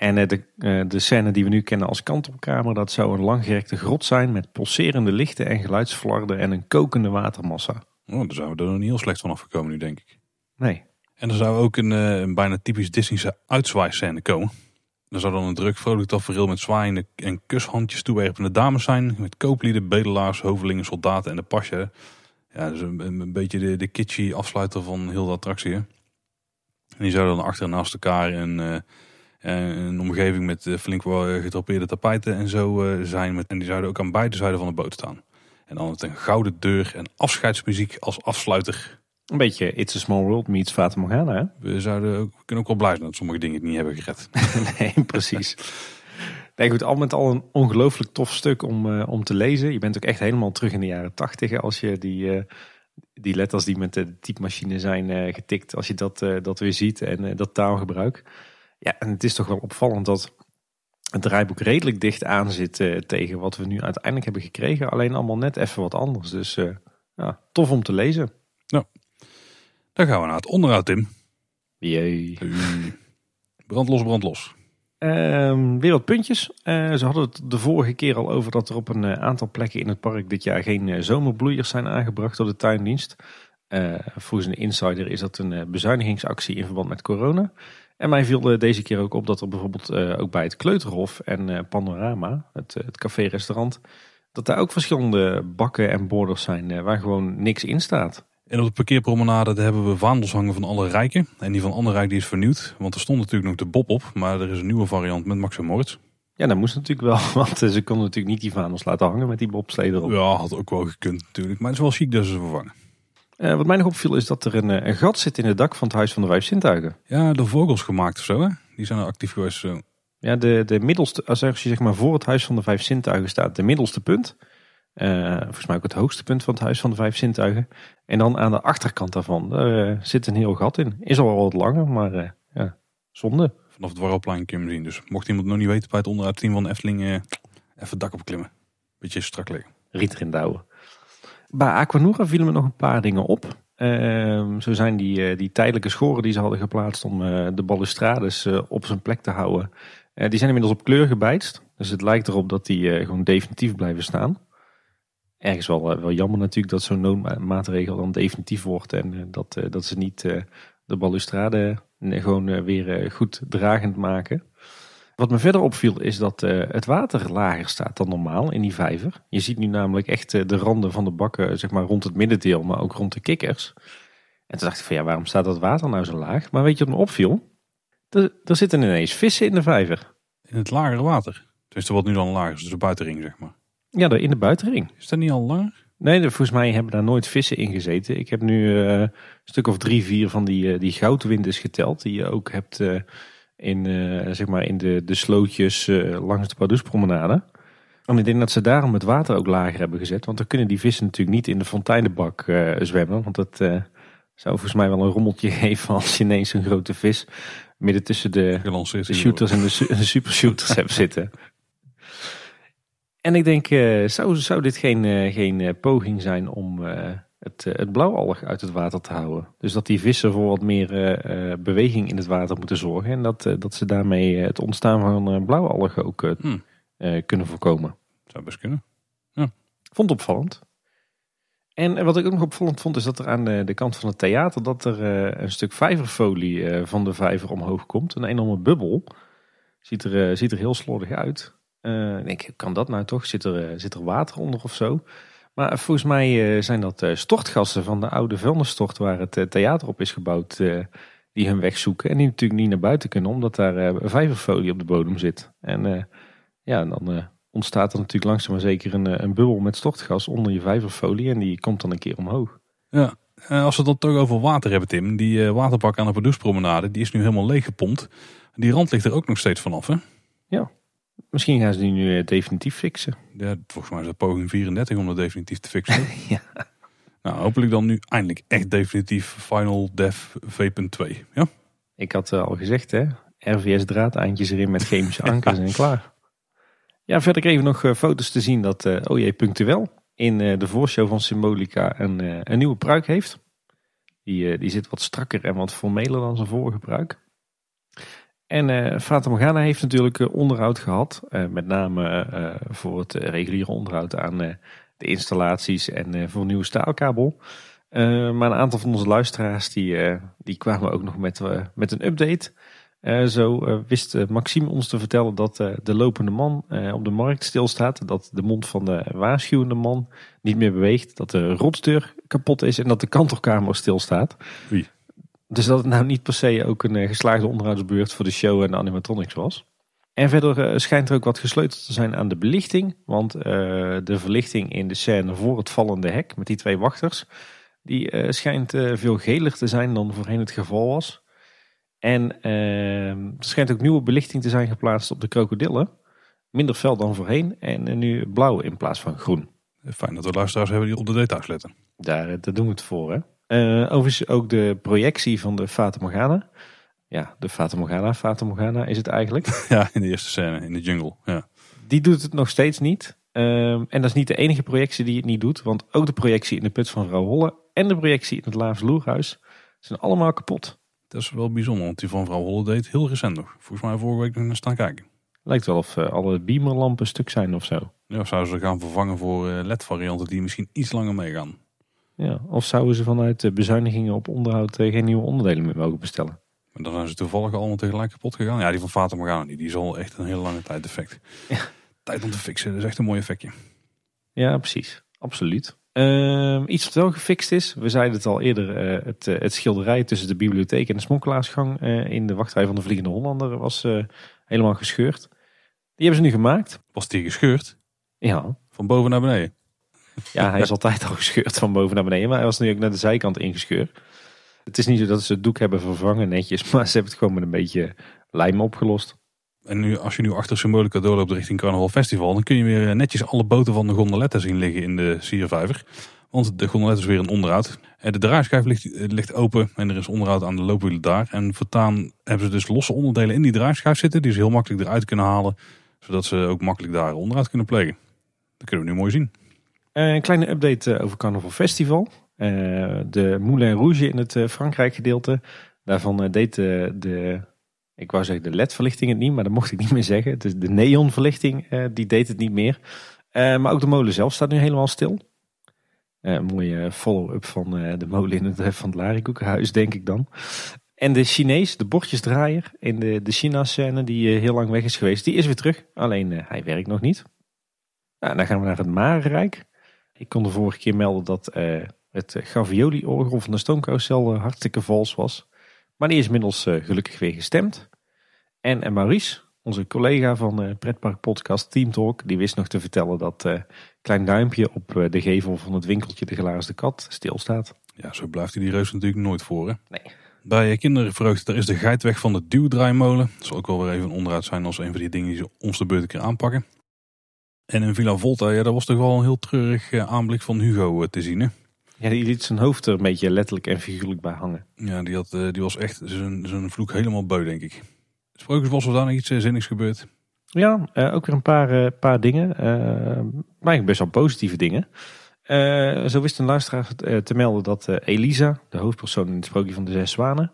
En eh, de, eh, de scène die we nu kennen als kantelkamer, dat zou een langgerekte grot zijn met pulserende lichten en geluidsflarden en een kokende watermassa. Oh, daar zouden we er nog niet heel slecht van afgekomen nu, denk ik. Nee, En er zou ook een, eh, een bijna typisch Disneyse uitzwaaiscène komen. Er zou dan een druk vrolijk tafereel met zwaaiende en kushandjes toewerpende dames zijn. Met kooplieden, bedelaars, hovelingen, soldaten en de pasje. Ja, dus een, een, beetje de, de kitschy afsluiter van heel de attractie. hè. En die zouden dan achter en naast elkaar een, een omgeving met eh, flink wat eh, getrapeerde tapijten en zo eh, zijn. Met, en die zouden ook aan beide zijden van de boot staan. En dan met een gouden deur en afscheidsmuziek als afsluiter. een beetje It's a Small World meets Fata Morgana, hè? We, zouden ook, we kunnen ook wel blij zijn dat sommige dingen het niet hebben gered. nee, precies. Nee, goed, al met al een ongelooflijk tof stuk om, om te lezen. Je bent ook echt helemaal terug in de jaren tachtig als je die, die letters die met de typemachine zijn getikt, als je dat, dat weer ziet en dat taalgebruik. Ja, en het is toch wel opvallend dat het draaiboek redelijk dicht aan zit uh, tegen wat we nu uiteindelijk hebben gekregen. Alleen allemaal net even wat anders. Dus uh, ja, tof om te lezen. Nou, dan gaan we naar het onderhoud, Tim. Jee. Brand los, brand los. Uh, weer wat puntjes. Uh, ze hadden het de vorige keer al over dat er op een aantal plekken in het park dit jaar geen zomerbloeiers zijn aangebracht door de tuindienst. volgens een insider is dat een bezuinigingsactie in verband met corona. En mij viel deze keer ook op dat er bijvoorbeeld uh, ook bij het Kleuterhof en uh, Panorama, het, het café-restaurant, dat daar ook verschillende bakken en borders zijn uh, waar gewoon niks in staat. En op de parkeerpromenade daar hebben we vaandels hangen van alle rijken. En die van andere Rijk die is vernieuwd. Want er stond natuurlijk nog de Bob op, maar er is een nieuwe variant met Max en Moritz. Ja, dat moest natuurlijk wel, want ze konden natuurlijk niet die vaandels laten hangen met die bobslee erop. Ja, had ook wel gekund natuurlijk. Maar het is wel chic dat ze ze vervangen. Uh, wat mij nog opviel is dat er een, eh, een, gat zit in het dak van het Huis van de Vijf Zintuigen. Ja, door vogels gemaakt of zo hè? Die zijn er actief geweest zo. Ja, de, de middelste, als je zeg maar voor het Huis van de Vijf Zintuigen staat, de middelste punt. Uh, volgens mij ook het hoogste punt van het Huis van de Vijf Zintuigen. En dan aan de achterkant daarvan, daar zit een heel gat in. Is al wel wat langer, maar ja, zonde. Vanaf het Warrelplein kun je hem zien. Dus mocht iemand nog niet weten bij het onderhoudsteam van Efteling, even het dak opklimmen. Beetje strak liggen. Riet erin douwen. Bij Aquanura vielen me nog een paar dingen op. Uh, zo zijn die, uh, die tijdelijke schoren die ze hadden geplaatst om uh, de balustrades uh, op zijn plek te houden. die zijn inmiddels op kleur gebijtst. Dus het lijkt erop dat die gewoon definitief blijven staan. Ergens wel, wel jammer natuurlijk dat zo'n noodmaatregel dan definitief wordt. En dat, dat ze niet de balustrade gewoon weer goed dragend maken. Wat me verder opviel is dat uh, het water lager staat dan normaal in die vijver. Je ziet nu namelijk echt uh, de randen van de bakken zeg maar, rond het middendeel, maar ook rond de kikkers. En toen dacht ik van ja, waarom staat dat water nou zo laag? Maar weet je wat me opviel? Er, er zitten ineens vissen in de vijver. In het lagere water? Tenminste wat nu dan lager dus de buitenring zeg maar. Ja, in de buitenring. Is dat niet al langer? Nee, volgens mij hebben daar nooit vissen in gezeten. Ik heb nu uh, een stuk of drie, vier van die, die goudwinders geteld. Die je ook hebt in, uh, zeg maar in de, de slootjes uh, langs de Pardoespromenade. En ik denk dat ze daarom het water ook lager hebben gezet. Want dan kunnen die vissen natuurlijk niet in de fonteinenbak uh, zwemmen. Want dat zou volgens mij wel een rommeltje geven als je ineens een grote vis midden tussen de, de shooters en de, de supershooters hebt zitten. En ik denk, zou, zou dit geen, geen poging zijn om het, eh, het blauwalg uit het water te houden. Dus dat die vissen voor wat meer uh, beweging in het water moeten zorgen. En dat, uh, dat ze daarmee het ontstaan van uh, blauwalgen ook hmm. kunnen voorkomen. Zou best kunnen. Ja. Vond opvallend. En wat ik ook nog opvallend vond is dat er aan de, de kant van het theater dat er een stuk vijverfolie van de vijver omhoog komt. Een enorme bubbel. Ziet er, ziet er heel slordig uit. ik denk, kan dat nou toch? Zit er, zit er water onder of zo? Maar volgens mij eh, zijn dat eh, stortgassen van de oude vuilnisstort waar het eh, theater op is gebouwd. Die hun weg zoeken. En die natuurlijk niet naar buiten kunnen omdat daar vijverfolie op de bodem zit. En ja, dan ontstaat er natuurlijk langzaam maar zeker een, een bubbel met stortgas onder je vijverfolie. En die komt dan een keer omhoog. Ja, als we het dan toch over water hebben Tim. Die waterbak aan de Pardoespromenade die is nu helemaal leeggepompt. Die rand ligt er ook nog steeds vanaf hè? Ja. Misschien gaan ze die nu eh, definitief fixen. Ja, volgens mij is het poging 34 om dat definitief te fixen. ja. Nou, hopelijk dan nu eindelijk echt definitief Final Dev V.2. Ja? Ik had uh, al gezegd, hè. RVS draadeindjes erin met chemische ankers en klaar. Ja, verder kregen we nog uh, foto's te zien dat uh, OJ in de voorshow van Symbolica een, een nieuwe pruik heeft. Die, die zit wat strakker en wat formeler dan zijn vorige pruik. En uh, Morgana heeft natuurlijk uh, onderhoud gehad. Uh, met name voor het reguliere onderhoud aan de installaties en voor nieuwe staalkabel. maar een aantal van onze luisteraars die, die kwamen ook nog met, met een update. zo wist Maxime ons te vertellen dat de lopende man op de markt stilstaat. Dat de mond van de waarschuwende man niet meer beweegt. Dat de rotsdeur kapot is en dat de kantorkamer stilstaat. Oei. Dus dat het nou niet per se ook een eh, geslaagde onderhoudsbeurt voor de show en de animatronics was. En verder eh, schijnt er ook wat gesleuteld te zijn aan de belichting. Want uh, de verlichting in de scène voor het vallende hek met die twee wachters. Die uh, schijnt veel geler te zijn dan voorheen het geval was. En er schijnt ook nieuwe belichting te zijn geplaatst op de krokodillen. Minder fel dan voorheen en nu blauw in plaats van groen. Fijn dat we luisteraars hebben die op de details letten. Daar, daar doen we het voor. Hè? Uh, overigens ook de projectie van de Fata Morgana. Ja, de Fata Morgana, Fata Morgana is het eigenlijk. Ja, in de eerste scène, in de jungle. Ja. Die doet het nog steeds niet. Um, en dat is niet de enige projectie die het niet doet. Want ook de projectie in de put van vrouw Holle en de projectie in het Laafs Loerhuis zijn allemaal kapot. Dat is wel bijzonder, want die van vrouw Holle deed heel recent nog. Volgens mij vorige week nog naar staan kijken. Lijkt wel of uh, alle beamerlampen stuk zijn of zo. Ja, of zouden ze gaan vervangen voor uh, LED-varianten die misschien iets langer meegaan. Ja, of zouden ze vanuit de bezuinigingen op onderhoud uh, geen nieuwe onderdelen meer mogen bestellen. Maar dan zijn ze toevallig allemaal tegelijk kapot gegaan. Ja, die van Fata Morgana niet. Die is al echt een hele lange tijd defect. Ja. Tijd om te fixen, dat is echt een mooi effectje. Ja, precies. Absoluut. Uh, iets wat wel gefixt is. We zeiden het al eerder. Uh, het, uh, het, schilderij tussen de bibliotheek en de smokkelaarsgang in de wachtrij van de Vliegende Hollander was helemaal gescheurd. Die hebben ze nu gemaakt. Was die gescheurd? Ja. Van boven naar beneden? Ja, hij is altijd al gescheurd van boven naar beneden. Maar hij was nu ook naar de zijkant ingescheurd. Het is niet zo dat ze het doek hebben vervangen netjes. Maar ze hebben het gewoon met een beetje lijm opgelost. En nu, als je nu achter Symbolica doorloopt richting Carnaval Festival, dan kun je weer netjes alle boten van de gondeletten zien liggen in de Siervijver. Want de gondolet is weer een onderhoud. De draaischijf ligt, ligt open en er is onderhoud aan de loopwielen daar. En voortaan hebben ze dus losse onderdelen in die draaischijf zitten, die ze heel makkelijk eruit kunnen halen. Zodat ze ook makkelijk daar onderhoud kunnen plegen. Dat kunnen we nu mooi zien. Een kleine update over Carnaval Festival. De Moulin Rouge in het Frankrijk gedeelte. Daarvan deed de ik wou zeggen de LED-verlichting het niet, maar dat mocht ik niet meer zeggen. Dus de neonverlichting, die deed het niet meer. Maar ook de molen zelf staat nu helemaal stil. Een mooie follow-up van de molen in het van het Larikoekenhuis, denk ik dan. En de Chinees, de bordjesdraaier in de, de China-scène, die heel lang weg is geweest, die is weer terug. Alleen hij werkt nog niet. Nou, dan gaan we naar het Marenrijk. Ik kon de vorige keer melden dat het Gavioli-orgel van de Stoomcarousel hartstikke vals was. Maar die is inmiddels gelukkig weer gestemd. En, en Maurice, onze collega van de Pretpark Podcast Team Talk, die wist nog te vertellen dat uh, Klein Duimpje op uh, de gevel van het winkeltje De Glazen Kat stilstaat. Ja, zo blijft hij die reus natuurlijk nooit voor. Hè? Nee. Bij Kindervreugde, daar is de geitweg van de duwdraaimolen. Dat zal ook wel weer even een onderuit zijn als een van die dingen die ze ons de beurt een keer aanpakken. En in Villa Volta, ja, daar was toch wel een heel treurig uh, aanblik van Hugo te zien. Hè? Ja, die liet zijn hoofd er een beetje letterlijk en figuurlijk bij hangen. Ja, die, had, die was echt zijn, zijn vloek helemaal beu, denk ik. Sprookjesbos was daar nog iets eh, zinnigs gebeurd? Ja, ook weer een paar, paar dingen. Maar eigenlijk best wel positieve dingen. zo wist een luisteraar te melden dat Elisa, de hoofdpersoon in het sprookje van de Zes Zwanen,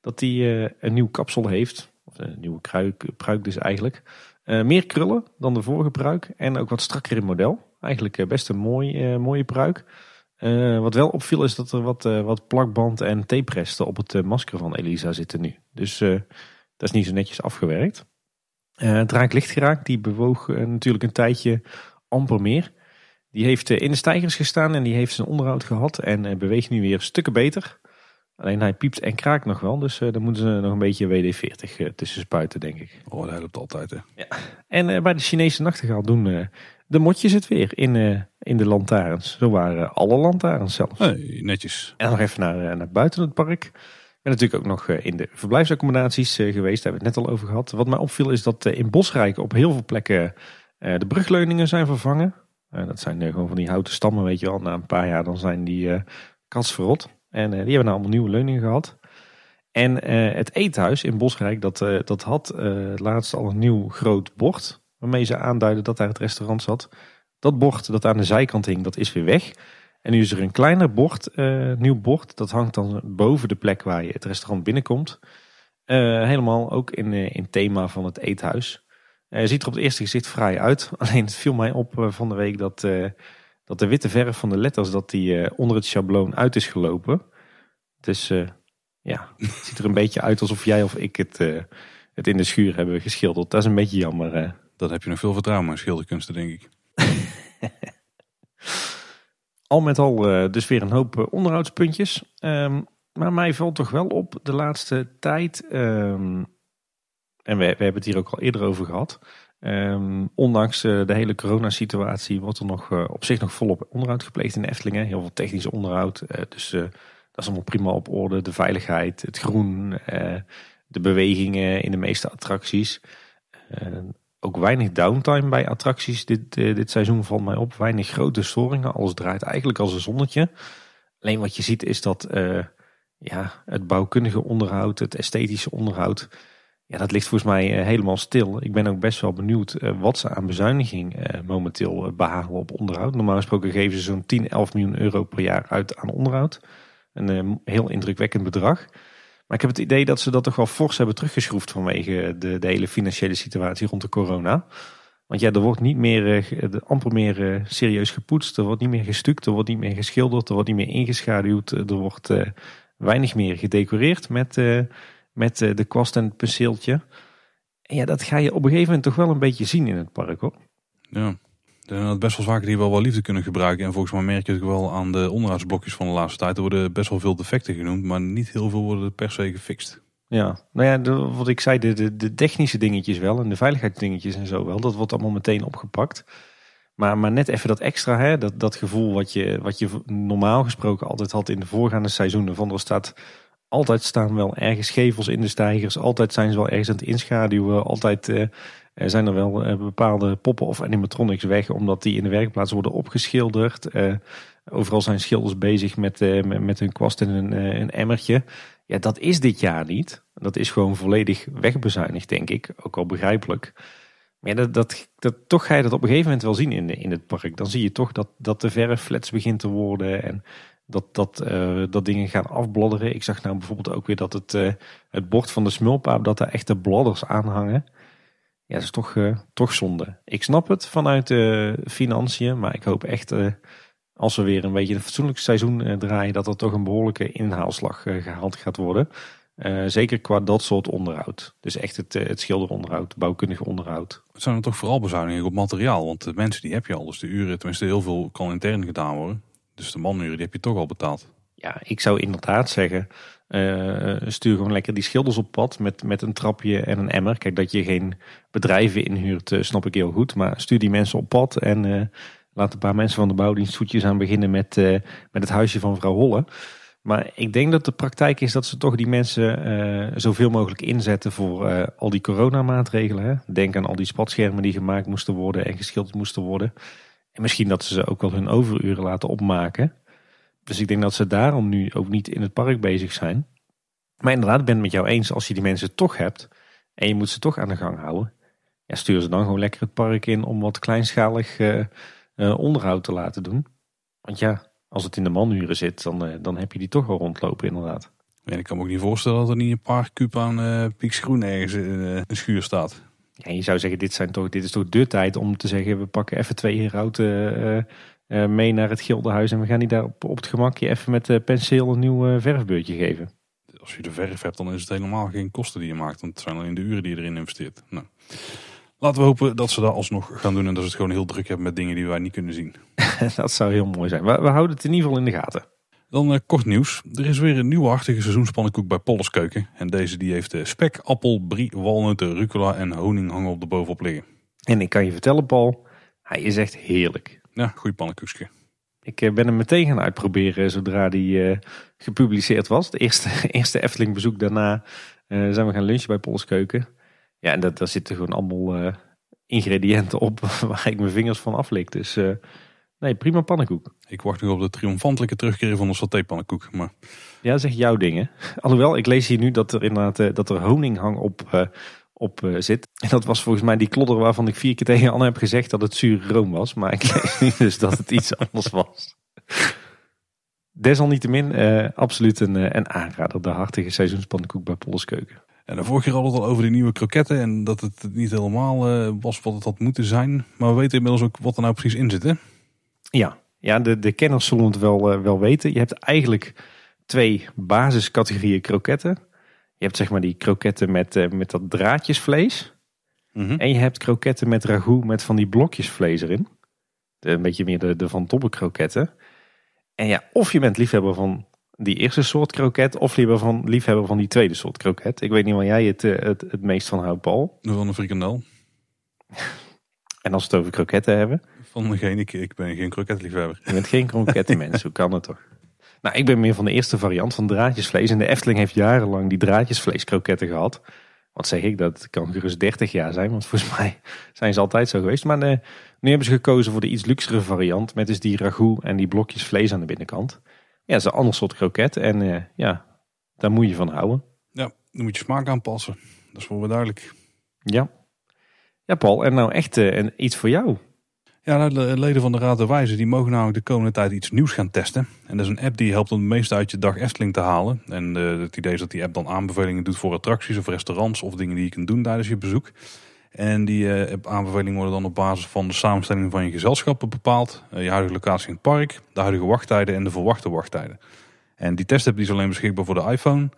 dat die een nieuw kapsel heeft. Of een nieuwe kruik, pruik dus eigenlijk. Meer krullen dan de vorige pruik en ook wat strakker in model. Eigenlijk best een mooi, mooie pruik. wat wel opviel is dat er wat, wat plakband en taperesten op het masker van Elisa zitten nu. Dus dat is niet zo netjes afgewerkt. Uh, het raak lichtgeraakt, die bewoog natuurlijk een tijdje amper meer. Die heeft in de stijgers gestaan en die heeft zijn onderhoud gehad en beweegt nu weer stukken beter. Alleen hij piept en kraakt nog wel, dus dan moeten ze nog een beetje WD-40 tussen spuiten, denk ik. Oh, dat helpt altijd, hè? Ja. En bij de Chinese nachtegaal doen de motjes het weer in, in de lantaarns. Zo waren alle lantaarns zelfs. Hey, netjes. En nog even naar, naar buiten het park ben natuurlijk ook nog eh, in de verblijfsaccommodaties eh, geweest. Daar hebben we het net al over gehad. Wat mij opviel is dat eh, in Bosrijk op heel veel plekken de brugleuningen zijn vervangen. dat zijn gewoon van die houten stammen, weet je wel. Na een paar jaar dan zijn die uh, katsverrot. En die hebben nou allemaal nieuwe leuningen gehad. En het eethuis in Bosrijk, dat, dat had laatst al een nieuw groot bord. Waarmee ze aanduiden dat daar het restaurant zat. Dat bord dat aan de zijkant hing, dat is weer weg. En nu is er een kleiner bord, uh, nieuw bord. Dat hangt dan boven de plek waar je het restaurant binnenkomt. Helemaal ook in, uh, in thema van het eethuis. ziet er op het eerste gezicht fraai uit. Alleen het viel mij op van de week dat, dat de witte verf van de letters dat die, onder het schabloon uit is gelopen. Dus ja, het ziet er een beetje uit alsof jij of ik het, het in de schuur hebben geschilderd. Dat is een beetje jammer. Dan heb je nog veel vertrouwen in schilderkunsten, denk ik. Al met al dus weer een hoop onderhoudspuntjes. Um, maar mij valt toch wel op de laatste tijd. Um, en we, we, hebben het hier ook al eerder over gehad. Um, ondanks uh, de hele coronasituatie wordt er nog op zich nog volop onderhoud gepleegd in Eftelingen. Heel veel technisch onderhoud. dus dat is allemaal prima op orde. De veiligheid, het groen, de bewegingen in de meeste attracties. Ook weinig downtime bij attracties dit, eh, dit seizoen valt mij op. Weinig grote storingen. Alles draait eigenlijk als een zonnetje. Alleen wat je ziet is dat ja, het bouwkundige onderhoud, het esthetische onderhoud, ja, dat ligt volgens mij uh, helemaal stil. Ik ben ook best wel benieuwd uh, wat ze aan bezuiniging momenteel behalen op onderhoud. Normaal gesproken geven ze zo'n 10, 11 miljoen euro per jaar uit aan onderhoud. Een heel indrukwekkend bedrag. Maar ik heb het idee dat ze dat toch wel fors hebben teruggeschroefd vanwege de, de hele financiële situatie rond de corona. Want ja, er wordt niet meer, amper meer serieus gepoetst. Er wordt niet meer gestuukt, er wordt niet meer geschilderd, er wordt niet meer ingeschaduwd. Er wordt weinig meer gedecoreerd met, met de kwast en het penseeltje. En ja, dat ga je op een gegeven moment toch wel een beetje zien in het park hoor. Ja, er zijn best wel zaken die wel wel liefde kunnen gebruiken. En volgens mij merk je het wel aan de onderhoudsblokjes van de laatste tijd. Er worden best wel veel defecten genoemd, maar niet heel veel worden per se gefixt. Ja, nou ja, de, wat ik zei, de, de, de, technische dingetjes wel en de veiligheidsdingetjes en zo wel. Dat wordt allemaal meteen opgepakt. Maar, maar net even dat extra, hè, dat, dat gevoel wat je, wat je normaal gesproken altijd had in de voorgaande seizoenen. Van er staat altijd staan wel ergens gevels in de stijgers. Altijd zijn ze wel ergens aan het inschaduwen. Altijd uh, zijn er wel uh, bepaalde poppen of animatronics weg. Omdat die in de werkplaats worden opgeschilderd. Uh, overal zijn schilders bezig met, met, met, hun kwast en een, een emmertje. Ja, dat is dit jaar niet. Dat is gewoon volledig wegbezuinigd, denk ik. Ook al begrijpelijk. Maar dat, dat, toch ga je dat op een gegeven moment wel zien in, in het park. Dan zie je toch dat, dat de verf flats begint te worden. En dat, dat, uh, dat dingen gaan afbladderen. Ik zag nou bijvoorbeeld ook weer dat het, uh, het bord van de smulpaap, dat daar echte bladders aan hangen. Ja, dat is toch, uh, toch zonde. Ik snap het vanuit de financiën, maar ik hoop echt als we weer een beetje een fatsoenlijk seizoen draaien, dat er toch een behoorlijke inhaalslag gehaald gaat worden. zeker qua dat soort onderhoud. Dus echt het, het schilderonderhoud, bouwkundige onderhoud. Het zijn er toch vooral bezuinigingen op materiaal, want de mensen die heb je al. Dus de uren, tenminste heel veel kan intern gedaan worden. Dus de manuren die heb je toch al betaald. Ja, ik zou inderdaad zeggen, uh, stuur gewoon lekker die schilders op pad met, met een trapje en een emmer. Kijk, dat je geen bedrijven inhuurt, uh, snap ik heel goed. Maar stuur die mensen op pad en uh, laat een paar mensen van de bouwdienst voetjes aan beginnen met, met het huisje van vrouw Holle. Maar ik denk dat de praktijk is dat ze toch die mensen zoveel mogelijk inzetten voor al die coronamaatregelen. Hè? Denk aan al die spatschermen die gemaakt moesten worden en geschilderd moesten worden. En misschien dat ze ook wel hun overuren laten opmaken. Dus ik denk dat ze daarom nu ook niet in het park bezig zijn. Maar inderdaad, ik ben het met jou eens. Als je die mensen toch hebt en je moet ze toch aan de gang houden. Ja, stuur ze dan gewoon lekker het park in om wat kleinschalig uh, uh, onderhoud te laten doen. Want ja, als het in de manuren zit, dan, uh, dan heb je die toch wel rondlopen inderdaad. Ik kan me ook niet voorstellen dat er niet een paar kuub aan uh, Groen ergens in een schuur staat. Ja, je zou zeggen, dit, zijn toch, dit is toch de tijd om te zeggen, we pakken even twee herauten uh, uh, mee naar het Gildenhuis. En we gaan die daar op, op het gemakje even met uh, penseel een nieuw verfbeurtje geven. Als je de verf hebt, dan is het helemaal geen kosten die je maakt. Want het zijn alleen de uren die je erin investeert. Nou. Laten we hopen dat ze dat alsnog gaan doen en dat ze het gewoon heel druk hebben met dingen die wij niet kunnen zien. dat zou heel mooi zijn. We, we houden het in ieder geval in de gaten. Dan uh, kort nieuws. Er is weer een nieuwe hartige seizoenspannenkoek bij Polleskeuken. En deze die heeft uh, spek, appel, brie, walnoten, rucola en honing hangen op de bovenop liggen. En ik kan je vertellen Paul, hij is echt heerlijk. Ja, goeie pannenkoekje. Ik uh, ben hem meteen gaan uitproberen zodra die gepubliceerd was. Het eerste, eerste Efteling bezoek daarna zijn we gaan lunchen bij Polleskeuken. Ja, en dat, daar zitten gewoon allemaal ingrediënten op waar ik mijn vingers van aflik. Dus Nee, prima pannenkoek. Ik wacht nog op de triomfantelijke terugkeer van de satépannenkoek. Maar... Ja, dat is echt jouw ding Alhoewel, ik lees hier nu dat er inderdaad uh, dat er honinghang op, uh, op uh, zit. En dat was volgens mij die klodder waarvan ik vier keer tegen Anne heb gezegd dat het zuur room was. Maar ik lees nu dus dat het iets anders was. Desalniettemin absoluut een, een aanrader. De hartige seizoenspannenkoek bij Polskeuken. En de vorige keer hadden we het al over die nieuwe kroketten. En dat het niet helemaal was wat het had moeten zijn. Maar we weten inmiddels ook wat er nou precies in zit hè? Ja, ja de, de kenners zullen het wel, uh, wel weten. Je hebt eigenlijk twee basiscategorieën kroketten. Je hebt zeg maar die kroketten met, uh, met dat draadjesvlees. Mm -hmm. En je hebt kroketten met ragout met van die blokjes vlees erin. De, een beetje meer de, de Van Tobbe kroketten. En ja, of je bent liefhebber van die eerste soort kroket... of liever van, liefhebber van die tweede soort kroket. Ik weet niet waar jij het, uh, het, het meest van houdt, Paul. Van een frikandel. en als we het over kroketten hebben... Van degene, ik, ik ben geen kroketliefhebber. Je bent geen krokettenmens, hoe kan het toch? Nou, ik ben meer van de eerste variant van draadjesvlees. En de Efteling heeft jarenlang die draadjesvleeskroketten gehad. wat zeg ik, dat kan gerust 30 jaar zijn. Want volgens mij zijn ze altijd zo geweest. Maar uh, nu hebben ze gekozen voor de iets luxere variant. Met dus die ragout en die blokjes vlees aan de binnenkant. Ja, dat is een ander soort kroket. En uh, ja, daar moet je van houden. Ja, dan moet je smaak aanpassen. Dat is wel weer duidelijk. Ja. Ja, Paul. En nou echt uh, iets voor jou. Ja, de leden van de Raad der Wijzen die mogen namelijk de komende tijd iets nieuws gaan testen. En dat is een app die helpt om het meeste uit je dag Efteling te halen. En uh, het idee is dat die app dan aanbevelingen doet voor attracties of restaurants of dingen die je kunt doen tijdens je bezoek. En die uh, aanbevelingen worden dan op basis van de samenstelling van je gezelschappen bepaald. Uh, je huidige locatie in het park, de huidige wachttijden en de verwachte wachttijden. En die testapp is alleen beschikbaar voor de iPhone.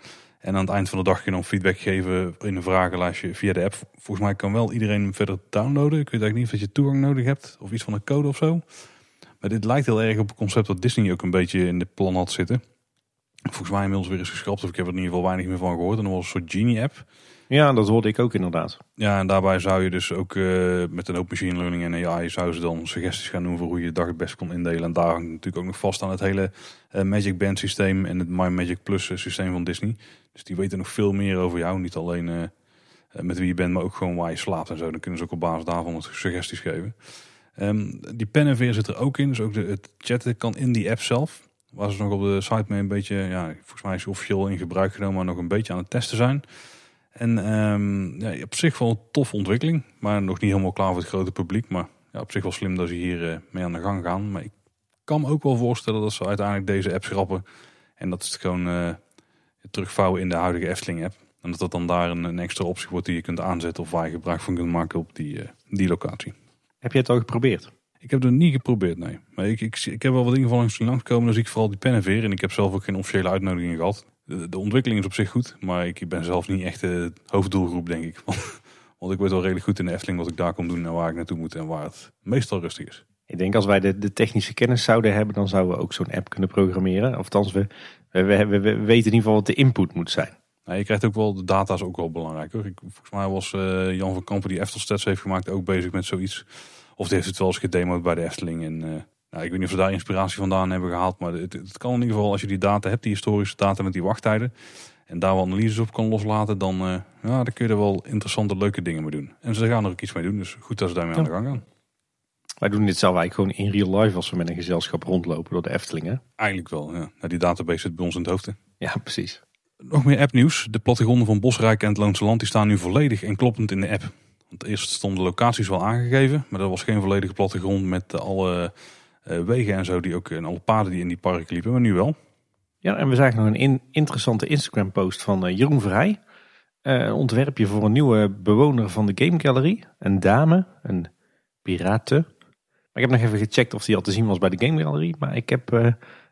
En aan het eind van de dag kun je dan feedback geven in een vragenlijstje via de app. Volgens mij kan wel iedereen hem verder downloaden. Ik weet eigenlijk niet of je toegang nodig hebt of iets van een code of zo. Maar dit lijkt heel erg op het concept dat Disney ook een beetje in de plan had zitten. Volgens mij inmiddels weer eens geschrapt of ik heb er in ieder geval weinig meer van gehoord. En dat was een soort Genie app. Ja, dat hoorde ik ook inderdaad. Ja, en daarbij zou je dus ook uh, met een open machine learning en AI zou ze dan suggesties gaan doen voor hoe je de dag het best kon indelen. En daar hangt natuurlijk ook nog vast aan het hele uh, Magic Band systeem en het My Magic Plus systeem van Disney. Dus die weten nog veel meer over jou. Niet alleen uh, met wie je bent, maar ook gewoon waar je slaapt en zo. Dan kunnen ze ook op basis daarvan suggesties geven. Um, die pen en veer zit er ook in. Dus ook de, het chatten kan in die app zelf. Waar ze nog op de site mee een beetje, ja, volgens mij is officieel in gebruik genomen, maar nog een beetje aan het testen zijn. En um, ja, op zich wel een toffe ontwikkeling, maar nog niet helemaal klaar voor het grote publiek. Maar ja, op zich wel slim dat ze hier uh, mee aan de gang gaan. Maar ik kan me ook wel voorstellen dat ze uiteindelijk deze app schrappen. En dat is het gewoon terugvouwen in de huidige Efteling app. En dat dat dan daar een, een, extra optie wordt die je kunt aanzetten of waar je gebruik van kunt maken op die, uh, die locatie. Heb je het al geprobeerd? Ik heb het niet geprobeerd, nee. Maar ik, ik, ik heb wel wat dingen van langs gekomen. Dan zie ik vooral die pen en veer. En ik heb zelf ook geen officiële uitnodiging gehad. De, de, ontwikkeling is op zich goed. Maar ik ben zelf niet echt de hoofddoelgroep, denk ik. Want ik weet wel redelijk goed in de Efteling wat ik daar kom doen en waar ik naartoe moet. En waar het meestal rustig is. Ik denk als wij de, de technische kennis zouden hebben, dan zouden we ook zo'n app kunnen programmeren. Of althans, we, we, we, we, weten in ieder geval wat de input moet zijn. Nou, je krijgt ook wel, de data is ook wel belangrijk. Hoor. Ik, volgens mij was uh, Jan van Kampen die Eftelstats heeft gemaakt ook bezig met zoiets. Of die heeft het wel eens gedemoed bij de Efteling. En, uh, nou, ik weet niet of ze daar inspiratie vandaan hebben gehaald. Maar het, het, kan in ieder geval, als je die data hebt, die historische data met die wachttijden. En daar wel analyses op kan loslaten. Dan, uh, ja, dan kun je er wel interessante, leuke dingen mee doen. En ze gaan er ook iets mee doen. Dus goed dat ze daarmee ja. aan de gang gaan. Wij doen dit zelf eigenlijk gewoon in real life als we met een gezelschap rondlopen door de Eftelingen. Eigenlijk wel, ja. Nou, die database zit bij ons in het hoofd. Hè. Ja, precies. Nog meer appnieuws. De plattegronden van Bosrijk en het Loonse Land die staan nu volledig en kloppend in de app. Want eerst stonden de locaties wel aangegeven, maar dat was geen volledige plattegrond met alle uh, wegen en zo die ook en alle paden die in die parken liepen, maar nu wel. Ja, en we zagen nog een in interessante Instagram post van uh, Jeroen Vrij. Een ontwerpje voor een nieuwe bewoner van de Game Gallery. Een dame, een pirate. Maar ik heb nog even gecheckt of die al te zien was bij de Game Gallery, maar ik heb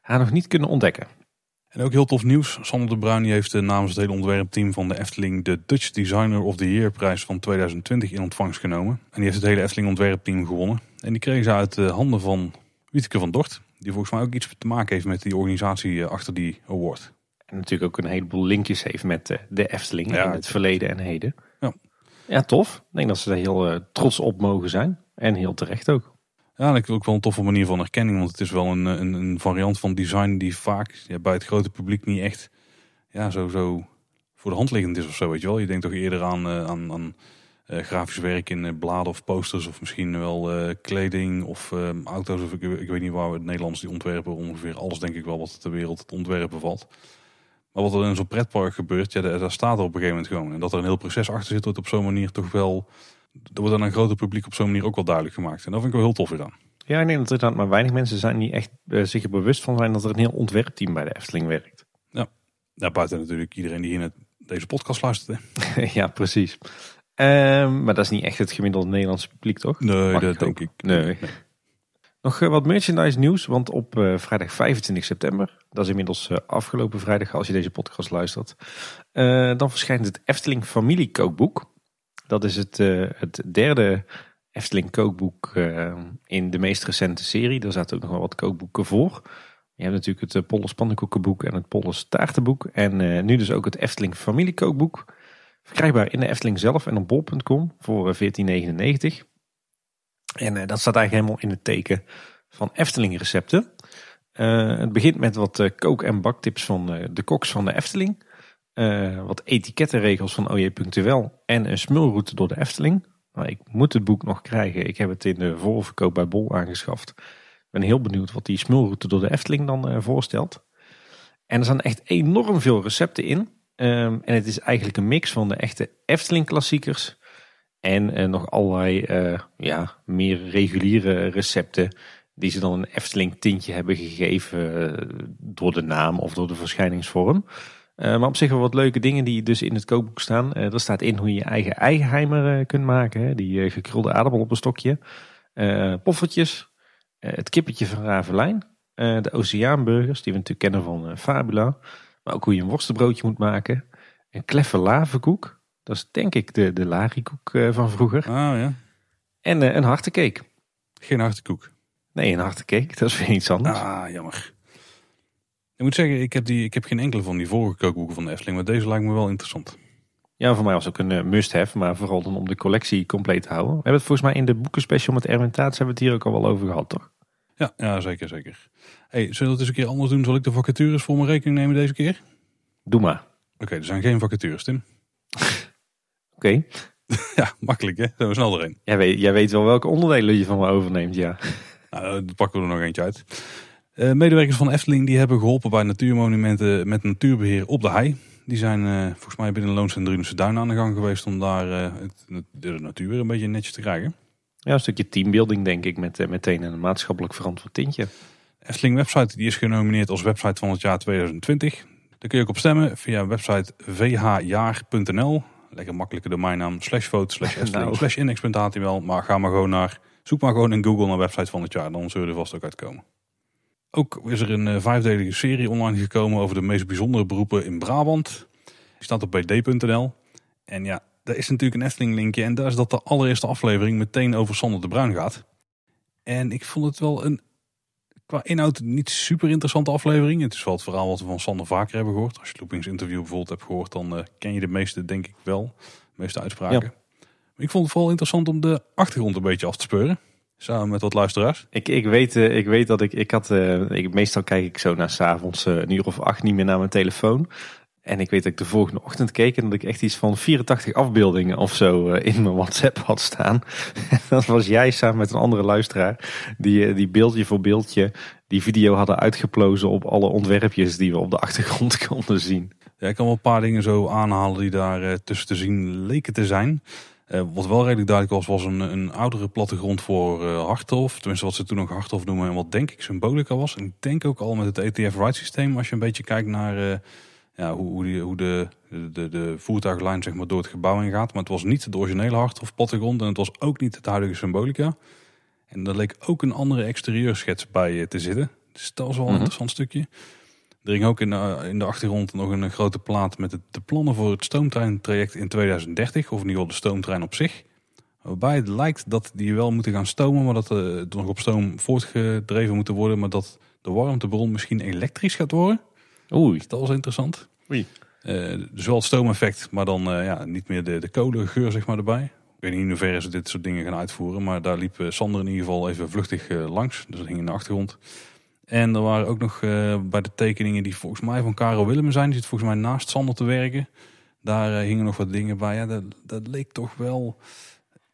haar nog niet kunnen ontdekken. En ook heel tof nieuws. Sander de Bruin heeft namens het hele ontwerpteam van de Efteling de Dutch Designer of the Year prijs van 2020 in ontvangst genomen. En die heeft het hele Efteling ontwerpteam gewonnen. En die kreeg ze uit de handen van Wietke van Dort. Die volgens mij ook iets te maken heeft met die organisatie achter die award. En natuurlijk ook een heleboel linkjes heeft met de Efteling Ja, in het verleden en heden. Ja. Ja, tof. Ik denk dat ze daar heel trots op mogen zijn. En heel terecht ook. Ja, en ik ook wel een toffe manier van herkenning. Want het is wel een, een, een variant van design die vaak ja, bij het grote publiek niet echt ja, zo, zo voor de hand liggend is of zo. Weet je wel. Je denkt toch eerder aan, uh, aan, aan uh, grafisch werk in uh, bladen of posters. Of misschien wel kleding of auto's. Of ik, weet niet waar we het Nederlands die ontwerpen. Ongeveer alles denk ik wel wat ter wereld het ontwerpen valt. Maar wat er in zo'n pretpark gebeurt, ja, daar staat er op een gegeven moment gewoon. En dat er een heel proces achter zit, wordt op zo'n manier toch wel er wordt aan een groter publiek op zo'n manier ook wel duidelijk gemaakt. En dat vind ik wel heel tof weer aan. Ja, ik denk dat er dan maar weinig mensen zijn die echt uh, zich er bewust van zijn dat er een heel ontwerpteam bij de Efteling werkt. Ja, ja buiten natuurlijk iedereen die hier naar deze podcast luistert. ja, precies. Um, maar dat is niet echt het gemiddelde Nederlandse publiek, toch? Nee, Mag dat ik denk ik. Nee. nee. Nog uh, wat merchandise nieuws, want op uh, vrijdag 25 september, dat is inmiddels uh, afgelopen vrijdag als je deze podcast luistert, dan verschijnt het Efteling familiekookboek. Dat is het, uh, het derde Efteling kookboek uh, in de meest recente serie. Daar zaten ook nog wel wat kookboeken voor. Je hebt natuurlijk het uh, Polles pannenkoekenboek en het Polles taartenboek. En nu dus ook het Efteling familiekookboek. Verkrijgbaar in de Efteling zelf en op bol.com voor 14,99. En dat staat eigenlijk helemaal in het teken van Efteling recepten. het begint met wat kook- en baktips van de koks van de Efteling. Eh, wat etikettenregels van OJ.nl en een smulroute door de Efteling. Nou, ik moet het boek nog krijgen. Ik heb het in de voorverkoop bij Bol aangeschaft. Ik ben heel benieuwd wat die smulroute door de Efteling dan uh, voorstelt. En er staan echt enorm veel recepten in. Um, en het is eigenlijk een mix van de echte Efteling klassiekers en uh, nog allerlei ja, meer reguliere recepten die ze dan een Efteling tintje hebben gegeven door de naam of door de verschijningsvorm. Maar op zich wel wat leuke dingen die dus in het kookboek staan. er staat in hoe je je eigen eigenheimer kunt maken. Hè? Die gekrulde aardappel op een stokje. poffertjes. het kippetje van Ravelijn. de oceaanburgers die we natuurlijk kennen van Fabula. Maar ook hoe je een worstenbroodje moet maken. Een kleffe lavenkoek. Dat is denk ik de, de larikoek van vroeger. Oh ja. En een hartekeek. Geen hartekoek. Nee, een hartekeek. Dat is weer iets anders. Ah, jammer. Ik moet zeggen, ik heb, die, ik heb geen enkele van die vorige kookboeken van de Efteling. Maar deze lijkt me wel interessant. Ja, voor mij was ook een must-have. Maar vooral dan om de collectie compleet te houden. We hebben het volgens mij in de boekenspecial met Erwin Taats hebben we het hier ook al wel over gehad, toch? Ja, ja zeker, zeker. Hey, zullen we het eens een keer anders doen? Zal ik de vacatures voor mijn rekening nemen deze keer? Doe maar. Oké, er zijn geen vacatures, Tim. Oké. ja, makkelijk hè? We snel erin. Jij weet, jij weet wel welke onderdelen je van me overneemt, ja. Nou, dan pakken we er nog eentje uit. Uh, medewerkers van Efteling die hebben geholpen bij natuurmonumenten met natuurbeheer op de hei. Die zijn uh, volgens mij binnen Loons en Drunense Duin aan de gang geweest om daar uh, het, de natuur weer een beetje netjes te krijgen. Ja, een stukje teambuilding denk ik met meteen een maatschappelijk verantwoord tintje. Efteling website die is genomineerd als website van het jaar 2020. Daar kun je ook op stemmen via website vhjaar.nl. Lekker makkelijke domeinnaam slash foto slash Efteling nou. slash index.html. Maar ga maar gewoon naar, zoek maar gewoon in Google naar website van het jaar. Dan zullen er vast ook uitkomen. Ook is er een uh, vijfdelige serie online gekomen over de meest bijzondere beroepen in Brabant. Die staat op bd.nl. En ja, daar is natuurlijk een Efteling linkje. En daar is dat de allereerste aflevering meteen over Sander de Bruin gaat. En ik vond het wel een qua inhoud niet super interessante aflevering. Het is wel het verhaal wat we van Sander vaker hebben gehoord. Als je Loopings interview bijvoorbeeld hebt gehoord, dan uh, ken je de meeste denk ik wel. De meeste uitspraken. Ja. Maar ik vond het vooral interessant om de achtergrond een beetje af te speuren. Samen met wat luisteraars. Ik, ik, weet, uh, ik weet dat ik, ik had, uh, ik, meestal kijk ik zo naar s'avonds een uur of acht niet meer naar mijn telefoon. En ik weet dat ik de volgende ochtend keek en dat ik echt iets van 84 afbeeldingen of zo in mijn WhatsApp had staan. dat was jij samen met een andere luisteraar. Die, die beeldje voor beeldje die video hadden uitgeplozen op alle ontwerpjes die we op de achtergrond konden zien. Ja, ik kan wel een paar dingen zo aanhalen die daar tussen te zien leken te zijn. Uh, wat wel redelijk duidelijk was, was een, een oudere plattegrond voor uh, Harthof. Tenminste, wat ze toen nog Harthof noemen en wat denk ik symbolica was. En ik denk ook al met het ETF-ride systeem, als je een beetje kijkt naar ja, hoe, hoe, die, hoe de, de, de voertuiglijn zeg maar, door het gebouw ingaat. Maar het was niet de originele Harthof plattegrond en het was ook niet het huidige symbolica. En daar leek ook een andere exterieurschets bij te zitten. Dus dat was wel een mhm. interessant stukje. Er ging ook in de, in de achtergrond nog een grote plaat met de plannen voor het stoomtreintraject in 2030. Of in ieder geval de stoomtrein op zich. Waarbij het lijkt dat die wel moeten gaan stomen, maar dat er nog op stoom voortgedreven moeten worden. Maar dat de warmtebron misschien elektrisch gaat worden. Oei. Dat was interessant. Oei. Uh, dus wel het stoomeffect, maar dan uh, ja, niet meer de, de kolengeur zeg maar erbij. Ik weet niet in hoeverre ze dit soort dingen gaan uitvoeren. Maar daar liep eh, Sander in ieder geval even vluchtig eh, langs. Dus dat hing in de achtergrond. En er waren ook nog eh, bij de tekeningen die volgens mij van Karel Willem zijn. Die zit volgens mij naast Sander te werken. Daar hingen nog wat dingen bij. Ja, dat, dat leek toch wel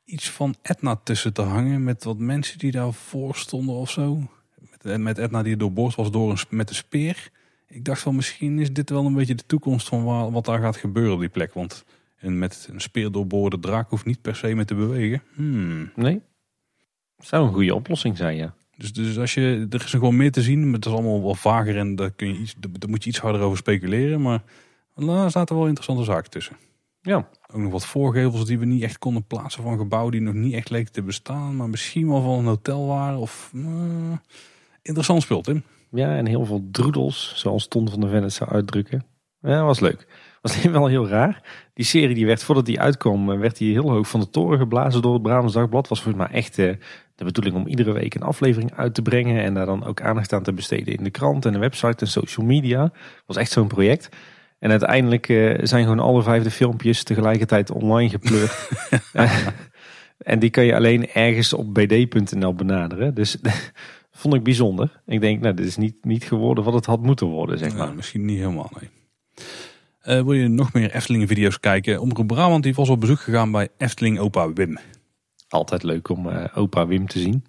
iets van Etna tussen te hangen. Met wat mensen die daarvoor stonden of zo. Met, met Etna die doorboord was door een, met een speer. Ik dacht van misschien is dit wel een beetje de toekomst van wat daar gaat gebeuren op die plek. Want en met een speer doorboorde draak hoeft niet per se mee te bewegen. Hmm. Nee. Zou een goede oplossing zijn, ja. Dus, dus als je, er is gewoon meer te zien, maar het is allemaal wel vager en daar, kun je iets, daar moet je iets harder over speculeren. Maar daar zaten wel interessante zaken tussen. Ja. Ook nog wat voorgevels die we niet echt konden plaatsen van gebouwen die nog niet echt leken te bestaan. Maar misschien wel van een hotel waren. Of, uh, interessant speelt, Tim. Ja, en heel veel droedels, zoals Ton van de Vennet zou uitdrukken. Ja, was leuk was wel heel raar. Die serie die werd, voordat die uitkwam, eh, werd die heel hoog van de toren geblazen door het Brabants Dagblad. Was volgens mij echt uh, de bedoeling om iedere week een aflevering uit te brengen. En daar dan ook aandacht aan te besteden in de krant en de website en social media. Was echt zo'n project. En uiteindelijk uh, zijn gewoon alle vijfde filmpjes tegelijkertijd online gepleurd. en die kan je alleen ergens op bd.nl benaderen. Dus vond ik bijzonder. Ik denk, nou, dit is niet, niet geworden wat het had moeten worden, zeg maar. misschien niet helemaal, nee. Eh, wil je nog meer Efteling video's kijken? Omroep Brabant die was op bezoek gegaan bij Efteling opa Wim. Altijd leuk om eh, opa Wim te zien.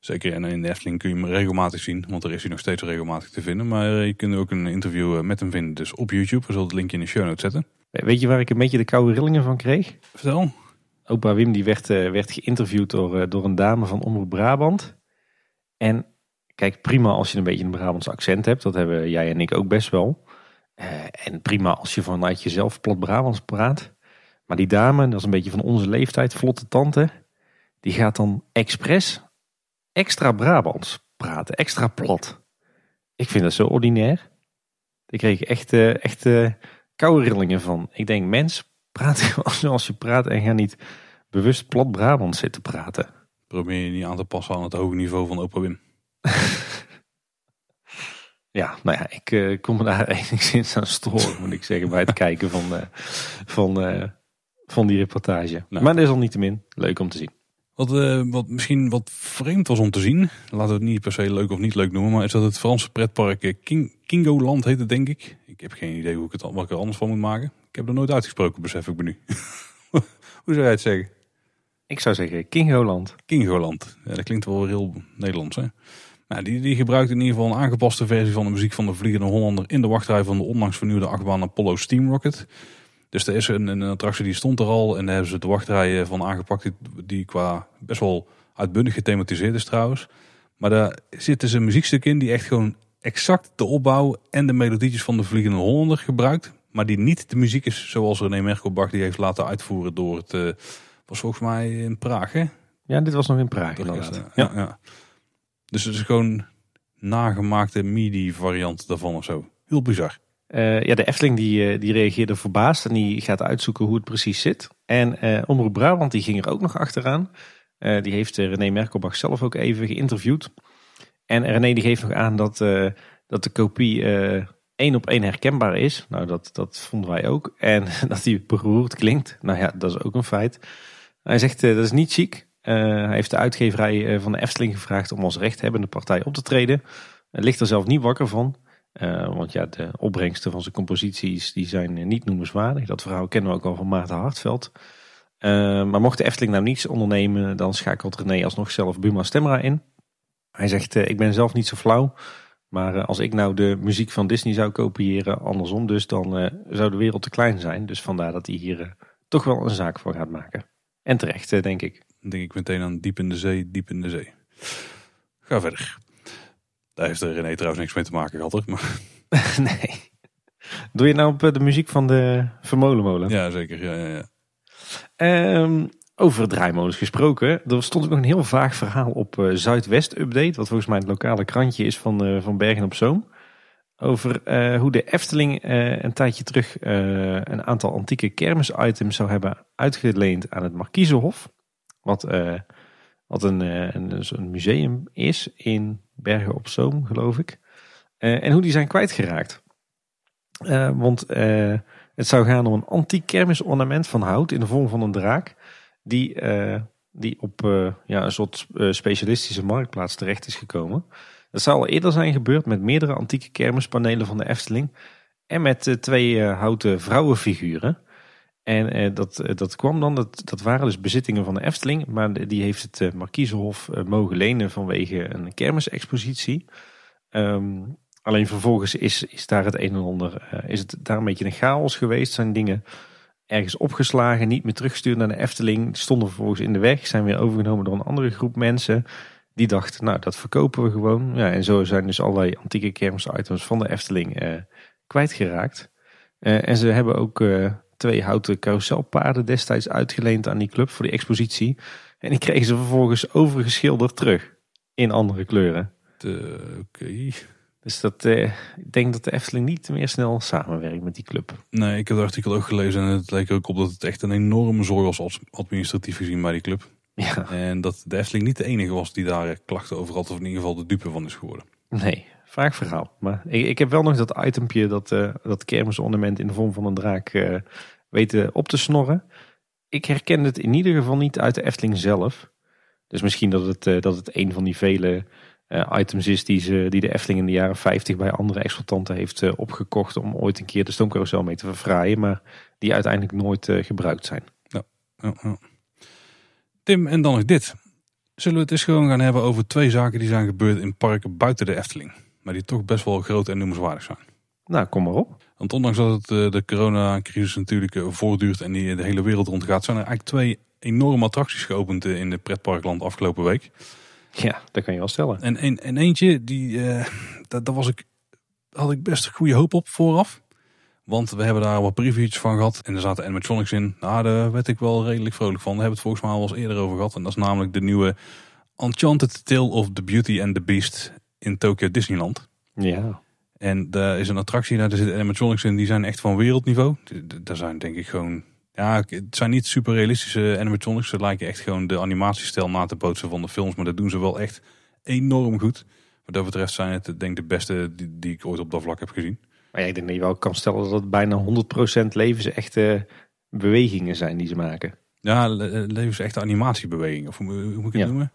Zeker, en in de Efteling kun je hem regelmatig zien, want er is hij nog steeds regelmatig te vinden. Maar je kunt ook een interview met hem vinden, dus op YouTube. We zullen het linkje in de show notes zetten. Weet je waar ik een beetje de koude rillingen van kreeg? Vertel. Opa Wim die werd, werd geïnterviewd door, door een dame van Omroep Brabant. En kijk, prima als je een beetje een Brabants accent hebt. Dat hebben jij en ik ook best wel. En prima als je vanuit jezelf plat Brabants praat. Maar die dame, dat is een beetje van onze leeftijd, vlotte tante. Die gaat dan expres extra Brabants praten, extra plat. Ik vind dat zo ordinair. Daar kreeg ik echt, uh, echt uh, koude rillingen van. Ik denk, mens, praat gewoon zoals je praat en ga niet bewust plat Brabants zitten praten. Probeer je niet aan te passen aan het hoge niveau van Opa Wim. ja, nou ja, ik uh, kom me daar enigszins aan storen, moet ik zeggen, bij het kijken van, uh, van, uh, van die reportage. Nou. Maar dat is min leuk om te zien. Wat, wat misschien wat vreemd was om te zien, laten we het niet per se leuk of niet leuk noemen, maar is dat het Franse pretpark King, Kingoland heet het denk ik. Ik heb geen idee hoe ik het, wat ik er anders van moet maken. Ik heb er nooit uitgesproken, besef ik me nu. hoe zou jij het zeggen? Ik zou zeggen Kingoland. Kingoland. Ja, dat klinkt wel heel Nederlands, hè? Nou, die, die gebruikt in ieder geval een aangepaste versie van de muziek van de Vliegende Hollander in de wachtrij van de onlangs vernieuwde achtbaan Apollo Steam Rocket. Dus er is een, een attractie die stond er al en daar hebben ze de wachtrij van aangepakt die, die qua best wel uitbundig gethematiseerd is trouwens. Maar daar zit dus een muziekstuk in die echt gewoon exact de opbouw en de melodietjes van de Vliegende Hollander gebruikt. Maar die niet de muziek is zoals René Merkelbach die heeft laten uitvoeren door het... Uh, was volgens mij in Praag, hè? Ja, dit was nog in Praag. Inderdaad. Ja, ja. Dus het is gewoon nagemaakte MIDI-variant daarvan of zo. Heel bizar. Uh, ja, de Efteling die, uh, die reageerde verbaasd en die gaat uitzoeken hoe het precies zit. En uh, Omroep Brabant die ging er ook nog achteraan. die heeft René Merkelbach zelf ook even geïnterviewd. En René die geeft nog aan dat, dat de kopie één op één herkenbaar is. Nou, dat, dat vonden wij ook. En dat die beroerd klinkt. Nou ja, dat is ook een feit. Hij zegt dat is niet chic. Hij heeft de uitgeverij eh, van de Efteling gevraagd om als rechthebbende partij op te treden. Hij ligt er zelf niet wakker van. Uh, want ja, de opbrengsten van zijn composities die zijn niet noemenswaardig. Dat verhaal kennen we ook al van Maarten Hartveld. maar mocht de Efteling nou niets ondernemen, dan schakelt René alsnog zelf Buma Stemra in. Hij zegt, ik ben zelf niet zo flauw. Maar als ik nou de muziek van Disney zou kopiëren, andersom dus, dan zou de wereld te klein zijn. Dus vandaar dat hij hier toch wel een zaak voor gaat maken. En terecht, denk ik. Dan denk ik meteen aan diep in de zee, diep in de zee. Ga verder. Daar heeft René trouwens niks mee te maken gehad, maar... nee. Doe je nou op eh, de muziek van de Vermolenmolen? Ja, zeker. Ja, ja, ja. Um, over draaimolens gesproken. Er stond ook nog een heel vaag verhaal op uh, Zuidwest Update. Wat volgens mij het lokale krantje is van, uh, van Bergen op Zoom. Over uh, hoe de Efteling een tijdje terug een aantal antieke kermisitems zou hebben uitgeleend aan het Markiezenhof. Wat, wat een, een, een, museum is in Bergen op Zoom, geloof ik. Uh, en hoe die zijn kwijtgeraakt. want het zou gaan om een antiek kermisornament van hout in de vorm van een draak. Die, die op ja, een soort specialistische marktplaats terecht is gekomen. Dat zou al eerder zijn gebeurd met meerdere antieke kermispanelen van de Efteling. En met twee houten vrouwenfiguren. En eh, dat, eh, dat kwam dan, dat, dat waren dus bezittingen van de Efteling. Maar die heeft het uh, Markiezenhof mogen lenen vanwege een kermisexpositie. Um, alleen vervolgens is, is daar het een en ander, is het daar een beetje een chaos geweest. Zijn dingen ergens opgeslagen, niet meer teruggestuurd naar de Efteling. Stonden vervolgens in de weg, zijn weer overgenomen door een andere groep mensen. Die dachten, nou dat verkopen we gewoon. Ja, en zo zijn dus allerlei antieke kermisitems van de Efteling kwijtgeraakt. en ze hebben ook twee houten carouselpaarden destijds uitgeleend aan die club voor die expositie. En die kregen ze vervolgens overgeschilderd terug in andere kleuren. Oké. Dus dat, eh, ik denk dat de Efteling niet meer snel samenwerkt met die club. Nee, ik heb het artikel ook gelezen en het leek ook op dat het echt een enorme zorg was administratief gezien bij die club. Ja. En dat de Efteling niet de enige was die daar klachten over had, of in ieder geval de dupe van is geworden. Nee, vaak verhaal. Maar ik, heb wel nog dat itempje, dat, uh, dat kermisornament in de vorm van een draak uh, weten op te snorren. Ik herken het in ieder geval niet uit de Efteling zelf. Dus misschien dat het, uh, dat het een van die vele items is die, ze, die de Efteling in de jaren 50 bij andere exploitanten heeft opgekocht om ooit een keer de stoomcarousel mee te verfraaien, maar die uiteindelijk nooit gebruikt zijn. Ja, ja. Tim, en dan nog dit. Zullen we het eens gewoon gaan hebben over twee zaken die zijn gebeurd in parken buiten de Efteling, maar die toch best wel groot en noemenswaardig zijn. Nou, kom maar op. Want ondanks dat het de coronacrisis natuurlijk voortduurt en die de hele wereld rondgaat, zijn er eigenlijk twee enorme attracties geopend in de pretparkland afgelopen week. Ja, dat kan je wel stellen. En, en, en eentje, die, uh, daar, daar was ik, had ik best goede hoop op vooraf. Want we hebben daar wat previewtjes van gehad. En er zaten animatronics in. Nou, daar werd ik wel redelijk vrolijk van. Daar hebben we het volgens mij al eens eerder over gehad. En dat is namelijk de nieuwe Enchanted Tale of the Beauty and the Beast in Tokyo Disneyland. Ja. En daar is een attractie, daar zitten animatronics in, die zijn echt van wereldniveau. Daar zijn denk ik gewoon ja, het zijn niet super realistische animatronics. Ze lijken echt gewoon de animatiestijl na te bootsen van de films. Maar dat doen ze wel echt enorm goed. Wat dat betreft zijn het denk ik de beste die, die ik ooit op dat vlak heb gezien. Maar ja, ik denk dat je wel kan stellen dat het bijna 100% echte bewegingen zijn die ze maken. Ja, echte animatiebewegingen. Of hoe moet ik het noemen?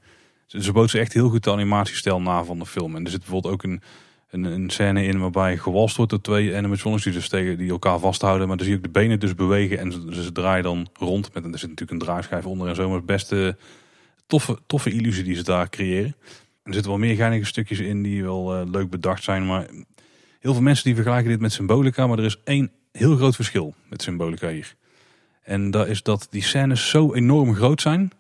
Ze, ze bootsen echt heel goed de animatiestijl na van de film. En er zit bijvoorbeeld ook een een, een scène in waarbij gewalst wordt door twee animatronics die, dus tegen, die elkaar vasthouden. Maar dan zie je ook de benen dus bewegen en ze, ze draaien dan rond. Met, er zit natuurlijk een draaischijf onder en zo. Het beste toffe, toffe illusie die ze daar creëren. Er zitten wel meer geinige stukjes in die wel uh, leuk bedacht zijn. Maar heel veel mensen die vergelijken dit met Symbolica. Maar er is één heel groot verschil met Symbolica hier. En dat is dat die scènes zo enorm groot zijn.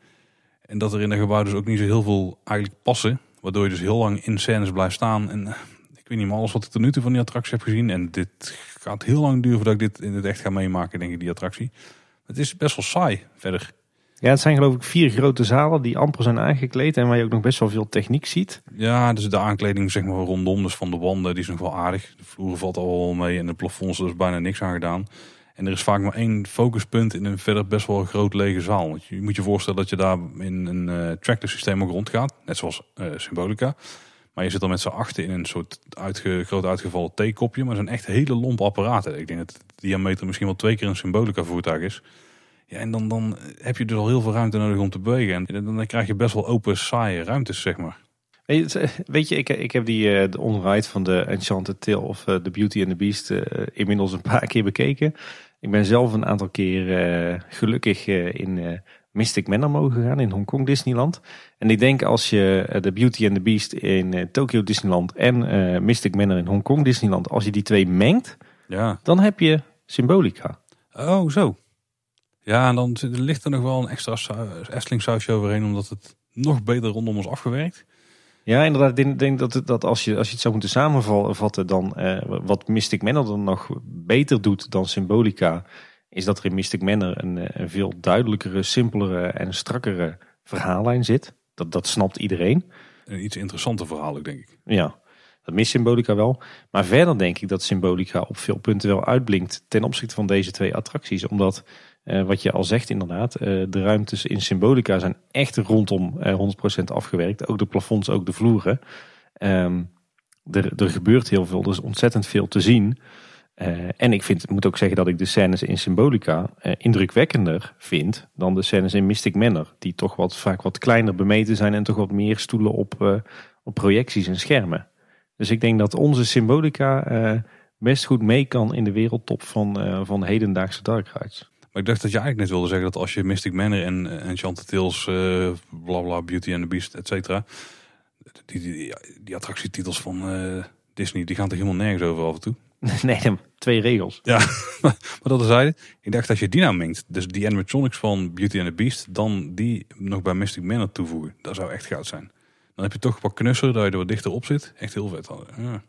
En dat er in de gebouw dus ook niet zo heel veel eigenlijk passen. Waardoor je dus heel lang in scènes blijft staan. En weet niet meer alles wat ik tot nu toe van die attractie heb gezien. En dit gaat heel lang duren voordat ik dit in het echt ga meemaken, denk ik, die attractie. Het is best wel saai verder. Ja, het zijn geloof ik vier grote zalen die amper zijn aangekleed en waar je ook nog best wel veel techniek ziet. Ja, dus de aankleding zeg maar rondom, dus van de wanden, die is nog wel aardig. De vloer valt al wel mee en de plafonds er is bijna niks aan gedaan. En er is vaak maar één focuspunt in een verder best wel groot lege zaal. Want je moet je voorstellen dat je daar in een uh, systeem ook rondgaat, net zoals uh, Symbolica. Maar je zit dan met z'n achter in een soort groot uitgevallen theekopje. Maar het zijn echt hele lompe apparaten. Ik denk dat de diameter misschien wel twee keer een symbolica voertuig is. Ja, en dan, dan heb je dus al heel veel ruimte nodig om te bewegen. En dan, krijg je best wel open, saaie ruimtes, zeg maar. Weet je, ik, ik heb die de onride van de Enchanted Tale of uh, The Beauty and the Beast uh, inmiddels een paar keer bekeken. Ik ben zelf een aantal keer gelukkig in Mystic Manor mogen gaan in Hongkong Disneyland. En ik denk als je de eh, Beauty and the Beast in Tokyo Disneyland en Mystic Manor in Hongkong Disneyland, als je die twee mengt, ja. dan heb je Symbolica. Oh, zo. Ja, en dan ligt er nog wel een extra Efteling sausje overheen, omdat het nog beter rondom ons afgewerkt. Ja, inderdaad. Ik denk, dat, dat als, je, als je het zou moeten samenvatten, dan wat Mystic Manor dan nog beter doet dan Symbolica, is dat er in Mystic Manor een, een veel duidelijkere, simpelere en strakkere verhaallijn zit. Dat, dat snapt iedereen. Een iets interessanter verhaal, denk ik. Ja, dat mist Symbolica wel. Maar verder denk ik dat Symbolica op veel punten wel uitblinkt ten opzichte van deze twee attracties. Omdat, eh, wat je al zegt inderdaad, eh, de ruimtes in Symbolica zijn echt rondom eh, 100% afgewerkt. Ook de plafonds, ook de vloeren. Um, er, er gebeurt heel veel, er is ontzettend veel te zien. Uh, en ik vind, moet ook zeggen dat ik de scènes in Symbolica uh, indrukwekkender vind dan de scènes in Mystic Manor. Die toch wat, vaak wat kleiner bemeten zijn en toch wat meer stoelen op, uh, op projecties en schermen. Dus ik denk dat onze Symbolica best goed mee kan in de wereldtop van, van hedendaagse dark rides. Maar ik dacht dat je eigenlijk net wilde zeggen dat als je Mystic Manor en Enchanted Tales, bla bla, Beauty and the Beast, et cetera. Die, die, die, attractietitels van Disney, die gaan toch helemaal nergens over af en toe? Nee, twee regels. Ja, maar dat is Ik dacht als je die nou mengt, dus die animatronics van Beauty and the Beast, dan die nog bij Mystic Manor toevoegen. Dat zou echt goud zijn. Dan heb je toch wat knusser, dat je er wat dichter op zit. Echt heel vet. Ja.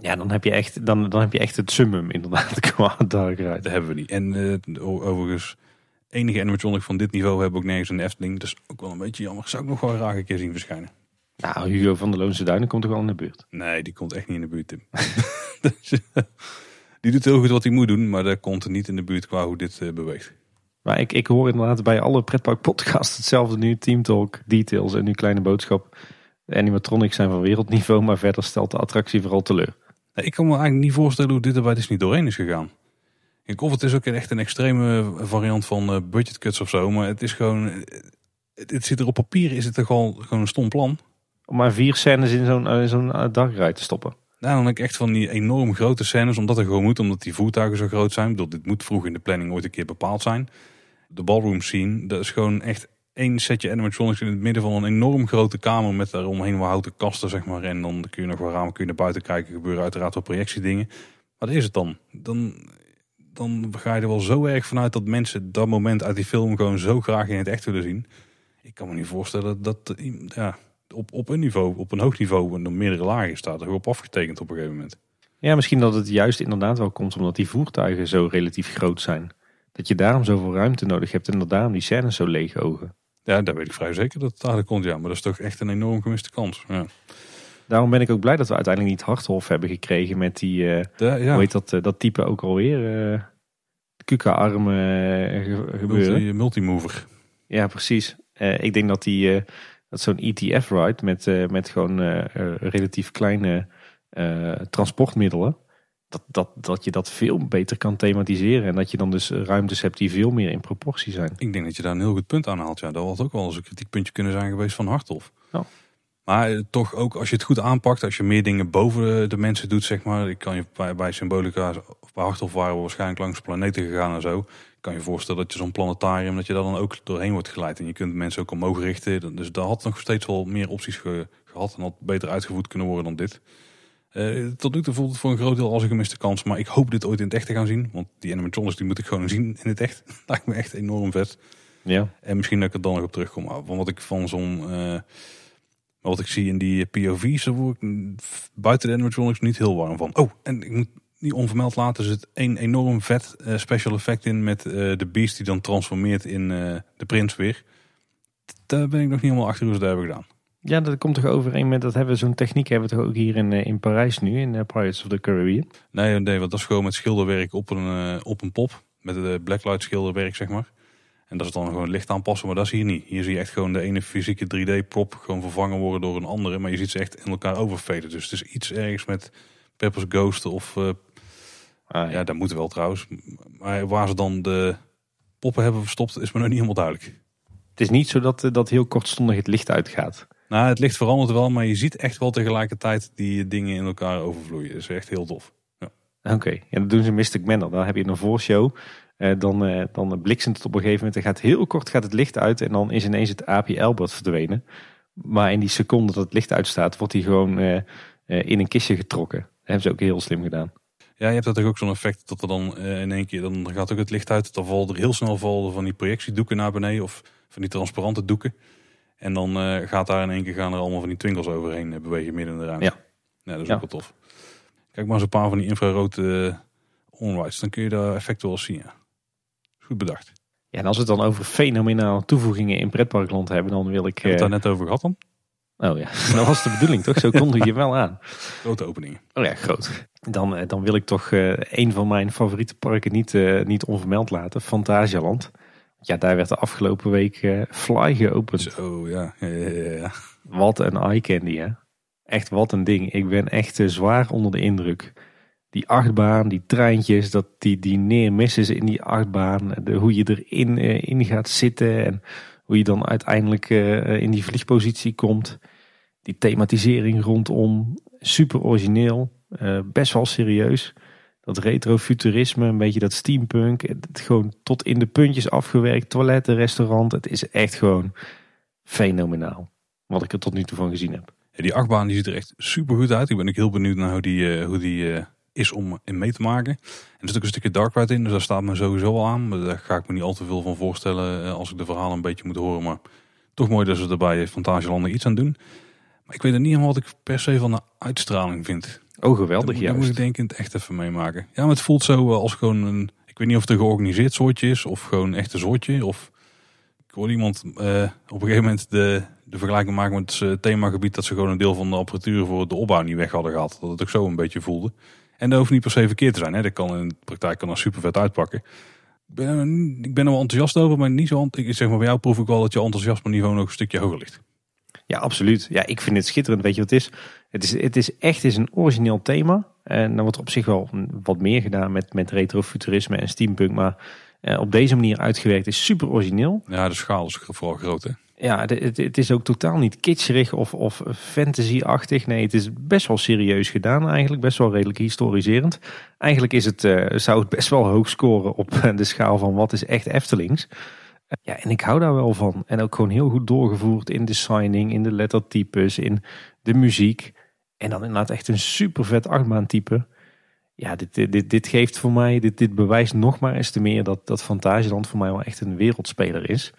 Ja, dan heb je echt, dan, dan heb je echt het summum inderdaad qua Dark. Dat hebben we niet. En uh, overigens, enige animatronic van dit niveau hebben we ook nergens in de Efteling. Dus ook wel een beetje jammer. Zou ik nog wel graag een keer zien verschijnen. Nou, Hugo van de Loonse Duinen komt toch wel in de buurt? Nee, die komt echt niet in de buurt, Tim. Dus, die doet heel goed wat hij moet doen, maar dat komt er niet in de buurt qua hoe dit uh, beweegt. Maar ik, ik hoor inderdaad bij alle pretpark podcasts hetzelfde nu. Team Talk, Details en nu Kleine Boodschap. De animatronics zijn van wereldniveau, maar verder stelt de attractie vooral teleur. Ik kan me eigenlijk niet voorstellen hoe dit er bij Disney doorheen is gegaan. Ik of het is ook echt een extreme variant van uh, budget cuts of zo, maar het is gewoon... Het, het zit er op papier, is het er gewoon, gewoon een stom plan. Om maar vier scènes in zo'n zo'n uh, te stoppen. Nou, dan heb ik echt van die enorm grote scènes, omdat er gewoon moet, omdat die voertuigen zo groot zijn. Ik bedoel, dit moet vroeg in de planning ooit een keer bepaald zijn. De ballroom scene, dat is gewoon echt één setje animatronics in het midden van een enorm grote kamer met daaromheen wat houten kasten, zeg maar. En dan kun je nog wel ramen, kun je naar buiten kijken, gebeuren uiteraard wel projectiedingen. Maar dat is het dan. Dan, dan ga je er wel zo erg vanuit dat mensen dat moment uit die film gewoon zo graag in het echt willen zien. Ik kan me niet voorstellen dat ja, op, op een niveau, op een hoog niveau, en meerdere lagen staat er op afgetekend op een gegeven moment. Ja, misschien dat het juist inderdaad wel komt omdat die voertuigen zo relatief groot zijn. Dat je daarom zoveel ruimte nodig hebt en dat daarom die scènes zo leeg ogen. Ja, daar weet ik vrij zeker dat het eigenlijk komt. Ja, maar dat is toch echt een enorm gemiste kans. Ja. Daarom ben ik ook blij dat we uiteindelijk niet Harthof hebben gekregen met die, uh, ja. hoe heet dat, uh, dat type ook alweer? Uh, Kuka-arm gebeuren. Multi, multimover. Ja, precies. ik denk dat die, dat zo'n ETF-ride met, met gewoon relatief kleine transportmiddelen, dat, dat, dat je dat veel beter kan thematiseren. En dat je dan dus ruimtes hebt die veel meer in proportie zijn. Ik denk dat je daar een heel goed punt aan haalt. Ja, dat had ook wel eens een kritiekpuntje kunnen zijn geweest van Harthof. Ja. Maar eh, toch ook als je het goed aanpakt, als je meer dingen boven de mensen doet, zeg maar. Ik kan je bij, bij Symbolica of bij Harthof waren we waarschijnlijk langs planeten gegaan en zo. kan je voorstellen dat je zo'n planetarium, dat je daar dan ook doorheen wordt geleid. En je kunt mensen ook omhoog richten. Dus daar had nog steeds wel meer opties gehad en had beter uitgevoerd kunnen worden dan dit. Uh, tot nu toe voelt het voor een groot deel als een gemiste kans. Maar ik hoop dit ooit in het echt te gaan zien. Want die animatronics die moet ik gewoon zien in het echt. Lijkt me echt enorm vet. Ja. En misschien dat ik er dan nog op terugkom. Maar van wat ik van zo'n... Uh, wat ik zie in die POV's, daar word ik buiten de animatronics niet heel warm van. Oh, en ik moet niet onvermeld laten. Er zit een enorm vet uh, special effect in met de beast die dan transformeert in de prins weer. Daar ben ik nog niet helemaal achter hoe ze dat hebben gedaan. Ja, dat komt toch overeen met dat hebben we zo'n techniek hebben we toch ook hier in, eh, in Parijs nu, in uh, Pirates of the Caribbean? Nee, nee, want dat is gewoon met schilderwerk op een, uh, op een pop. Met de blacklight schilderwerk, zeg maar. En dat is dan gewoon licht aanpassen, maar dat is hier niet. Hier zie je echt gewoon de ene fysieke 3D-prop gewoon vervangen worden door een andere. Maar je ziet ze echt in elkaar overveden. Dus het is iets ergens met Pepper's Ghost of... Uh, ah, ja. dat moet wel trouwens. Maar waar ze dan de poppen hebben verstopt, is me nog niet helemaal duidelijk. Het is niet zo dat, dat heel kortstondig het licht uitgaat. Nou, het licht verandert wel, maar je ziet echt wel tegelijkertijd die dingen in elkaar overvloeien. Dat is echt heel tof. Ja. Oké, okay. ja, dat doen ze Mystic Manor. Dan heb je een voorshow. Uh, dan, uh, dan bliksemt het op een gegeven moment. Dan gaat heel kort gaat het licht uit en dan is ineens het aapje Albert verdwenen. Maar in die seconde dat het licht uitstaat, wordt hij gewoon uh, in een kistje getrokken. Dat hebben ze ook heel slim gedaan. Ja, je hebt dat ook zo'n effect dat er dan in één keer, dan gaat ook het licht uit. Dan valt er heel snel vallen van die projectiedoeken naar beneden of van die transparante doeken. En dan uh, gaat daar in één keer gaan er allemaal van die twinkels overheen uh, bewegen midden in de ruimte. Ja. ja dat is ook wel tof. Kijk maar eens een paar van die infrarood uh, onrides. Dan kun je daar effecten wel zien. Ja. Goed bedacht. Ja, en als we het dan over fenomenale toevoegingen in pretparkland hebben, dan wil ik... Heb je het daar net over gehad dan? Oh ja, dat was de bedoeling toch? Zo kondig je wel aan. Grote openingen. Oh ja, groot. Dan, dan wil ik toch een van mijn favoriete parken niet, niet onvermeld laten. Fantasialand. Ja, daar werd de afgelopen week uh, Fly geopend. Zo, ja. Ja, ja, ja. Wat een eye candy, hè. Echt wat een ding. Ik ben echt uh, zwaar onder de indruk. Die achtbaan, die treintjes, dat die, die neermisses in die achtbaan. De, hoe je erin uh, in gaat zitten en hoe je dan uiteindelijk in die vliegpositie komt. Die thematisering rondom, super origineel, best wel serieus dat retrofuturisme, een beetje dat steampunk. Het gewoon tot in de puntjes afgewerkt. Toiletten, restaurant. Het is echt gewoon fenomenaal. Wat ik er tot nu toe van gezien heb. Die achtbaan die ziet er echt super goed uit. Ik ben ook heel benieuwd naar hoe die, uh, hoe die uh, is om in mee te maken. En er zit ook een stukje dark in. Dus daar staat me sowieso al aan. Maar daar ga ik me niet al te veel van voorstellen uh, als ik de verhalen een beetje moet horen. Maar toch mooi dat ze er bij Fantasieland iets aan doen. Maar ik weet er niet helemaal wat ik per se van de uitstraling vind. Oh, geweldig, ja. Dat moet ik denk ik echt even meemaken. Ja, maar het voelt zo als gewoon een... Ik weet niet of het een georganiseerd soortje is of gewoon echt een soortje. Of ik hoorde iemand uh, op een gegeven moment de, de vergelijking maken met het themagebied... dat ze gewoon een deel van de apparatuur voor de opbouw niet weg hadden gehad. Dat het ook zo een beetje voelde. En dat hoeft niet per se verkeerd te zijn. Hè. Dat kan in de praktijk kan er super vet uitpakken. Ik ben, ik ben er wel enthousiast over, maar niet zo... Ik zeg maar, bij jou proef ik wel dat je enthousiasme niveau nog een stukje hoger ligt. Ja, absoluut. Ja, ik vind het schitterend. Weet je wat het is? Het is, het is echt is een origineel thema. En dan wordt er op zich wel wat meer gedaan met, met retrofuturisme en steampunk. Maar eh, op deze manier uitgewerkt is super origineel. Ja, de schaal is vooral groot hè? Ja, het, het is ook totaal niet kitscherig of, of fantasy-achtig. Nee, het is best wel serieus gedaan eigenlijk. Best wel redelijk historiserend. Eigenlijk is het, uh, zou het best wel hoog scoren op de schaal van wat is echt Eftelings. Ja, en ik hou daar wel van. En ook gewoon heel goed doorgevoerd in de signing, in de lettertypes, in de muziek. En dan inderdaad echt een super vet achtbaantype. Ja, dit, dit, dit geeft voor mij, dit, dit bewijst nog maar eens te meer dat, dat Fantasieland voor mij wel echt een wereldspeler is.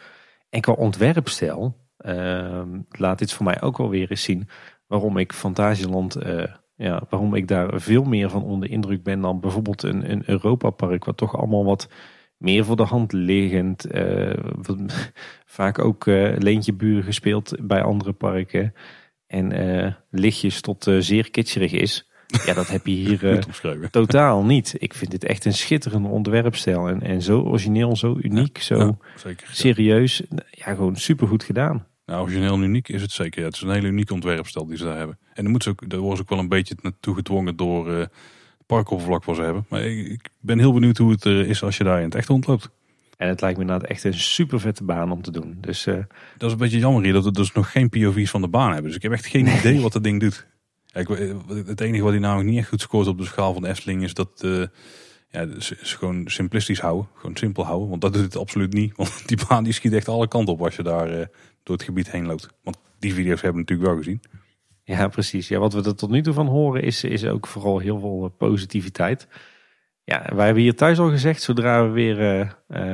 En qua ontwerpstijl uh, laat dit voor mij ook wel weer eens zien waarom ik Fantasieland, uh, ja, waarom ik daar veel meer van onder indruk ben dan bijvoorbeeld een, een Europa Park, wat toch allemaal wat meer voor de hand liggend. Uh, vaak ook uh, leentje buren gespeeld bij andere parken. En uh, lichtjes tot zeer kitscherig is. Ja, dat heb je hier totaal niet. Ik vind dit echt een schitterende ontwerpstijl. En, en zo origineel, zo uniek, zo zeker, serieus. Ja, gewoon supergoed gedaan. Nou, origineel en uniek is het zeker. Ja, het is een hele unieke ontwerpstijl die ze daar hebben. En daar, moet ze ook, daar worden ze ook wel een beetje naartoe gedwongen door parkoppervlak voor ze hebben. Maar ik, ben heel benieuwd hoe het is als je daar in het echt rondloopt. En het lijkt me inderdaad echt een super vette baan om te doen. Dus, uh... Dat is een beetje jammer hier dat we dus nog geen POV's van de baan hebben. Dus ik heb echt geen idee wat dat ding doet. Ja, ik, het enige wat hij namelijk niet echt goed scoort op de schaal van de Efteling is dat... Uh, ja, is gewoon simplistisch houden. Gewoon simpel houden. Want dat doet het absoluut niet. Want die baan die schiet echt alle kanten op als je daar uh, door het gebied heen loopt. Want die video's hebben we natuurlijk wel gezien. Ja, precies. Ja, wat we er tot nu toe van horen is, is ook vooral heel veel eh, positiviteit. Ja, wij hebben hier thuis al gezegd, zodra we weer uh,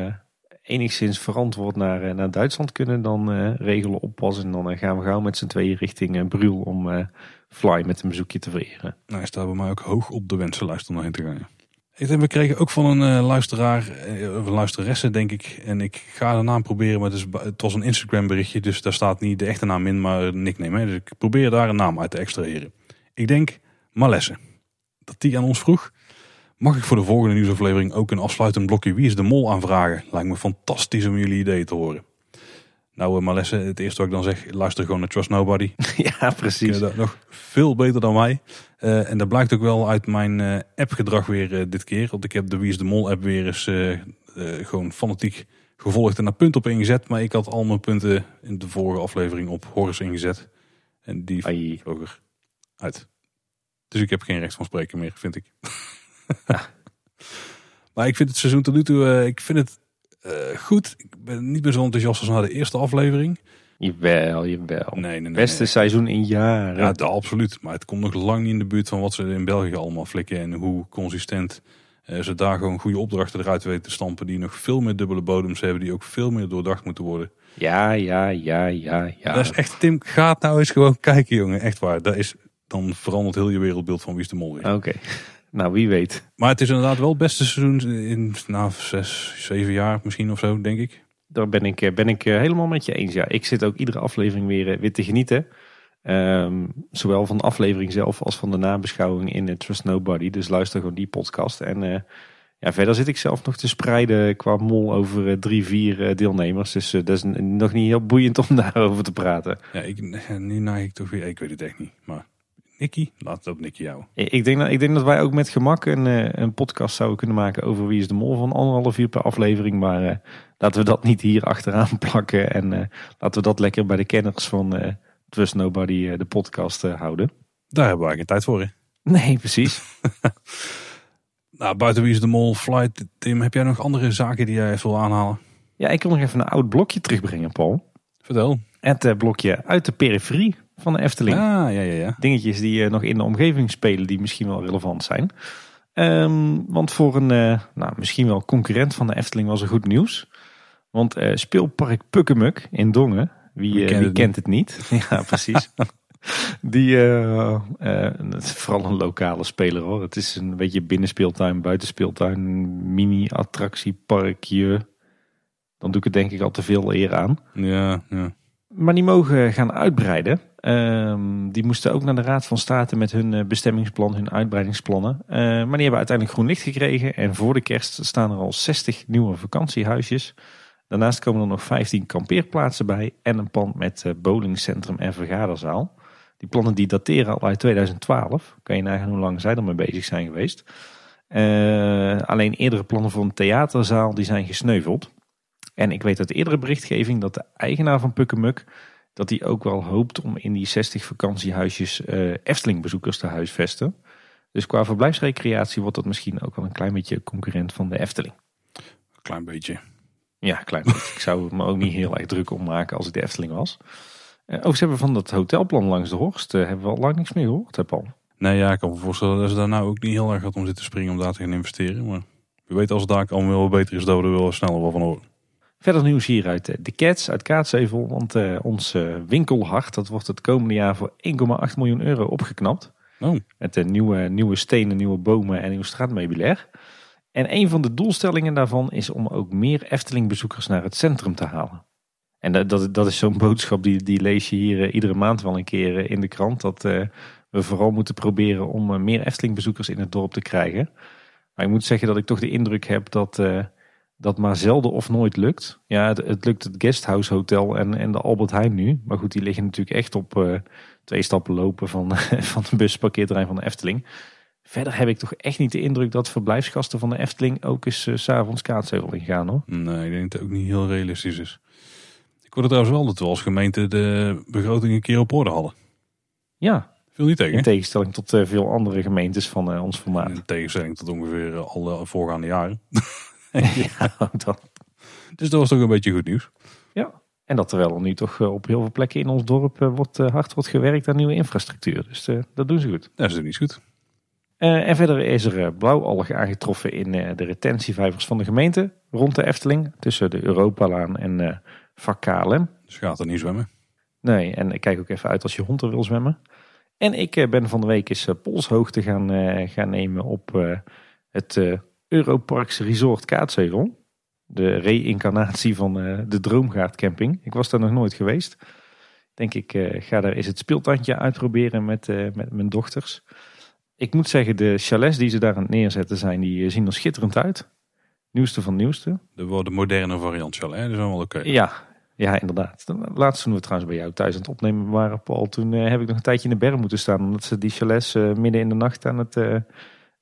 uh, enigszins verantwoord naar, naar Duitsland kunnen, dan uh, regelen oppassen. En dan gaan we gauw met z'n tweeën richting Brühl om Fly met een bezoekje te vereren. Nou, hij staat bij mij ook hoog op de wensenlijst om heen te gaan. We kregen ook van een uh, luisteraar, uh, een luisteresse denk ik. En ik ga de naam proberen, maar het, is, het, was een Instagram berichtje. Dus daar staat niet de echte naam in, maar een nickname. Hè. Dus ik probeer daar een naam uit te extraheren. Ik denk Malesse. Dat die aan ons vroeg. Mag ik voor de volgende nieuwsaflevering ook een afsluitend blokje Wie is de Mol aanvragen? Lijkt me fantastisch om jullie ideeën te horen. Nou, uh, Malesse, het eerste wat ik dan zeg, luister gewoon naar Trust Nobody. ja, precies. Dat nog veel beter dan mij. Uh, en dat blijkt ook wel uit mijn uh, appgedrag weer dit keer. Want ik heb de Wie is de Mol app weer eens gewoon fanatiek gevolgd en naar punt op ingezet. Maar ik had al mijn punten in de vorige aflevering op Horus ingezet. En die vloog er uit. Dus ik heb geen recht van spreken meer, vind ik. maar ik vind het seizoen tot nu toe, ik vind het goed. Ik ben niet meer zo enthousiast als na de eerste aflevering. Jawel, jawel. Nee, nee, nee, Beste seizoen in jaren. Ja, de, absoluut. Maar het komt nog lang niet in de buurt van wat ze in België allemaal flikken. En hoe consistent uh, ze daar gewoon goede opdrachten eruit weten te stampen. Die nog veel meer dubbele bodems hebben. Die ook veel meer doordacht moeten worden. Ja, ja, ja, ja, ja. Dat is echt, Tim, gaat nou eens gewoon kijken, jongen. Echt waar. Dat is, dan verandert heel je wereldbeeld van wie is de mol Oké. Nou, wie weet. Maar het is inderdaad wel het beste seizoen in nou, zes, zeven jaar misschien of zo, denk ik. Daar ben ik, eh, ben ik eh, helemaal met je eens. Ja, ik zit ook iedere aflevering weer, eh, weer te genieten. Um, zowel van de aflevering zelf als van de nabeschouwing in Trust Nobody. Dus luister gewoon die podcast. En uh, ja, verder zit ik zelf nog te spreiden qua mol over drie, vier deelnemers. Dus dat is nog niet heel boeiend om daarover te praten. Ja, ik, nu neig ik toch weer, ik weet het echt niet. Maar Nicky? Laat het op Nicky jou. Ik denk, dat, ik denk dat wij ook met gemak een, een podcast zouden kunnen maken over Wie is de Mol van anderhalf uur per aflevering. Maar laten we dat niet hier achteraan plakken. En uh, laten we dat lekker bij de kenners van uh, Trust Nobody de podcast houden. Daar hebben we eigenlijk tijd voor. Hè? Nee, precies. nou, buiten Wie is de Mol, Flight, Tim, heb jij nog andere zaken die jij even wil aanhalen? Ja, ik wil nog even een oud blokje terugbrengen, Paul. Vertel. Het blokje uit de periferie van de Efteling. Ah, ja, ja, ja. Dingetjes die nog in de omgeving spelen die misschien wel relevant zijn. Um, want voor een nou, misschien wel concurrent van de Efteling was er goed nieuws. Want uh, speelpark Pukkemuk in Dongen, wie, wie kent het niet? ja, precies. Die, vooral een lokale speler hoor. Het is een beetje binnenspeeltuin, buitenspeeltuin, mini-attractieparkje. Dan doe ik het denk ik al te veel eer aan. Ja, ja. Maar die mogen gaan uitbreiden. Um, die moesten ook naar de Raad van State met hun eh, bestemmingsplan, hun uitbreidingsplannen. Uh, maar die hebben uiteindelijk groen licht gekregen. En voor de kerst staan er al 60 nieuwe vakantiehuisjes. Daarnaast komen er nog 15 kampeerplaatsen bij. En een pand met uh, bowlingcentrum en vergaderzaal. Die plannen die dateren al uit 2012. Kan je nagaan hoe lang zij ermee bezig zijn geweest. alleen eerdere plannen voor een theaterzaal die zijn gesneuveld. En ik weet uit eerdere berichtgeving dat de eigenaar van Pukkemuk, dat hij ook wel hoopt om in die 60 vakantiehuisjes uh, Efteling bezoekers te huisvesten. Dus qua verblijfsrecreatie wordt dat misschien ook wel een klein beetje concurrent van de Efteling. Klein beetje. Ja, klein ik zou me ook niet heel erg druk om maken als ik de Efteling was. Uh, overigens hebben we van dat hotelplan langs de Horst, uh, hebben we al lang niks meer gehoord, heb al. Nee, ja, ik kan me voorstellen dat ze daar nou ook niet heel erg gaat om zitten springen om daar te gaan investeren. Maar wie weet als het daar allemaal wel beter is, dat we er wel sneller wel van horen. Verder nieuws hier uit eh, de Cats, uit Kaatsheuvel. Want uh, ons winkelhart, dat wordt het komende jaar voor 1,8 miljoen euro opgeknapt. Oh. Met nieuwe, nieuwe stenen, nieuwe bomen en nieuw straatmeubilair. En een van de doelstellingen daarvan is om ook meer Efteling-bezoekers naar het centrum te halen. En dat, dat, is zo'n boodschap die, die lees je hier iedere maand wel een keer in de krant. Dat we vooral moeten proberen om meer Efteling-bezoekers in het dorp te krijgen. Maar ik moet zeggen dat ik toch de indruk heb dat dat maar zelden of nooit lukt. Ja, het, het, lukt het Guesthouse Hotel en, en de Albert Heijn nu. Maar goed, die liggen natuurlijk echt op twee stappen lopen van, van de busparkeerterrein van de Efteling. Verder heb ik toch echt niet de indruk dat verblijfsgasten van de Efteling ook eens uh, s'avonds kaatsheuvel ingaan hoor. Nee, ik denk dat het ook niet heel realistisch is. Ik hoorde trouwens wel dat we als gemeente de begroting een keer op orde hadden. Ja. Veel niet tegen. In tegenstelling tot uh, veel andere gemeentes van uh, ons formaat. In tegenstelling tot ongeveer alle voorgaande jaren. ja, dat. Dus dat was toch een beetje goed nieuws. Ja, en dat terwijl er nu toch eh, op heel veel plekken in ons dorp wordt, hard wordt gewerkt aan nieuwe infrastructuur. Dus dat doen ze goed. Dat is niet goed. Uh, en verder is er blauwalg aangetroffen in uh, de retentievijvers van de gemeente rond de Efteling. Tussen de Europalaan en uh, Vak KLM. Dus gaat er niet zwemmen? Nee, en ik kijk ook even uit als je hond er wil zwemmen. En ik ben van de week eens polshoogte gaan, gaan nemen op het Europarks Resort Kaatsheuvel. De reïncarnatie van de Droomgaardcamping. Ik was daar nog nooit geweest. Denk ik ga daar eens het speeltandje uitproberen met, met mijn dochters. Ik moet zeggen, de chalets die ze daar aan het neerzetten zijn, die zien er schitterend uit. Nieuwste van nieuwste. De, de moderne variant chalet, dat is wel oké. Ja, ja, inderdaad. Laatst toen we trouwens bij jou thuis aan het opnemen waren, Paul, toen heb ik nog een tijdje in de berm moeten staan. Omdat ze die chalets midden in de nacht aan het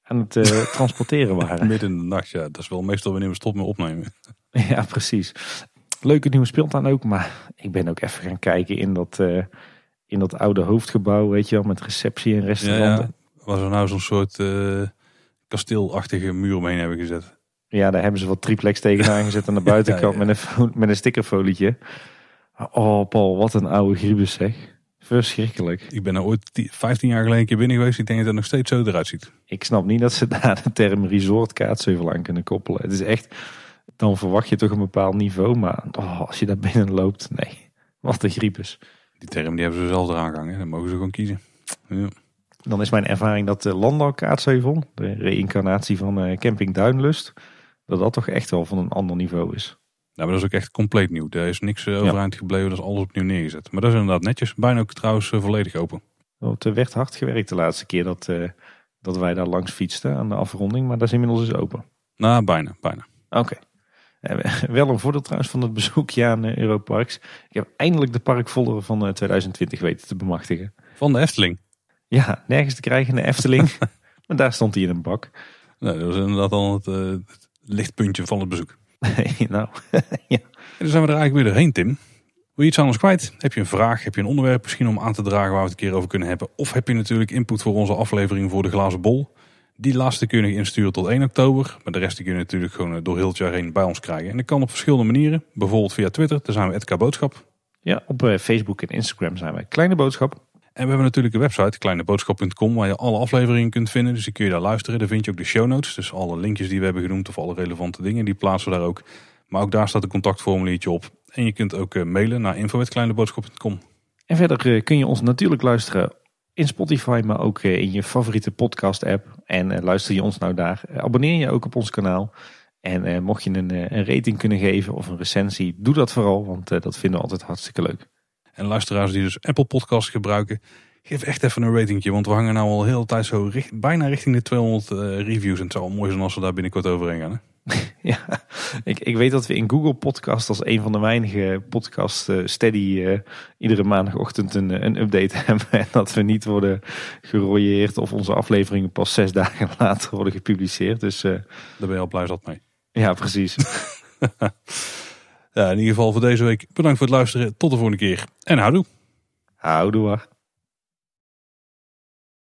aan het transporteren waren. Midden in de nacht, ja. Dat is wel meestal wanneer we stoppen met opnemen. ja, precies. Leuke nieuwe speeltuin ook, maar ik ben ook even gaan kijken in dat, in dat oude hoofdgebouw, weet je wel, met receptie en restauranten. Ja, ja. Waar ze nou zo'n soort uh, kasteelachtige muur omheen hebben gezet. Ja, daar hebben ze wat triplex tegenaan gezet aan de buitenkant ja, met, een, met een stickerfolietje. Oh Paul, wat een oude griebus zeg. Verschrikkelijk. Ik ben er ooit 15 jaar geleden een keer binnen geweest. Ik denk dat het nog steeds zo eruit ziet. Ik snap niet dat ze daar de term resort kaatsheuvel aan kunnen koppelen. Het is echt, dan verwacht je toch een bepaald niveau. Maar oh, als je daar binnen loopt, nee. Wat een griepes. Die term die hebben ze zelf eraan gehangen. Dan mogen ze gewoon kiezen. Ja. Dan is mijn ervaring dat de kaatsheuvel, de reïncarnatie van uh, camping Duinlust, dat dat toch echt wel van een ander niveau is. Nou, maar dat is ook echt compleet nieuw. Er is niks uh, overeind gebleven, dat is alles opnieuw neergezet. Maar dat is inderdaad netjes. Bijna ook trouwens uh, volledig open. Het werd hard gewerkt de laatste keer dat, uh, dat wij daar langs fietsten aan de afronding. Maar dat is inmiddels dus open. Nou, bijna, bijna. Oké. Okay. wel een voordeel trouwens van het bezoekje aan Europarks. Ik heb eindelijk de parkfolder van 2020 weten te bemachtigen. Van de Efteling? Ja, nergens te krijgen in de Efteling. maar daar stond hij in een bak. Nee, dat was inderdaad al het, het lichtpuntje van het bezoek. nou, ja. En dan zijn we er eigenlijk weer doorheen, Tim. Wil je iets aan ons kwijt? Heb je een vraag? Heb je een onderwerp misschien om aan te dragen waar we het een keer over kunnen hebben? Of heb je natuurlijk input voor onze aflevering voor de glazen bol? Die laatste kun je insturen tot 1 oktober. Maar de rest die kun je natuurlijk gewoon door heel het jaar heen bij ons krijgen. En dat kan op verschillende manieren. Bijvoorbeeld via Twitter, daar zijn we Edka Boodschap. Ja, op eh, Facebook en Instagram zijn wij Kleine Boodschap. En we hebben natuurlijk een website, kleineboodschap.com, waar je alle afleveringen kunt vinden. Dus die kun je daar luisteren. Daar vind je ook de show notes. Dus alle linkjes die we hebben genoemd of alle relevante dingen, die plaatsen we daar ook. Maar ook daar staat een contactformuliertje op. En je kunt ook eh, mailen naar info.kleineboodschap.com. En verder eh, kun je ons natuurlijk luisteren in Spotify, maar ook eh, in je favoriete podcast app. En luister je ons nou daar. Abonneer je ook op ons kanaal. En mocht je een, een rating kunnen geven of een recensie, doe dat vooral. Want dat vinden we altijd hartstikke leuk. En luisteraars die dus Apple Podcasts gebruiken, geef echt even een ratingje. Want we hangen nou al heel de tijd zo bijna richting de 200 uh, reviews. En het zou mooi zijn als we daar binnenkort overheen gaan. Hè? ja, ik, ik weet dat we in Google Podcast als een van de weinige podcasts uh, steady uh, iedere maandagochtend een, een update hebben. En dat we niet worden gerooieerd of onze afleveringen pas zes dagen later worden gepubliceerd. Dus, Daar ben je al blij zat mee. Ja, precies. In ieder geval voor deze week bedankt voor het luisteren. Tot de volgende keer. En houdoe. Houdoe.